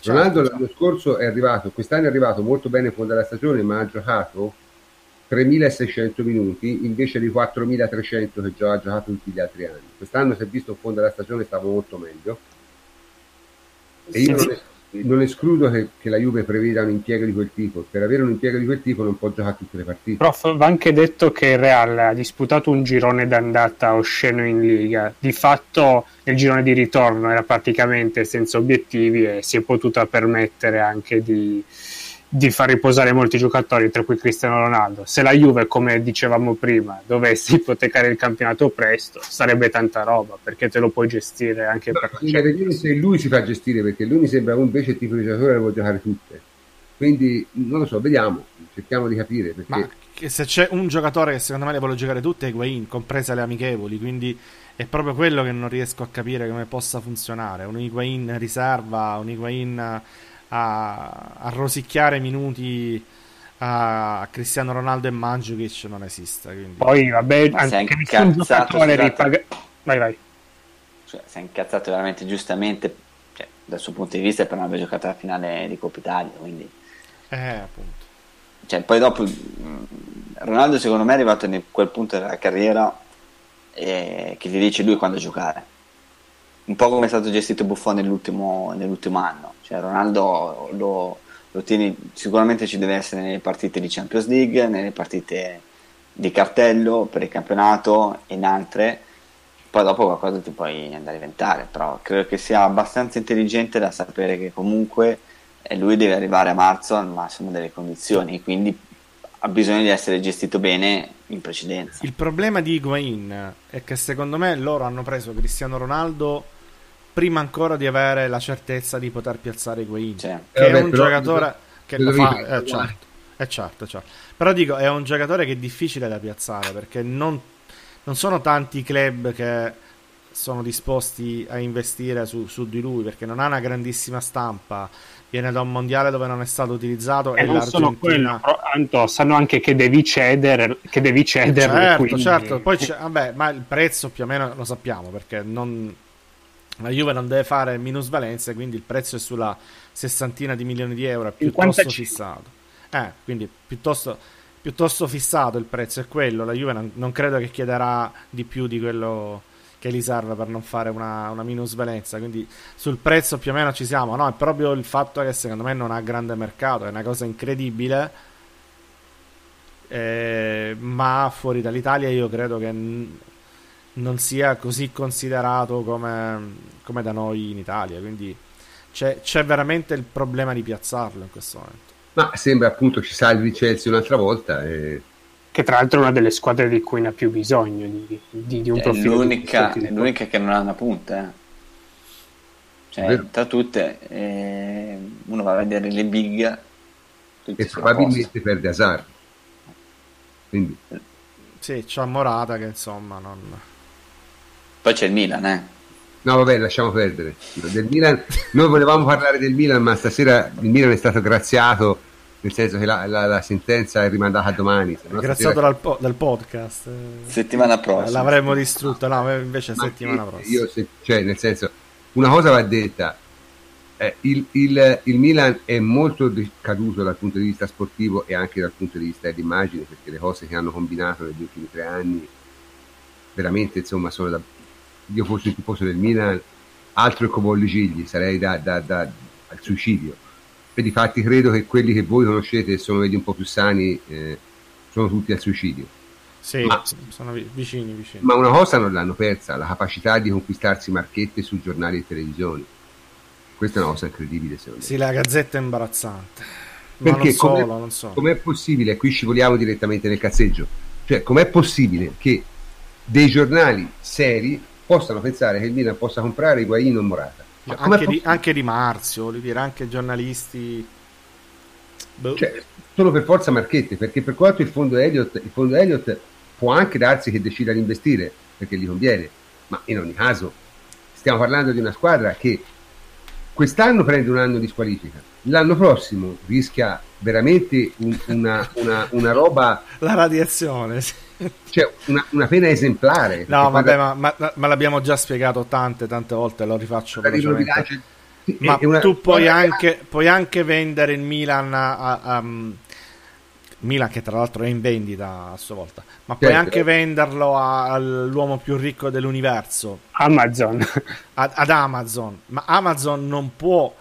certo, Ronaldo certo. l'anno scorso è arrivato, quest'anno è arrivato molto bene in fondo alla stagione, ma ha giocato 3.600 minuti invece di 4.300 che già ha giocato tutti gli altri anni. Quest'anno si è visto in fondo alla stagione stava molto meglio e io non, non escludo che, che, la Juve preveda un impiego di quel tipo. Per avere un impiego di quel tipo non può giocare tutte le partite. Prof, va anche detto che il Real ha disputato un girone d'andata osceno in Liga. Di fatto il girone di ritorno era praticamente senza obiettivi e si è potuta permettere anche di di far riposare molti giocatori, tra cui Cristiano Ronaldo. Se la Juve, come dicevamo prima, dovesse ipotecare il campionato presto, sarebbe tanta roba, perché te lo puoi gestire anche no, per... Bisogna vedere se lui si fa gestire, perché lui mi sembra invece il tipo di giocatore che vuole giocare tutte. Quindi, non lo so, vediamo, cerchiamo di capire. Perché... Ma se c'è un giocatore che secondo me le vuole giocare tutte è Higuain, comprese le amichevoli, quindi è proprio quello che non riesco a capire come possa funzionare. Un Higuain riserva, un Higuain a, a rosicchiare minuti a Cristiano Ronaldo e Mandzukic non esiste. Quindi... Poi vabbè, anche nessun giocatore ripaga... Vai, vai. Cioè, si è incazzato veramente giustamente cioè, dal suo punto di vista per non aver giocato la finale di Coppa Italia, quindi... Eh, appunto. Cioè, poi dopo Ronaldo secondo me è arrivato in quel punto della carriera eh, che gli dice lui quando giocare. Un po' come è stato gestito Buffon nell'ultimo, nell'ultimo anno cioè, Ronaldo lo, lo tieni, sicuramente ci deve essere nelle partite di Champions League, nelle partite di cartello per il campionato e in altre. Poi dopo qualcosa ti puoi andare a inventare, però credo che sia abbastanza intelligente da sapere che comunque eh, lui deve arrivare a marzo al massimo delle condizioni, quindi ha bisogno di essere gestito bene in precedenza. Il problema di Higuain è che secondo me loro hanno preso Cristiano Ronaldo prima ancora di avere la certezza di poter piazzare Higuain cioè, che eh, è vabbè, un giocatore che lo fa eh, certo, eh, certo, certo. però dico è un giocatore che è difficile da piazzare perché non, non sono tanti i club che sono disposti a investire su, su, di lui perché non ha una grandissima stampa viene da un mondiale dove non è stato utilizzato e, e non solo quello Anto, sanno anche che devi cedere che devi cedere certo quindi... certo poi vabbè ma il prezzo più o meno lo sappiamo perché non la Juve non deve fare minusvalenze, quindi il prezzo è sulla sessantina di milioni di euro, è piuttosto 55. fissato. Eh, quindi piuttosto, piuttosto, fissato il prezzo è quello. La Juve non, non, credo che chiederà di più di quello che gli serve per non fare una, una minusvalenza. Quindi sul prezzo più o meno ci siamo. No, è proprio il fatto che secondo me non ha grande mercato, è una cosa incredibile. Eh, ma fuori dall'Italia io credo che non sia così considerato come, come da noi in Italia. Quindi c'è, c'è, veramente il problema di piazzarlo in questo momento. Ma sembra appunto ci salvi il Chelsea un'altra volta. E... Che tra l'altro è una delle squadre di cui ne ha più bisogno di, di, di un è profilo. L'unica, è l'unica che non ha una punta. Eh. Cioè, tra tutte, eh, uno va a vedere le big e probabilmente perde Hazard. Quindi. Sì, c'ha Morata che insomma non poi c'è il Milan, eh. No, vabbè, lasciamo perdere. Del Milan, noi volevamo parlare del Milan, ma stasera il Milan è stato graziato, nel senso che la, la, la sentenza è rimandata a domani. Graziato dal, po- dal, podcast. Settimana prossima. L'avremmo distrutto, no, invece ma settimana prossima. Io, se, cioè, nel senso, una cosa va detta. Eh, il, il, il, Milan è molto caduto dal punto di vista sportivo e anche dal punto di vista dell'immagine, perché le cose che hanno combinato negli ultimi tre anni veramente insomma sono da, io fossi il tifoso del Milan, altro che come Gigli, sarei da, da, da, al suicidio. E di fatti credo che quelli che voi conoscete e sono vedi un po' più sani eh, sono tutti al suicidio. Sì, ma, sono vicini, vicini. Ma una cosa non l'hanno persa, la capacità di conquistarsi marchette su giornali e televisioni. Questa è una cosa incredibile, secondo me. Sì, la gazzetta è imbarazzante. Perché solo, com'è, non so. com'è possibile, qui scivoliamo direttamente nel cazzeggio, cioè com'è possibile che dei giornali seri possano pensare che il Milan possa comprare Higuain o Morata. Cioè, anche, di, anche, di, Marzio, voglio dire, anche giornalisti... Boh. Cioè, solo per forza marchette, perché per quanto il fondo Elliott, il fondo Elliott può anche darsi che decida di investire, perché gli conviene, ma in ogni caso stiamo parlando di una squadra che quest'anno prende un anno di squalifica, l'anno prossimo rischia veramente un, una, una, una, roba... La radiazione, sì. Cioè una, una pena esemplare. No, vabbè, parla... ma, ma, ma, l'abbiamo già spiegato tante, tante volte, lo rifaccio Ma tu puoi anche, puoi anche, vendere il Milan a, a, a, Milan che tra l'altro è in vendita a sua volta, ma puoi certo. anche venderlo all'uomo più ricco dell'universo. Amazon. Ad, ad Amazon. Ma Amazon non può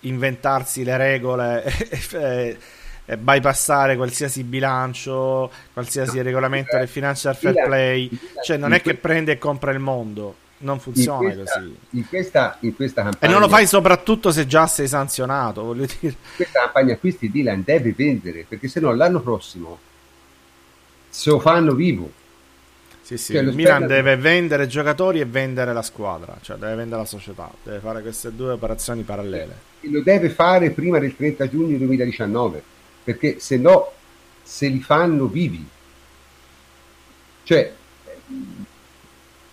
inventarsi le regole e, e bypassare qualsiasi bilancio, qualsiasi no, regolamento del financial fair play. Cioè non è che prende e compra il mondo. Non funziona in questa, così. In questa, in questa campagna. E non lo fai soprattutto se già sei sanzionato, voglio dire. In questa campagna acquisti Dylan deve vendere, perché se no l'anno prossimo se lo fanno vivo. Sì, sì, cioè, il Milan deve vendere giocatori e vendere la squadra, cioè deve vendere la società, deve fare queste due operazioni parallele. E lo deve fare prima del 30 giugno 2019, perché se no se li fanno vivi. Cioè,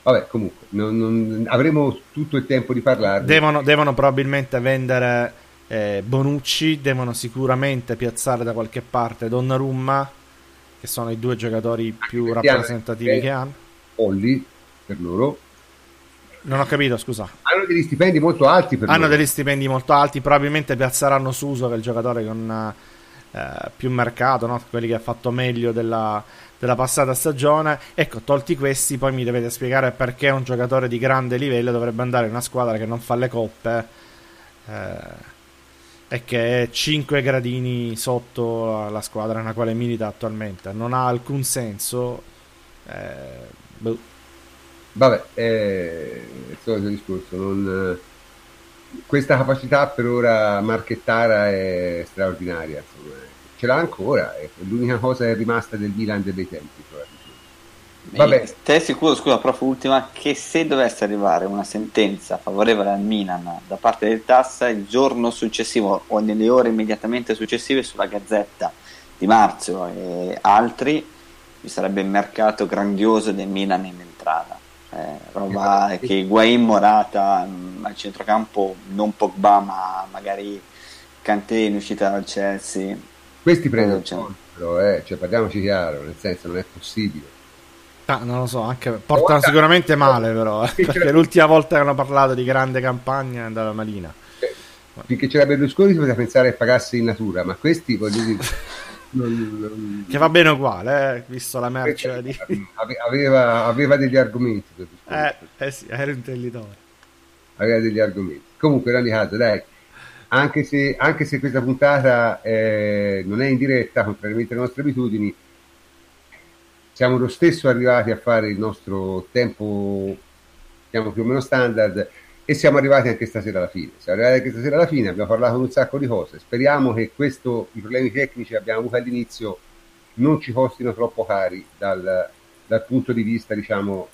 vabbè, comunque, non, non, avremo tutto il tempo di parlare. Devono, devono probabilmente vendere eh, Bonucci, devono sicuramente piazzare da qualche parte Donnarumma che sono i due giocatori più rappresentativi che hanno. Olli per loro. Non ho capito, scusa. Hanno degli stipendi molto alti Hanno loro. degli stipendi molto alti, probabilmente piazzeranno Suso che è il giocatore con eh, più mercato, no? quelli che ha fatto meglio della, della passata stagione. Ecco, tolti questi, poi mi dovete spiegare perché un giocatore di grande livello dovrebbe andare in una squadra che non fa le coppe. Eh, è che è 5 gradini sotto la squadra nella quale milita attualmente. Non ha alcun senso. Eh, boh. Vabbè, è il solito discorso. Non... Questa capacità per ora marchettara è straordinaria. Insomma. Ce l'ha ancora, è l'unica cosa che è rimasta del Milan dei tempi. Probabilmente. Vabbè. Te sicuro, scusa, prof, ultima, che se dovesse arrivare una sentenza favorevole al Milan da parte del Tassa il giorno successivo o nelle ore immediatamente successive sulla Gazzetta di Marzio e altri, ci sarebbe il mercato grandioso del Milan in entrata. Eh, roba eh, che Higuain Morata mh, mm, al centrocampo, non Pogba, ma magari Kanté in uscita dal Chelsea. Questi prendono, eh, eh, cioè, parliamoci chiaro, nel senso non è possibile Ah, non lo so, anche portano sicuramente male però, eh, perché l'ultima volta che hanno parlato di grande campagna è andata malina. Finché c'era Berlusconi si poteva pensare che pagasse in natura, ma questi voglio dire... Non. Che va bene uguale, eh, visto la merce di... aveva, aveva, degli argomenti eh, eh sì, era un intenditore aveva degli argomenti comunque in ogni caso dai anche se, anche se questa puntata eh, non è in diretta contrariamente alle nostre abitudini siamo lo stesso arrivati a fare il nostro tempo diciamo più o meno standard e siamo arrivati anche stasera alla fine. Siamo arrivati anche stasera alla fine, abbiamo parlato di un sacco di cose. Speriamo che questo, i problemi tecnici che abbiamo avuto all'inizio non ci costino troppo cari dal, dal punto di vista diciamo,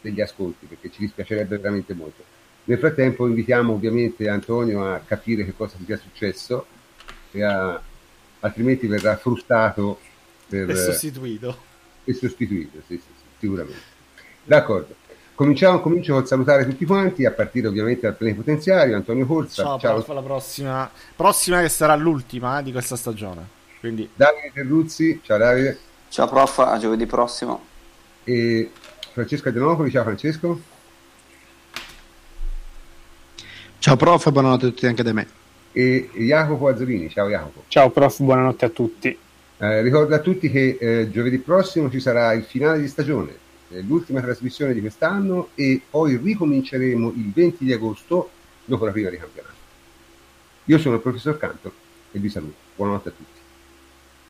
degli ascolti, perché ci dispiacerebbe veramente molto. Nel frattempo invitiamo ovviamente Antonio a capire che cosa sia successo, a, altrimenti verrà frustrato per, e sostituito e sostituito, sì, sì, sì, sicuramente. D'accordo. Cominciamo, comincio col salutare tutti quanti, a partire ovviamente dal plenipotenziario, Antonio Corsa. Ciao, ciao. Prof, la prossima, prossima che sarà l'ultima eh, di questa stagione. Quindi... Davide Terruzzi, ciao Davide. Ciao prof, a giovedì prossimo. E Francesco Adenopoli, ciao Francesco. Ciao prof, buonanotte a tutti anche da me. E Jacopo Azzolini, ciao Jacopo. Ciao prof, buonanotte a tutti. Eh, ricordo a tutti che eh, giovedì prossimo ci sarà il finale di stagione, l'ultima trasmissione di quest'anno e poi ricominceremo il 20 di agosto dopo la prima di campionato. Io sono il professor Canto e vi saluto. Buonanotte a tutti.